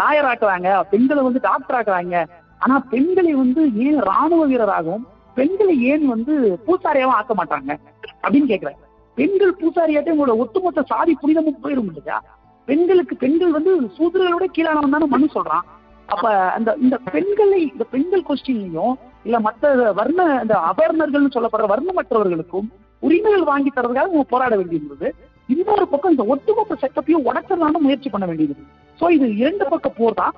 லாயர் ஆக்குறாங்க. பெண்களை வந்து டாக்டர் ஆக்குறாங்க. ஆனா பெண்களை வந்து ஏன் ராணுவ வீரராகவும் பெண்களை ஏன் வந்து பூசாரியாவும் ஆக்க மாட்டாங்க? அப்படின்னு கேக்குறேன். பெண்கள் பூசாரியாட்டே உங்களோட ஒட்டுமொத்த சாதி புனிதமும் போயிடும் இல்லையா? பெண்களுக்கு பெண்கள் வந்து சூதர்களோட கீழானவன் தானே மனு சொல்றான். அப்ப அந்த இந்த பெண்களை இந்த பெண்கள் கொஸ்டின்லயும் இல்ல மற்ற வர்ண இந்த அபர்ணர்கள்னு சொல்லப்படுற வர்ணமற்றவர்களுக்கும் உரிமைகள் வாங்கி தரதுக்காக அவங்க போராட வேண்டியிருந்தது. இன்னொரு பக்கம் இந்த ஒட்டுமொத்த செட்டப்பையும் உடச்சிடலாம்னு முயற்சி பண்ண வேண்டியது. சோ இது இரண்டு பக்க போர் தான்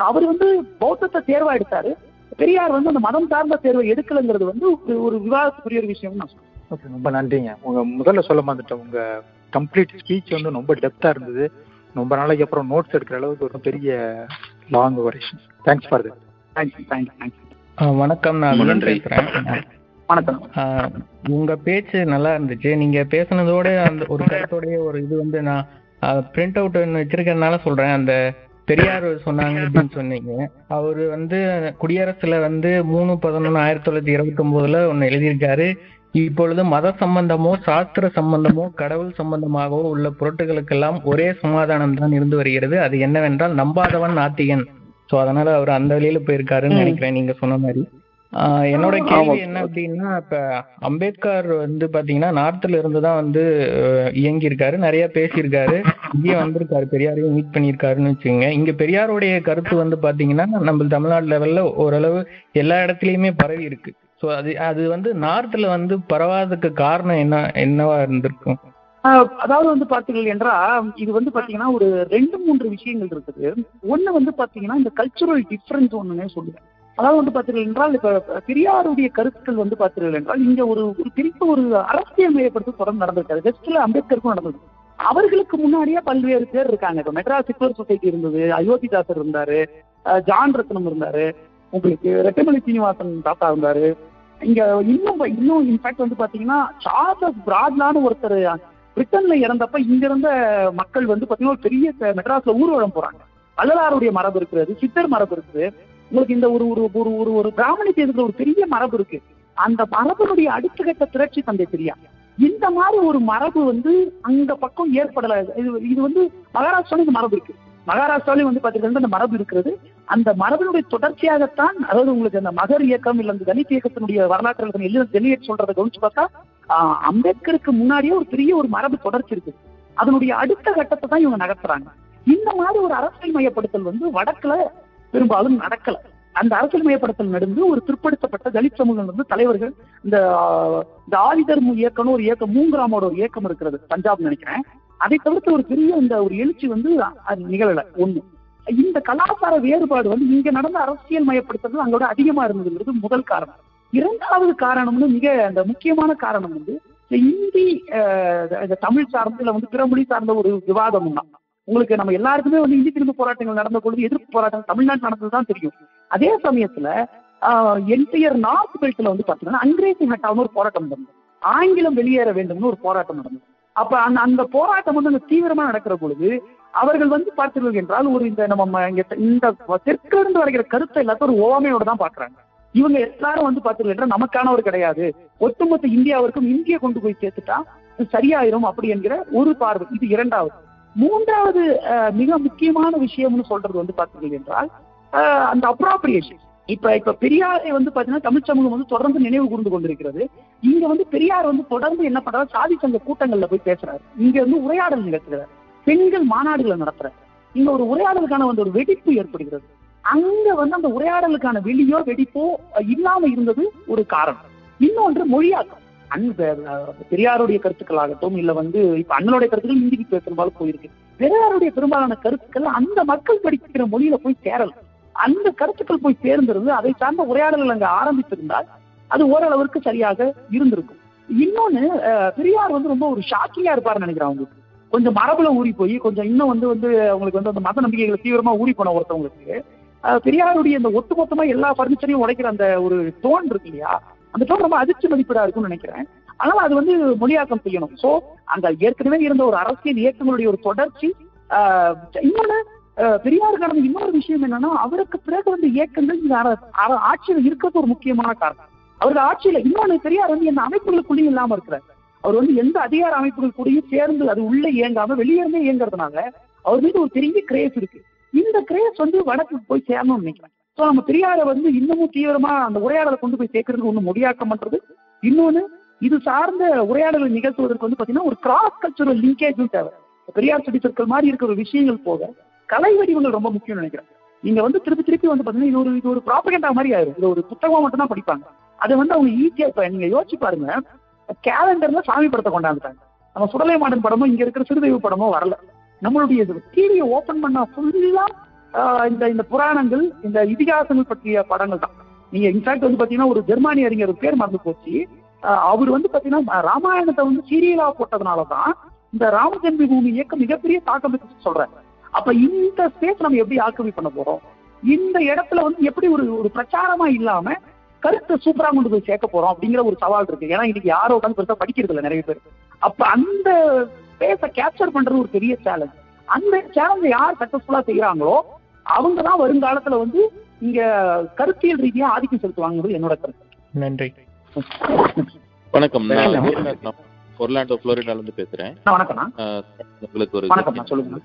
அவர் வந்து பௌத்தத்தை தேர்வா எடுத்தாரு பெரியார் வந்து அந்த மதம் சார்ந்த தேர்வை எடுக்கலைங்கிறது வந்து ஒரு- ஒரு விவாதத்துக்குரிய ஒரு விஷயம் நான் சொல்றேன். ஓகே ரொம்ப நன்றிங்க. உங்க முதல்ல சொல்ல மாட்டேன் உங்க கம்ப்ளீட் ஸ்பீச் வந்து ரொம்ப டெப்தா இருந்தது. ரொம்ப நாளைக்கு அப்புறம் நோட்ஸ் எடுக்கிற அளவுக்கு ஒரு பெரிய long oration thanks for that thank you ah, வணக்கம். நான் நன்றி. பேசுறேன். வணக்கம். உங்க பேச்சு நல்லா இருந்துச்சு. நீங்க பேசுனதோட அந்த ஒரு கருத்தோடைய ஒரு இது வந்து நான் பிரிண்ட் அவுட் வச்சிருக்கறதுனால சொல்றேன். அந்த பெரியார் சொன்னாங்க அப்படின்னு சொன்னீங்க. அவரு வந்து குடியரசுல வந்து மூணு பதினொன்னு ஆயிரத்தி தொள்ளாயிரத்தி இருபத்தி ஒன்பதுல ஒன்னு எழுதியிருக்காரு. இப்பொழுது மத சம்பந்தமோ சாஸ்திர சம்பந்தமோ கடவுள் சம்பந்தமாகவோ உள்ள பொருட்டுகளுக்கெல்லாம் ஒரே சமாதானம் தான் இருந்து வருகிறது. அது என்னவென்றால் நம்பாதவன் நாத்திகன். சோ அதனால அவர் அந்த வழியில போயிருக்காருன்னு. நினைக்கிறேன் நீங்க சொன்ன மாதிரி. என்னோட. கேள்வி என்ன அப்படின்னா இப்ப அம்பேத்கர் வந்து பாத்தீங்கன்னா நார்த்ல இருந்து தான் வந்து அஹ், இயங்கியிருக்காரு. நிறைய பேசியிருக்காரு. இங்கே வந்திருக்காரு. பெரியாரையும் மீட் பண்ணியிருக்காருன்னு வச்சுக்கோங்க. இங்க பெரியாருடைய கருத்து வந்து பாத்தீங்கன்னா நம்ம தமிழ்நாடு லெவல்ல ஓரளவு எல்லா இடத்துலயுமே பரவி இருக்கு. சோ அது அது வந்து நார்த்ல வந்து பரவாததுக்கு காரணம் என்ன என்னவா இருந்திருக்கும்? அதாவது வந்து பாத்தீர்கள் என்றால் இது வந்து பாத்தீங்கன்னா ஒரு ரெண்டு மூன்று விஷயங்கள் இருக்குது. ஒண்ணு வந்து பாத்தீங்கன்னா இந்த கல்ச்சுரல் டிஃபரன்ஸ் ஒண்ணுனே சொல்லுவேன். அதாவது வந்து பார்த்தீர்கள் என்றால் இப்ப பெரியாருடைய கருத்துக்கள் வந்து பார்த்தீர்கள் என்றால் இங்க ஒரு ஒரு பெரிய ஒரு அரசியல் மையப்படுத்த தொடர்ந்து நடந்திருக்காரு வெஸ்ட்ல அம்பேத்கருக்கும் நடந்தது. அவர்களுக்கு முன்னாடியே பல்வேறு பேர் இருக்காங்க. இப்ப மெட்ராஸ் சிக்லர் சொசைட்டி இருந்தது அயோத்திதாசர் இருந்தாரு ஜான் ரத்னம் இருந்தாரு உங்களுக்கு ரெட்டமலை சீனிவாசன் தாத்தா இருந்தாரு. இங்க இன்னும் இன்னும் இன்ஃபேக்ட் வந்து பாத்தீங்கன்னா சார்லஸ் பிராட்லான்னு ஒருத்தர் பிரிட்டன்ல இறந்தப்ப இங்க இருந்த மக்கள் வந்து பாத்தீங்கன்னா ஒரு பெரிய மெட்ராஸ்ல ஊர்வலம் போறாங்க. வள்ளலாருடைய மரபு இருக்கிறது சித்தர் மரபு இருக்குது. உங்களுக்கு இந்த ஒரு ஒரு ஒரு ஒரு ஒரு பிராமணி தேசத்துல ஒரு பெரிய மரபு இருக்கு. அந்த மரபனுடைய அடுத்த கட்ட திரட்சி தந்தை பெரியார் இந்த மாதிரி ஒரு மரபு வந்து அந்த பக்கம் ஏற்படல. இது இது வந்து மகாராஷ்டிரால இந்த மரபு இருக்கு. மகாராஷ்டிராலையும் வந்து பாத்தீங்கன்னா இந்த மரபு இருக்கிறது. அந்த மரபினுடைய தொடர்ச்சியாகத்தான் அதாவது உங்களுக்கு அந்த மகர் இயக்கம் இல்ல அந்த தலித் இயக்கத்தினுடைய வரலாற்று எழுதி சொல்றதை கவனிச்சு பார்த்தா அம்பேத்கருக்கு முன்னாடியே ஒரு பெரிய ஒரு மரபு தொடர்ச்சி இருக்கு. அதனுடைய அடுத்த கட்டத்தை தான் இவங்க நகர்த்துறாங்க. இந்த மாதிரி ஒரு அரசியல் மையப்படுத்தல் வந்து வடக்குல பெரும்பாலும் நடக்கல. அந்த அரசியல் மயப்படுத்தல் நடந்து ஒரு பிற்படுத்தப்பட்ட தலித் சமூகம் வந்து தலைவர்கள் இந்த ஆஹ், இந்த இயக்கம்னு ஒரு இயக்கம் மூங்கிராமோட ஒரு இயக்கம் இருக்கிறது பஞ்சாப் நினைக்கிறேன். அதை தவிர்த்து ஒரு பெரிய இந்த ஒரு எழுச்சி வந்து அது நிகழல ஒண்ணு. இந்த கலாச்சார வேறுபாடு வந்து இங்க நடந்த அரசியல் மயப்படுத்துறது அங்கோட அதிகமா இருந்ததுங்கிறது முதல் காரணம். இரண்டாவது காரணம்னு மிக அந்த முக்கியமான காரணம் வந்து இந்த இந்தி இந்த தமிழ் சார்ந்த இல்ல வந்து பிற மொழி சார்ந்த ஒரு விவாதம் தான் உங்களுக்கு நம்ம எல்லாருக்குமே வந்து இந்தி திரும்ப போராட்டங்கள் நடந்த பொழுது எதிர்ப்பு போராட்டம் தமிழ்நாட்டு நடந்ததுதான் தெரியும். அதே சமயத்துல என்டையர் நார்த் பெல்ட்ல வந்து பாத்தீங்கன்னா அங்கிரேசி ஹட்டாவும் ஒரு போராட்டம் நடந்தது. ஆங்கிலம் வெளியேற வேண்டும்னு ஒரு போராட்டம் நடந்தது. அப்ப அந்த அந்த போராட்டம் வந்து அங்க தீவிரமா நடக்கிற பொழுது அவர்கள் வந்து பார்த்தீர்கள் என்றால் ஒரு இந்த நம்ம இங்க இந்த தெற்கிலிருந்து வரைகிற கருத்தை எல்லாத்தையும் ஒரு ஓமையோட தான் பாக்குறாங்க இவங்க எல்லாரும் வந்து பார்த்தீர்கள் என்றால் நமக்கானவர் கிடையாது. ஒட்டுமொத்த இந்தியாவிற்கும் இந்திய கொண்டு போய் சேர்த்துட்டா இது சரியாயிரும் அப்படி என்கிற ஒரு பார்வை. இது இரண்டாவது. மூன்றாவது மிக முக்கியமான விஷயம்னு சொல்றது வந்து பார்த்தீர்கள் என்றால் அந்த அப்ராப்ரியேஷன் இப்ப இப்ப பெரியாரை வந்து பாத்தீங்கன்னா தமிழ் சமூகம் வந்து தொடர்ந்து நினைவு கூர்ந்து கொண்டிருக்கிறது. இங்க வந்து பெரியார் வந்து தொடர்ந்து என்ன பண்றாரு? சாதி சங்க கூட்டங்கள்ல போய் பேசுறாரு. இங்க வந்து உரையாடல் நிகழ்த்துறாரு. பெண்கள் மாநாடுகளை நடத்துறாரு. இங்க ஒரு உரையாடலுக்கான வந்து ஒரு வெடிப்பு ஏற்படுகிறது. அங்க வந்து அந்த உரையாடலுக்கான வெளியோ வெடிப்போ இல்லாம இருந்தது ஒரு காரணம். இன்னொன்று மொழியாக்கம். அந்த பெரியாருடைய கருத்துக்களாகட்டும் இல்ல வந்து இப்ப அண்ணனுடைய கருத்துக்கள் இந்திக்கு பெரும்பாலும் போயிருக்கு. பெரியாருடைய பெரும்பாலான கருத்துக்கள் அந்த மக்கள் படிக்கிற மொழியில போய் சேரல. அந்த கருத்துக்கள் போய் சேர்ந்திருந்து அதை சார்ந்த உரையாடல்கள் அங்க ஆரம்பித்திருந்தால் அது ஓரளவிற்கு சரியாக இருந்திருக்கும். இன்னொன்னு பெரியார் வந்து ரொம்ப ஒரு ஷாக்கிங்கா இருப்பாருன்னு நினைக்கிறேன் அவங்களுக்கு. கொஞ்சம் மரபுல ஊறி போய் கொஞ்சம் இன்னும் வந்து வந்து அவங்களுக்கு வந்து அந்த மத நம்பிக்கைகளை தீவிரமா ஊறி போன ஒருத்தவங்களுக்கு பெரியாருடைய இந்த ஒட்டுமொத்தமா எல்லா பர்னிச்சரையும் உடைக்கிற அந்த ஒரு டோன் இருக்கு இல்லையா அந்த டோன் ரொம்ப அதிர்ச்சி மதிப்பீடா இருக்கும்னு நினைக்கிறேன். அதனால அது வந்து மொழியாக்கம் செய்யணும். சோ அந்த ஏற்கனவே இருந்த ஒரு அரசியல் இயக்கங்களுடைய ஒரு தொடர்ச்சி ஆஹ், இன்னொன்னு ஆஹ், பெரியார் கடந்த இன்னொரு விஷயம் என்னன்னா அவருக்கு பிறகு வந்து இயக்கங்கள் அர- அர- ஆட்சியில் இருக்கிறது ஒரு முக்கியமான காரணம். அவருக்கு ஆட்சியில இன்னொன்னு பெரியார் வந்து எந்த அமைப்புகளுக்குள்ளேயும் இல்லாம இருக்கிறார். அவர் வந்து எந்த அதிகார அமைப்புகள் கூடயும் சேர்ந்து அது உள்ள இயங்காம வெளியே இயங்குறதுனால அவர் மீது ஒரு பெரிய கிரேஸ் இருக்கு. இந்த கிரேஸ் வந்து வடக்கு போய் சேரணும்னு நினைக்கிறேன். ஸோ நம்ம பெரியாரை வந்து இன்னமும் தீவிரமா அந்த உரையாடலை கொண்டு போய் சேர்க்கறதுக்கு ஒன்று முடியாக்கம் பண்றது. இன்னொன்னு இது சார்ந்த உரையாடலை நிகழ்த்துவதற்கு வந்து பாத்தீங்கன்னா ஒரு கிராஸ் கல்ச்சுரல் லிங்கேஜும் தேவை. பெரியார் சுடி சொற்கள் மாதிரி இருக்கிற ஒரு விஷயங்கள் போக கலை வடிவங்கள் ரொம்ப முக்கியம் நினைக்கிறேன். நீங்க வந்து திருப்பி திருப்பி வந்து பாத்தீங்கன்னா இது ஒரு இது ஒரு ப்ராபகண்டா மாதிரி ஆயிரும். இது ஒரு புத்தகமா மட்டும் தான் படிப்பாங்க. அதை வந்து அவங்க ஈஸியா இப்ப நீங்க யோசிச்சு பாருங்க கேலண்டர்ல சாமி படத்தை கொண்டாந்துட்டாங்க. நம்ம சுடலை மாடன் படமும் இங்க இருக்கிற சிறுதெய்வ படமும் வரல. நம்மளுடைய டிவியை ஓபன் பண்ணா ஃபுல்லா இந்த இந்த புராணங்கள் இந்த இதிகாசங்கள் பற்றிய படங்கள் தான். நீங்க இன்ஃபேக்ட் வந்து பாத்தீங்கன்னா ஒரு ஜெர்மானி அறிஞர் பேர் மறந்து போச்சு. அவர் வந்து பாத்தீங்கன்னா ராமாயணத்தை வந்து சீரியலா போட்டதுனாலதான் இந்த ராமஜென்ம பூமி இயக்கம் மிகப்பெரிய தாக்கம் இருக்குன்னு சொல்றாங்க அப்ப இந்த ஸ்பேஸ் நம்ம எப்படி ஆக்கிரமி பண்ண போறோம்? இந்த இடத்துல வந்து எப்படி ஒரு ஒரு பிரச்சாரமா இல்லாம கருத்தை சூப்பரா கொண்டு போய் சேர்க்க போறோம் அப்படிங்கிற ஒரு சவால் இருக்கு. ஏன்னா இன்னைக்கு யாரோ உட்காந்து பெருசா படிக்கிறது இல்லை நிறைய பேர். அப்ப அந்த ஸ்பேஸை கேப்சர் பண்றது ஒரு பெரிய சேலஞ்ச் அந்த சேலஞ்சை யார் சக்சஸ்ஃபுல்லா செய்யறாங்களோ அவங்க தான் வருங்காலத்துல வந்து இங்க கருத்தியல் ரீதியா ஆதிக்கம் செலுத்துவாங்கிறது என்னோட கருத்து. நன்றி. வணக்கம். ஒர்லாண்டோ புளோரிடால இருந்து பேசுறேன். உங்களுக்கு ஒரு சொல்லுங்க.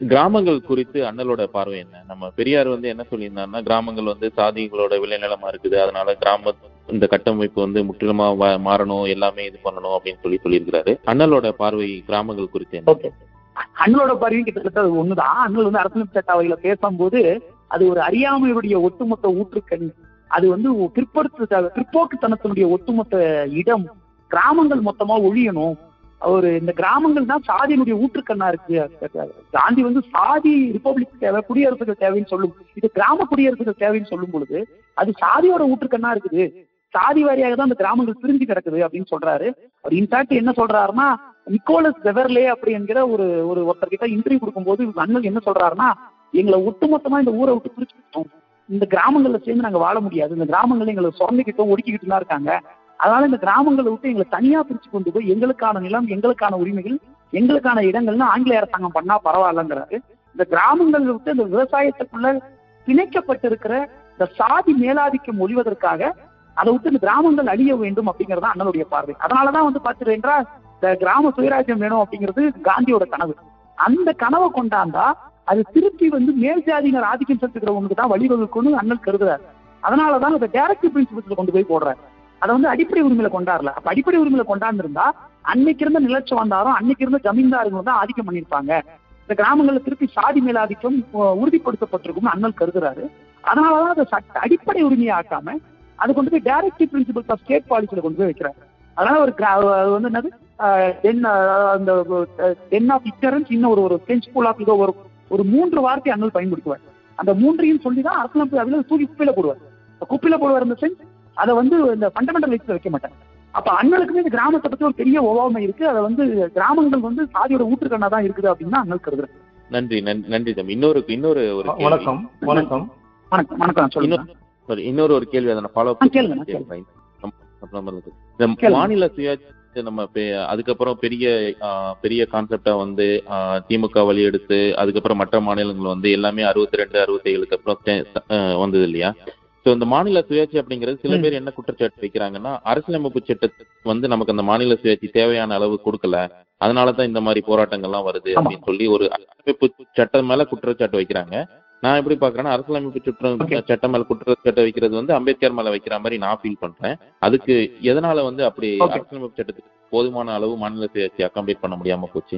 கிராமங்கள் குறித்து அண்ணலோட பார்வை என்ன? நம்ம பெரியார் வந்து என்ன சொல்லியிருந்தாருன்னா கிராமங்கள் வந்து சாதிகளோட விளைநிலமா இருக்குது. அதனால கிராம இந்த கட்டமைப்பு வந்து முற்றிலுமா மாறணும் எல்லாமே இது பண்ணணும் அப்படின்னு சொல்லி சொல்லியிருக்கிறாரு. அண்ணலோட பார்வை கிராமங்கள் குறித்து என்ன? ஓகே. அண்ணலோட பார்வையும் கிட்டத்தட்ட அது ஒண்ணுதான். அண்ணல் வந்து அரசியல் சட்டாவையில பேசும்போது அது ஒரு அறியாமையுடைய ஒட்டுமொத்த ஊற்றுக்கண். அது வந்து பிற்படுத்த பிற்போக்குத்தனத்தினுடைய ஒட்டுமொத்த இடம். கிராமங்கள் மொத்தமா ஒழியணும். ஒரு இந்த கிராமங்கள் தான் சாதியினுடைய ஊற்றுக்கண்ணா இருக்கு. காந்தி வந்து சாதி ரிப்பப்ளிக் தேவை குடியரசுகள் தேவைன்னு சொல்லும் இது கிராம குடியரசுகள் தேவைன்னு சொல்லும் பொழுது அது சாதியோட ஊற்றுக்கண்ணா இருக்குது. சாதி வாரியாக தான் அந்த கிராமங்கள் பிரிஞ்சு கிடக்குது அப்படின்னு சொல்றாரு. அவர் இன்ஃபேக்ட் என்ன சொல்றாருன்னா நிக்கோலஸ் பெவர்லே அப்படி என்கிற ஒரு ஒரு ஒருத்தர்கிட்ட இன்டர்வியூ கொடுக்கும்போது அண்ணன் என்ன சொல்றாருன்னா எங்களை ஒட்டுமொத்தமா இந்த ஊரை விட்டு பிரிச்சுட்டோம் இந்த கிராமங்கள்ல சேர்ந்து நாங்க வாழ முடியாது. இந்த கிராமங்கள்ல எங்களை சுரண்டிக்கிட்டோம் ஒடுக்கிக்கிட்டு தான் இருக்காங்க. அதனால இந்த கிராமங்களை விட்டு எங்களை தனியா பிரிச்சு கொண்டு போய் எங்களுக்கான நிலம் எங்களுக்கான உரிமைகள் எங்களுக்கான இடங்கள்னு ஆங்கில அரசாங்கம் பண்ணா பரவாயில்லங்கிறாரு. இந்த கிராமங்களை விட்டு இந்த விவசாயத்துக்குள்ள பிணைக்கப்பட்டிருக்கிற இந்த சாதி மேலாதிக்கம் ஒழிவதற்காக அதை விட்டு இந்த கிராமங்கள் அழிய வேண்டும் அப்படிங்கறது தான் அண்ணனுடைய பார்வை. அதனாலதான் வந்து பாத்துட்டீங்கன்னா இந்த கிராம சுயராஜ்யம் வேணும் அப்படிங்கிறது காந்தியோட கனவு. அந்த கனவை கொண்டாந்தா அது திருப்பி வந்து மேல் ஜாதியினர் ஆதிக்கம் செலுத்துக்கிறவங்களுக்கு தான் வழிவகுக்கும்னு அண்ணல் கருதுறாரு. அதனாலதான் அதை டேரக்டிவ் பிரின்சிபல்ஸ்ல கொண்டு போய் போடுறாரு. அதை வந்து அடிப்படை உரிமையில கொண்டாடல. அப்ப அடிப்படை உரிமையில கொண்டாந்துருந்தா அன்னைக்கு இருந்த நிலச்சம் வந்தாரும் அன்னைக்கு இருந்த ஜமீன்தாருங்க தான் ஆதிக்கம் பண்ணியிருப்பாங்க. இந்த கிராமங்கள்ல திருப்பி சாதி மேலாதிக்கம் அஹ், உறுதிப்படுத்தப்பட்டிருக்கும்னு அண்ணல் கருதுறாரு. அதனாலதான் அதை சட்ட அடிப்படை உரிமையை ஆக்காம அது கொண்டு போய் டைரக்டிவ் பிரின்சிபல்ஸ் ஆஃப் ஸ்டேட் பாலிசியில கொண்டு போய் வைக்கிறாரு. அதனால ஒரு வந்து என்னது? தென் அந்த டென் ஆஃப் இக்டரன்ஸ் இன்னும் ஒரு ஒரு டென் ஸ்கூல் ஆஃப் இதோ ஒரு ஒரு மூன்று வார்த்தை அண்ணல் பயன்படுத்துவார். அந்த மூன்றையும் சொல்லி தான் அரசியலமைப்பு அதில் தூக்கி குப்பையில போடுவார். குப்பையில போடுவார் இந்த சென்ஸ் அதை வந்து இந்த ஃபண்டமெண்டல் ரைட்ஸ்ல வைக்க மாட்டார். அப்ப அண்ணலுக்குமே இந்த கிராமத்தை பத்தி ஒரு பெரிய ஒவ்வாமை இருக்கு. அதை வந்து கிராமங்கள் வந்து சாதியோட ஊற்றுக்கண்ணா தான் இருக்குது அப்படின்னு அண்ணல் கருதுறேன் நன்றி நன்- நன்றி தம்பி. இன்னொரு இன்னொரு ஒரு. வணக்கம் வணக்கம். வணக்கம் வணக்கம் சொல்லுங்க இன்னொரு ஒரு கேள்வி அதை ஃபாலோ கேளுங்க. இந்த. மாநில சுயாட்சி நம்ம அதுக்கப்புறம் பெரிய பெரிய கான்செப்டா வந்து திமுக வழி எடுத்து அதுக்கப்புறம் மற்ற மாநிலங்கள் வந்து எல்லாமே அறுபத்தி ரெண்டு அறுபத்தி ஏழுக்கு அப்புறம் வந்தது இல்லையா சோ இந்த மாநில சுயாட்சி அப்படிங்கிறது சில. பேர் என்ன குற்றச்சாட்டு வைக்கிறாங்கன்னா அரசியலமைப்பு சட்டத்தை வந்து நமக்கு அந்த மாநில சுயாட்சி தேவையான அளவு கொடுக்கல அதனாலதான் இந்த மாதிரி போராட்டங்கள்லாம் வருது. அப்படின்னு சொல்லி ஒரு அரசியலமைப்பு சட்டம் மேல குற்றச்சாட்டு வைக்கிறாங்க நான் எப்படி பாக்குறேன்னா அரசியலமைப்பு சட்டம் Okay. சட்டம் மேல குற்றச்சாட்டு வைக்கிறது வந்து அம்பேத்கர் மேல வைக்கிற மாதிரி நான் ஃபீல் பண்றேன். அதுக்கு எதனால வந்து அப்படி. அரசியலமைப்பு சட்டத்துக்கு போதுமான அளவு மாநில சுயாட்சி அக்காம்பேட் பண்ண முடியாம போச்சு?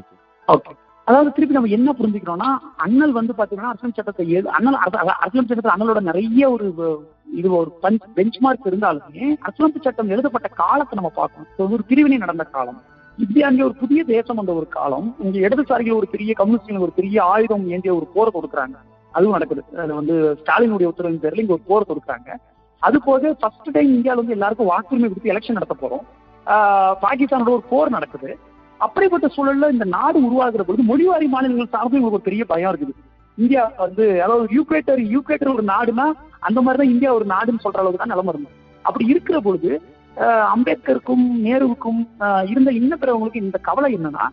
ஓகே அதாவது திருப்பி நம்ம என்ன புரிஞ்சுக்கிறோம்னா அண்ணல் வந்து பாத்தீங்கன்னா அரசியல் சட்டத்தை அண்ணல் அரசியல் சட்டத்தில் அண்ணலோட நிறைய ஒரு இது ஒரு பெஞ்ச் மார்க் இருந்தாலுமே அரசியலமைப்பு சட்டம் எழுதப்பட்ட காலத்தை நம்ம பார்க்கணும். ஒரு பிரிவினை நடந்த காலம். இந்தியா இங்கே ஒரு புதிய தேசம் வந்த ஒரு காலம். இங்க இடதுசாரிகள் ஒரு பெரிய கம்யூனிஸ்டுகள் ஒரு பெரிய ஆயுதம் ஏந்திய ஒரு போரை கொடுக்குறாங்க. அதுவும் நடக்குது. அது வந்து ஸ்டாலினுடைய உத்தரவின் பேர்ல இங்க ஒரு போர் கொடுக்குறாங்க அது போக ஃபர்ஸ்ட் டைம் இந்தியாவில் வந்து எல்லாருக்கும் வாக்குரிமை கொடுத்து எலெக்ஷன் நடத்த போறோம். பாகிஸ்தானோட ஒரு போர் நடக்குது. அப்படிப்பட்ட சூழல்ல இந்த நாடு உருவாகிற பொழுது மொழிவாரி மாநிலங்கள் சார்ந்து இவங்களுக்கு ஒரு பெரிய பயம் இருக்குது. இந்தியா வந்து அதாவது யூக்ரேட்டர் யூக்ரேட்டர் ஒரு நாடுனா அந்த மாதிரி தான் இந்தியா ஒரு நாடுன்னு சொல்ற அளவுக்கு தான் நிலைமை இருந்தது. அப்படி இருக்கிற பொழுது அம்பேத்கருக்கும் நேருவுக்கும் இருந்த இன்ன பிறவங்களுக்கு இந்த கவலை என்னன்னா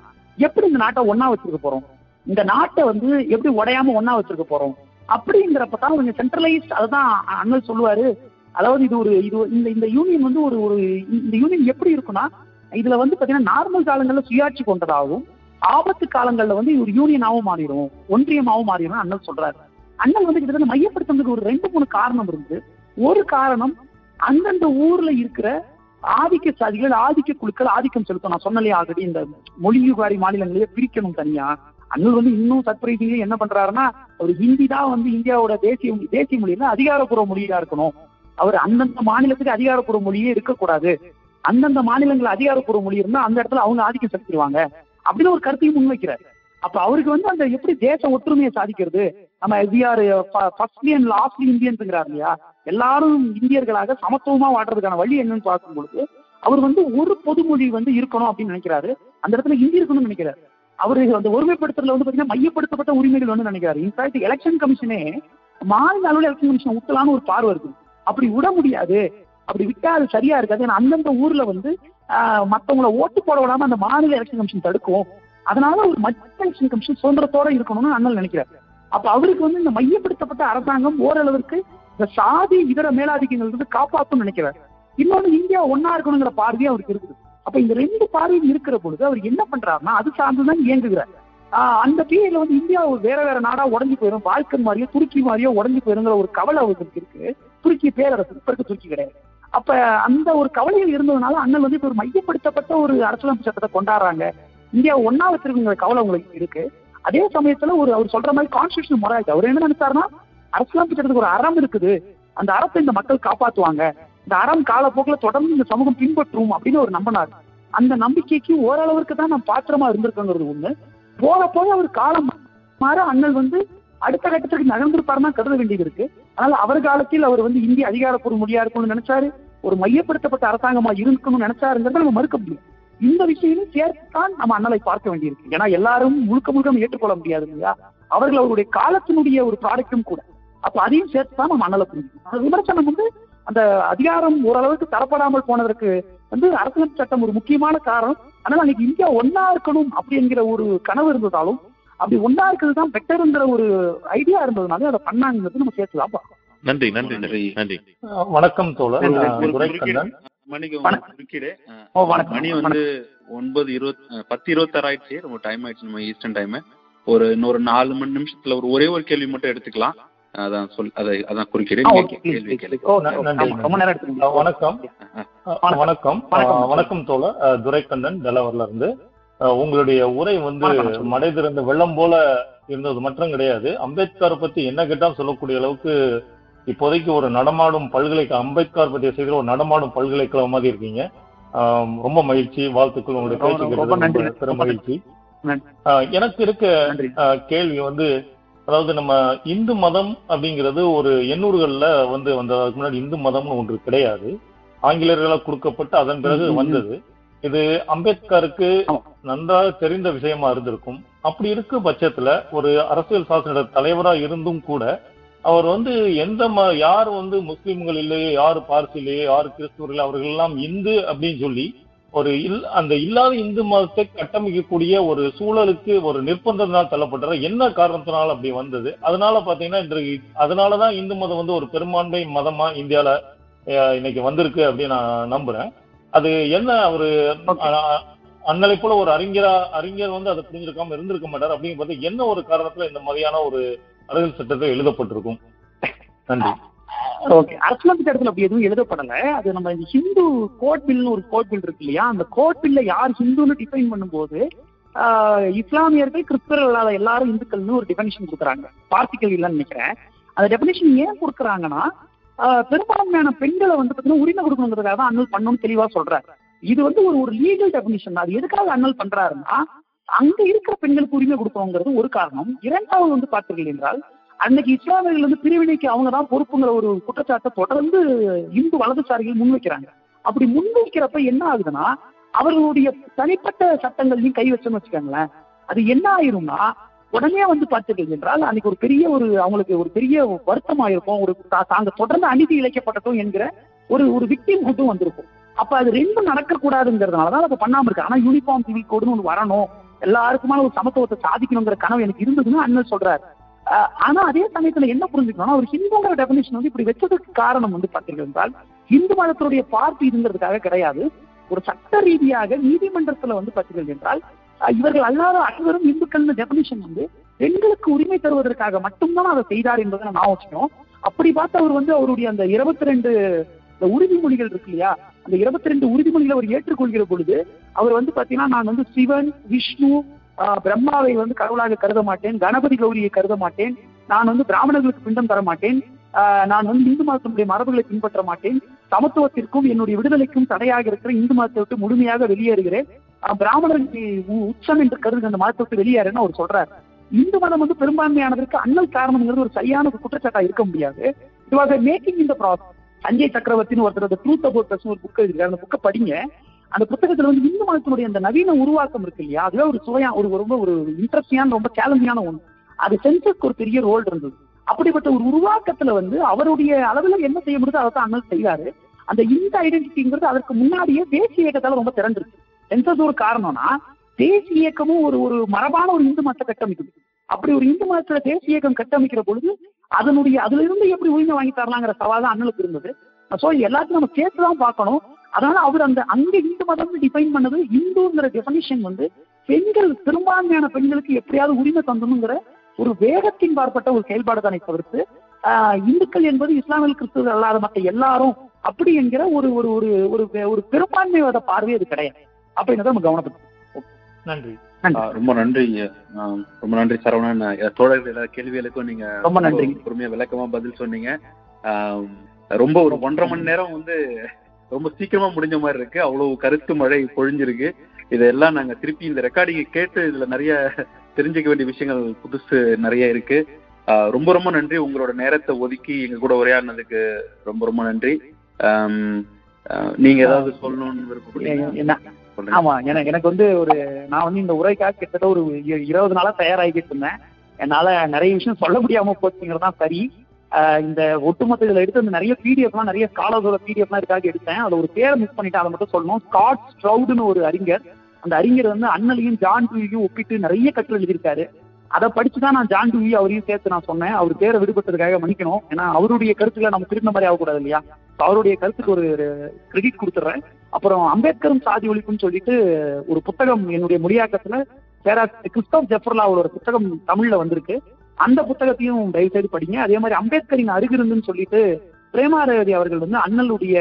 எப்படி இந்த நாட்டை ஒன்னா வச்சிருக்க போறோம்? இந்த நாட்டை வந்து எப்படி உடையாம ஒன்னா வச்சிருக்க போறோம்? அப்படிங்கிறப்ப தான் கொஞ்சம் சென்ட்ரலைஸ்ட் அதுதான் அண்ணல் சொல்லுவாரு. அதாவது இது ஒரு இது இந்த இந்த யூனியன் வந்து ஒரு ஒரு இந்த யூனியன் எப்படி இருக்குன்னா இதுல வந்து பாத்தீங்கன்னா நார்மல் காலங்கள்ல சுயாட்சி கொண்டதாகவும் ஆபத்து காலங்கள்ல வந்து ஒரு யூனியனாவும் மாறிடும் ஒன்றியமாவும் மாறிடும் அண்ணல் சொல்றாரு. அண்ணல் வந்து கிட்டத்தட்ட மையப்படுத்துறதுக்கு ஒரு ரெண்டு மூணு காரணம் இருந்து ஒரு காரணம் அந்தந்த ஊர்ல இருக்கிற ஆதிக்க சாதிகள் ஆதிக்க குழுக்கள் ஆதிக்கம் செலுத்தும் நான் சொன்னலே ஆல்ரெடி இந்த மொழியுகாரி மாநிலங்களையே பிரிக்கணும் தனியா. அண்ணல் வந்து இன்னும் சர்ப்ரைசிங்லி என்ன பண்றாருன்னா அவர் ஹிந்தி தான் வந்து இந்தியாவோட தேசிய தேசிய மொழியில அதிகாரப்பூர்வ மொழியா இருக்கணும். அவர் அந்தந்த மாநிலத்துக்கு அதிகாரப்பூர்வ மொழியே இருக்கக்கூடாது. அந்தந்த மாநிலங்கள் அதிகாரப்பூர்வ மொழி இருந்தா அந்த இடத்துல அவங்க ஆதிக்கம் செலுத்திடுவாங்க. அப்படின்னு ஒரு கருத்தையும் முன்வைக்கிறார். அப்ப அவருக்கு வந்து அந்த எப்படி தேச ஒற்றுமையை சாதிக்கிறது? நம்ம எஸ்ஆர் ஃபர்ஸ்ட்லி அண்ட் லாஸ்ட்லி இந்தியன்ஸுங்கிறார் இல்லையா? எல்லாரும் இந்தியர்களாக சமத்துவமா வாடுறதுக்கான வழி என்னன்னு பார்க்கும் பொழுது அவர் வந்து ஒரு பொதுமொழி வந்து இருக்கணும் அப்படின்னு நினைக்கிறாரு. அந்த இடத்துல ஹிந்தி இருக்கணும்னு நினைக்கிறாரு. அவரு அந்த ஒருமைப்படுத்துறதுல வந்து பாத்தீங்கன்னா மையப்படுத்தப்பட்ட உரிமைகள் வந்து நினைக்கிறாரு. இன்ஃபேக்ட் எலெக்ஷன் கமிஷனே மாநில அளவில் எலெக்ஷன் கமிஷன் ஊத்தலான்னு ஒரு பார்வை இருக்கு. அப்படி விட முடியாது. அப்படி விட்டா அது சரியா இருக்காது. ஏன்னா அந்தந்த ஊர்ல வந்து ஆஹ், மத்தவங்கள ஓட்டு போட விடாம அந்த மாநில எலெக்ஷன் கமிஷன் தடுக்கும். அதனால ஒரு மத்திய எலெக்ஷன் கமிஷன் சுதந்திரத்தோட இருக்கணும்னு அண்ணல் நினைக்கிறார். அப்ப அவருக்கு வந்து இந்த மையப்படுத்தப்பட்ட அரசாங்கம் ஓரளவிற்கு இந்த சாதி இதர மேலாதிக்கங்கள் இருந்து காப்பாற்றும் நினைக்கிறார். இன்னொன்னு இந்தியா ஒன்னா இருக்கணுங்கிற பார்வையும் அவருக்கு இருக்குது. அப்ப இந்த ரெண்டு பார்வையும் இருக்கிற பொழுது அவர் என்ன பண்றாருன்னா அது சார்ந்துதான் இயங்குகிறார். அந்த பீரியட்ல வந்து இந்தியா ஒரு வேற வேற நாடா உடஞ்சு போயிடும் பால்கன் மாதிரியோ துருக்கி மாதிரியோ உடஞ்சு போயிருங்கிற ஒரு கவலை அவருக்கு இருக்கு. துருக்கி பேரரசு இப்ப இருக்க துருக்கி கிடையாது. அப்ப அந்த ஒரு கவலையில் இருந்ததுனால அண்ணல் வந்து இப்ப ஒரு மையப்படுத்தப்பட்ட ஒரு அரசியலமைப்பு சட்டத்தை கொண்டாடுறாங்க. இந்தியா ஒன்னா வச்சிருக்குங்கிற கவலை உங்களுக்கு இருக்கு. அதே சமயத்துல ஒரு அவர் சொல்ற மாதிரி கான்ஸ்டியூஷன் மொராலிட்டி அவர் என்ன நினைச்சாருன்னா அரசியலமைப்பு சட்டத்துக்கு ஒரு அறம் இருக்குது. அந்த அறத்தை இந்த மக்கள் காப்பாத்துவாங்க. இந்த அறம் காலப்போக்கில் தொடர்ந்து இந்த சமூகம் பின்பற்றும் அப்படின்னு ஒரு நம்பினார். அந்த நம்பிக்கைக்கு ஓரளவுக்கு தான் நான் பாத்திரமா இருந்திருக்கங்கிறது ஒண்ணு. போக போக அவர் காலம் மாற அண்ணல் வந்து அடுத்த கட்டத்துக்கு நகர்ந்திருப்பாருன்னா கருத வேண்டியது இருக்கு. அதனால அவர் காலத்தில் அவர் வந்து இந்திய அதிகாரப்பூர்வ மொழியா இருக்கணும்னு நினைச்சாரு. ஒரு மையப்படுத்தப்பட்ட அரசாங்கமா இருக்கணும்னு நினைச்சாருங்கிறத நம்ம மறுக்க முடியும். இந்த விஷயமும் சேர்த்துத்தான் நம்ம அண்ணலை பார்க்க வேண்டியிருக்கு. ஏன்னா எல்லாரும் முழுக்க முழுக்க ஏற்றுக்கொள்ள முடியாது இல்லையா? அவர்கள் அவருடைய காலத்தினுடைய ஒரு ப்ராடக்டும் கூட. அப்ப அதையும் சேர்த்து தான் நம்ம அண்ணலை புரியும் விமர்சனம் வந்து அந்த அதிகாரம் ஓரளவுக்கு தரப்படாமல் போனதற்கு வந்து அரசியல் சட்டம் ஒரு முக்கியமான காரணம். அதனால அன்னைக்கு இந்தியா ஒன்னா இருக்கணும் அப்படிங்கிற ஒரு கனவு இருந்ததாலும் அப்படி ஒன்னா இருக்கிறது தான் பெட்டர்ங்கிற ஒரு ஐடியா இருந்ததுனால அதை பண்ணாங்கிறது நம்ம சேர்த்துதான் பார்க்கணும் நன்றி நன்றி நன்றி. நன்றி. வணக்கம் தோழர். மணிக்கு மணி வந்து ஒன்பது இருபத் அஹ், பத்து இருபத்தாறு ஆயிடுச்சு. ரொம்ப டைம் ஆயிடுச்சு. நம்ம ஈஸ்டர்ன் டைம் ஒரு இன்னொரு நாலு மணி நிமிஷத்துல ஒரு ஒரே ஒரு கேள்வி மட்டும் எடுத்துக்கலாம். அதான் சொல் அதை அதான். அஹ் வணக்கம். வணக்கம். வணக்கம். அஹ் துரைக்கண்ணன் டெலவர்ல இருந்து. உங்களுடைய உரை வந்து. மடை திறந்த வெள்ளம் போல இருந்தது மட்டும் கிடையாது. அம்பேத்கர் பத்தி என்ன கேட்டாலும் சொல்லக்கூடிய அளவுக்கு இப்போதைக்கு ஒரு நடமாடும் பல்கலைக்கழகம் அம்பேத்கர் பற்றிய செய்தியில் ஒரு நடமாடும் பல்கலைக்கழகம் மாதிரி இருக்கீங்க. ரொம்ப மகிழ்ச்சி. வாழ்த்துக்கள் உங்களுடைய பேச்சு பெரும் மகிழ்ச்சி. எனக்கு இருக்க கேள்வி வந்து அதாவது நம்ம இந்து மதம் அப்படிங்கிறது ஒரு எண்ணூறுகள்ல வந்து வந்த அதுக்கு முன்னாடி இந்து மதம்னு ஒன்று கிடையாது ஆங்கிலேயர்களால் கொடுக்கப்பட்டு அதன் பிறகு. வந்தது இது அம்பேத்கருக்கு. நன்றாக தெரிந்த விஷயமா இருந்திருக்கும் அப்படி இருக்கு பட்சத்துல ஒரு அரசியல் சாசன தலைவரா இருந்தும் கூட அவர் வந்து எந்த யார் வந்து முஸ்லிம்கள் இல்லையோ யார் பார்சி இல்லையோ யார் கிறிஸ்துவர்கள் அவர்கள் எல்லாம் இந்து அப்படின்னு சொல்லி ஒரு இல் அந்த இல்லாத இந்து மதத்தை கட்டமைக்கக்கூடிய ஒரு சூழலுக்கு ஒரு நிர்பந்தத்தினால் தள்ளப்பட்டார் என்ன காரணத்தினால அப்படி வந்தது? அதனால பாத்தீங்கன்னா இன்றைக்கு அதனாலதான் இந்து மதம் வந்து ஒரு பெரும்பான்மை மதமா இந்தியால இன்னைக்கு வந்திருக்கு அப்படின்னு நான் நம்புறேன். அது என்ன அவரு அண்ணலை போல ஒரு அறிஞரா அறிஞர் வந்து அதை புரிஞ்சிருக்காம இருந்திருக்க மாட்டார் அப்படிங்கிற பார்த்து என்ன ஒரு காரணத்துல இந்த மாதிரியான ஒரு அரசியல் சட்டத்தை எழுதப்பட்டிருக்கும்? நன்றி. ஓகே அரசியலமைப்பு சட்டத்துல அப்படி எதுவும் எழுதப்படல அது நம்ம இந்த ஹிந்து கோட் பில்னு ஒரு கோட் பில் இருக்கு இல்லையா? அந்த கோட் பில்ல யார் ஹிந்துன்னு டிஃபைன் பண்ணும்போது இஸ்லாமியர்கள் கிறிஸ்தவர்கள் இல்லாத எல்லாரும் இந்துக்கள்னு ஒரு டெபினிஷன் கொடுக்குறாங்க. பார்ட்டிக்கல் இல்லைன்னு நினைக்கிறேன். அந்த டெபினிஷன் ஏன் கொடுக்குறாங்கன்னா பெரும்பான்மையான பெண்களை வந்து பார்த்தீங்கன்னா உரிமை கொடுக்கணுங்கிறதுக்காக தான் அண்ணல் பண்ணணும்னு தெளிவா சொல்றாரு. இது வந்து ஒரு ஒரு லீகல் டெபினிஷன் அது எதுக்காக அண்ணல் பண்றாருன்னா அங்க இருக்கிற பெண்களுக்கு உரிமை கொடுக்கணுங்கிறது ஒரு காரணம். இரண்டாவது வந்து பார்த்தீர்கள் என்றால் அன்னைக்கு இஸ்லாமியர்கள் வந்து பிரிவினைக்கு அவங்க தான் பொறுப்புங்கிற ஒரு குற்றச்சாட்டை தொடர்ந்து இந்து வலதுசாரிகள் முன்வைக்கிறாங்க. அப்படி முன்வைக்கிறப்ப என்ன ஆகுதுன்னா அவர்களுடைய தனிப்பட்ட சட்டங்களையும் கை வச்சோம்னு வச்சுக்கோங்களேன். அது என்ன ஆயிரும்னா உடனே வந்து பார்த்துட்டீங்க என்றால் அன்னைக்கு ஒரு பெரிய ஒரு அவங்களுக்கு ஒரு பெரிய வருத்தமாயிருக்கும். ஒரு தாங்க தொடர்ந்து அநீதி இழைக்கப்பட்டதும் என்கிற ஒரு ஒரு விக்டிம் ஹுட்டும் வந்திருக்கும். அப்ப அது ரெண்டும் நடக்க கூடாதுங்கிறதுனாலதான் அதை பண்ணாம இருக்கு. ஆனா யூனிஃபார்ம் சிவில் கோடுன்னு ஒன்று வரணும். எல்லாருக்குமான ஒரு சமத்துவத்தை சாதிக்கணுங்கிற கனவு எனக்கு இருந்ததுன்னு அண்ணன் சொல்றாரு. ஆனா அதே சமயத்துல என்ன புரிஞ்சுக்கணும் ஒரு ஹிந்துங்கிற டெபினேஷன் வந்து இப்படி வச்சதுக்கு காரணம் வந்து பார்த்தீர்கள் என்றால் இந்து மதத்தினுடைய பார்ப்பு இதுங்கிறதுக்காக கிடையாது. ஒரு சட்ட ரீதியாக நீதிமன்றத்துல வந்து பார்த்தீர்கள் என்றால் இவர்கள் அல்லாத அனைவரும் இந்துக்கள்னு டெபினேஷன் வந்து பெண்களுக்கு உரிமை தருவதற்காக மட்டும்தான் அதை செய்தார் என்பதை நான் வச்சுக்கணும் அப்படி பார்த்து அவர் வந்து அவருடைய அந்த இருபத்தி ரெண்டு உறுதிமொழிகள் இருக்கு இல்லையா? அந்த இருபத்தி ரெண்டு உறுதிமொழிகளை அவர் ஏற்றுக்கொள்கிற பொழுது அவர் வந்து பாத்தீங்கன்னா நான் வந்து சிவன் விஷ்ணு பிரம்மாவை வந்து கடவுளாக கருத மாட்டேன் கணபதி கௌரியை கருத மாட்டேன் நான் வந்து பிராமணர்களுக்கு பிண்டம் தர மாட்டேன் ஆஹ் நான் வந்து இந்து மதத்தினுடைய மரபுகளை பின்பற்ற மாட்டேன் சமத்துவத்திற்கும் என்னுடைய விடுதலைக்கும் தடையாக இருக்கிற இந்து மதத்தை விட்டு முழுமையாக வெளியேறுகிறேன். ஆஹ் பிராமணர்களுக்கு உச்சம் என்று கருதுகிற அந்த மதத்தை விட்டு வெளியேறேன்னு அவர் சொல்றாரு. இந்து மதம் வந்து பெரும்பான்மையானதற்கு அண்ணல் காரணம்ங்கிறது ஒரு சரியான ஒரு குற்றச்சாட்டா இருக்க முடியாது. இட் வாஸ் மேக்கிங் இந்த ப்ராசஸ் சஞ்சய் சக்கரவர்த்தின்னு ஒருத்தர் ட்ரூத் அபவுட் ஒரு புக் எழுதிருக்காரு அந்த புக்கை படிங்க. அந்த புத்தகத்துல வந்து இந்து மதத்தினுடைய அந்த நவீன உருவாக்கம் இருக்கு இல்லையா? அதுவே ஒரு சுவையா ஒரு ரொம்ப ஒரு இன்ட்ரெஸ்டிங்கான ரொம்ப சேலஞ்சிங்கான ஒன்று அது சென்சஸ்க்கு ஒரு பெரிய ரோல் இருந்தது. அப்படிப்பட்ட ஒரு உருவாக்கத்துல வந்து அவருடைய அளவுல என்ன செய்ய முடியுதோ அதை தான் அண்ணல் செய்வாரு அந்த இந்த ஐடென்டிட்டிங்கிறது அதற்கு முன்னாடியே தேசிய இயக்கத்தால ரொம்ப திறந்துருக்கு. சென்சஸ் ஒரு காரணம்னா தேசிய இயக்கமும் ஒரு ஒரு மரபான ஒரு இந்து மதத்தை கட்டமைக்குது. அப்படி ஒரு இந்து மதத்துல தேசிய இயக்கம் கட்டமைக்கிற பொழுது அதனுடைய அதுல இருந்து எப்படி உரிமை வாங்கி தரலாங்கிற சவால் தான் அண்ணலுக்கு இருந்தது. சோ எல்லாத்தையும் நம்ம சேர்த்து தான் பார்க்கணும். அதனால அவர் அந்த அங்க இந்து மதம் டிஃபைன் பண்ணது இந்துங்கிற டெஃபனிஷன் வந்து பெண்கள் பெரும்பான்மையான பெண்களுக்கு எப்படியாவது உரிமை தந்தணுங்கிற ஒரு வேகத்தின் பார்ப்பட்ட ஒரு செயல்பாடு தானே தவிர்த்து இந்துக்கள் என்பது இஸ்லாமிய கிறிஸ்துவர்கள் அல்லாத மற்ற எல்லாரும் அப்படி என்கிற ஒரு ஒரு ஒரு ஒரு ஒரு பெரும்பான்மைவாத பார்வை அது கிடையாது. அப்படின்றத நம்ம கவனப்படுத்தணும். நன்றி. ரொம்ப நன்றி. ரொம்ப நன்றி சரவணன். தோழர்கள் எல்லா கேள்விகளுக்கும் நீங்க ரொம்ப நன்றி. பொறுமையா விளக்கமா பதில் சொன்னீங்க. ரொம்ப ஒரு ஒன்றரை மணி நேரம் வந்து ரொம்ப சீக்கிரமா முடிஞ்ச மாதிரி இருக்கு. அவ்வளவு கருத்து மழை பொழிஞ்சிருக்கு. இதெல்லாம் நாங்க திருப்பி இந்த ரெக்கார்டிங்கை கேட்டு இதுல நிறைய தெரிஞ்சுக்க வேண்டிய விஷயங்கள் புதுசு நிறைய இருக்கு. ரொம்ப ரொம்ப நன்றி. உங்களோட நேரத்தை ஒதுக்கி எங்க கூட உரையாடினதுக்கு ரொம்ப ரொம்ப நன்றி. நீங்க ஏதாவது சொல்லணும்னு விருப்பப்படுறீங்க ஆமா எனக்கு எனக்கு வந்து ஒரு நான் வந்து இந்த உரைக்காக கிட்டத்தட்ட ஒரு இருபது நாளா தயாராகிட்டு இருந்தேன். என்னால நிறைய விஷயம் சொல்ல முடியாம போச்சுங்கிறது தான் சரி. இந்த ஒட்டுமொத்த இதுல எடுத்து அந்த நிறைய பிடிஎஃப்லாம் நிறைய ஸ்காலர்ஸோட பிடிஎஃப்லாம் இதுக்காக எடுத்தேன். அதுல ஒரு பேரை மிஸ் பண்ணிட்டேன் அதை மட்டும் சொல்லணும். ஸ்காட் ஸ்ட்ரௌடுன்னு ஒரு அறிஞர். அந்த அறிஞர் வந்து அண்ணலையும் ஜான் டூயையும் ஒப்பிட்டு நிறைய கட்டுரை எழுதியிருக்காரு. அதை படிச்சு தான் நான் ஜான் டூயி அவரையும் சேர்த்து நான் சொன்னேன். அவர் பேரை விடுபட்டதுக்காக மன்னிக்கணும். ஏன்னா அவருடைய கருத்துக்களை நம்ம திருந்த மாதிரி ஆகக்கூடாது இல்லையா? அவருடைய கருத்துக்கு ஒரு கிரெடிட் கொடுத்துட்றேன் அப்புறம் அம்பேத்கரும் சாதி ஒழிப்புன்னு சொல்லிட்டு ஒரு புத்தகம் என்னுடைய மொழியாக்கத்துல பேராசிரியர் கிறிஸ்டோப் ஜெஃபர்லாவோட ஒரு புத்தகம் தமிழ்ல வந்திருக்கு. அந்த புத்தகத்தையும் தயவு செய்து படிங்க. அதே மாதிரி அம்பேத்கரின் அருகிருந்துன்னு சொல்லிட்டு பிரேமாரதி அவர்கள் வந்து அண்ணலுடைய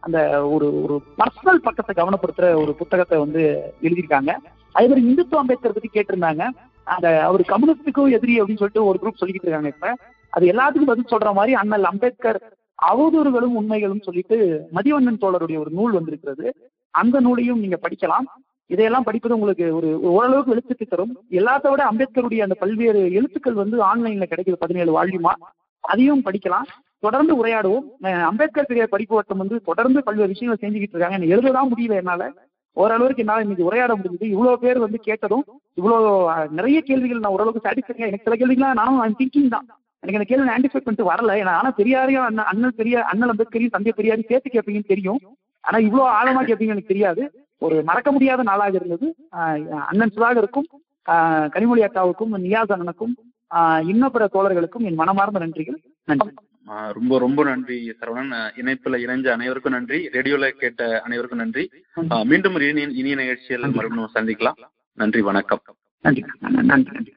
அந்த ஒரு ஒரு பர்சனல் பக்கத்தை கவனப்படுத்துற ஒரு புத்தகத்தை வந்து எழுதியிருக்காங்க. அதே மாதிரி இந்துத்துவ அம்பேத்கர் பத்தி கேட்டிருந்தாங்க. அந்த அவர் கம்யூனிஸ்டுக்கும் எதிரி அப்படின்னு சொல்லிட்டு ஒரு குரூப் சொல்லிக்கிட்டு இருக்காங்க இப்ப. அது எல்லாத்துக்கும் பதில் சொல்ற மாதிரி அண்ணல் அம்பேத்கர் அவதூறுகளும் உண்மைகளும் சொல்லிட்டு மதிவண்ணன் தோழருடைய ஒரு நூல் வந்திருக்கிறது. அந்த நூலையும் நீங்க படிக்கலாம். இதையெல்லாம் படிப்பது உங்களுக்கு ஒரு ஓரளவுக்கு எழுத்துக்கு தரும். எல்லாத்த விட அம்பேத்கருடைய அந்த பல்வேறு எழுத்துக்கள் வந்து ஆன்லைன்ல கிடைக்குது பதினேழு வால்யூமா. அதையும் படிக்கலாம். தொடர்ந்து உரையாடுவோம். அம்பேத்கர் பெரியார் படிப்பு வட்டம் வந்து தொடர்ந்து பல்வேறு விஷயங்களை செஞ்சுக்கிட்டு இருக்காங்க. எனக்கு எழுததான் முடியல என்னால. ஓரளவுக்கு என்னால இன்னைக்கு உரையாட முடிஞ்சது. இவ்வளவு பேர் வந்து கேட்டதும் இவ்வளவு நிறைய கேள்விகள் நான் ஓரளவுக்கு சாட்டிஸ்ஃபைங்க எனக்கு சில கேள்விகள்லாம் நானும் திங்கிங் தான். எனக்கு அந்த கேள்வி ஆன்டிசிபேட் பண்ணிட்டு வரல. ஏன்னா ஆனா பெரியாரையும் அண்ணன் அண்ணன் பெரிய அண்ணன் அம்பேத்கரையும் தந்தை பெரியாரையும் சேர்த்து கேட்பீங்கன்னு தெரியும். ஆனா இவ்வளவு ஆழமா கேட்பீங்கன்னு எனக்கு தெரியாது. ஒரு மறக்க முடியாத நாளாக இருந்தது. அண்ணன் சுதாகருக்கும் கனிமொழி அக்காவுக்கும் நியாஸ் அண்ணனுக்கும் இன்னும் பிற தோழர்களுக்கும் என் மனமார்ந்த நன்றிகள். நன்றி. ரொம்ப ரொம்ப நன்றி சரவணன். இணைப்புல இணைஞ்ச அனைவருக்கும் நன்றி. ரேடியோல கேட்ட அனைவருக்கும் நன்றி. மீண்டும் இனிய இனிய நிகழ்ச்சியில் மறுபடியும் சந்திக்கலாம். நன்றி வணக்கம். நன்றி நன்றி நன்றி.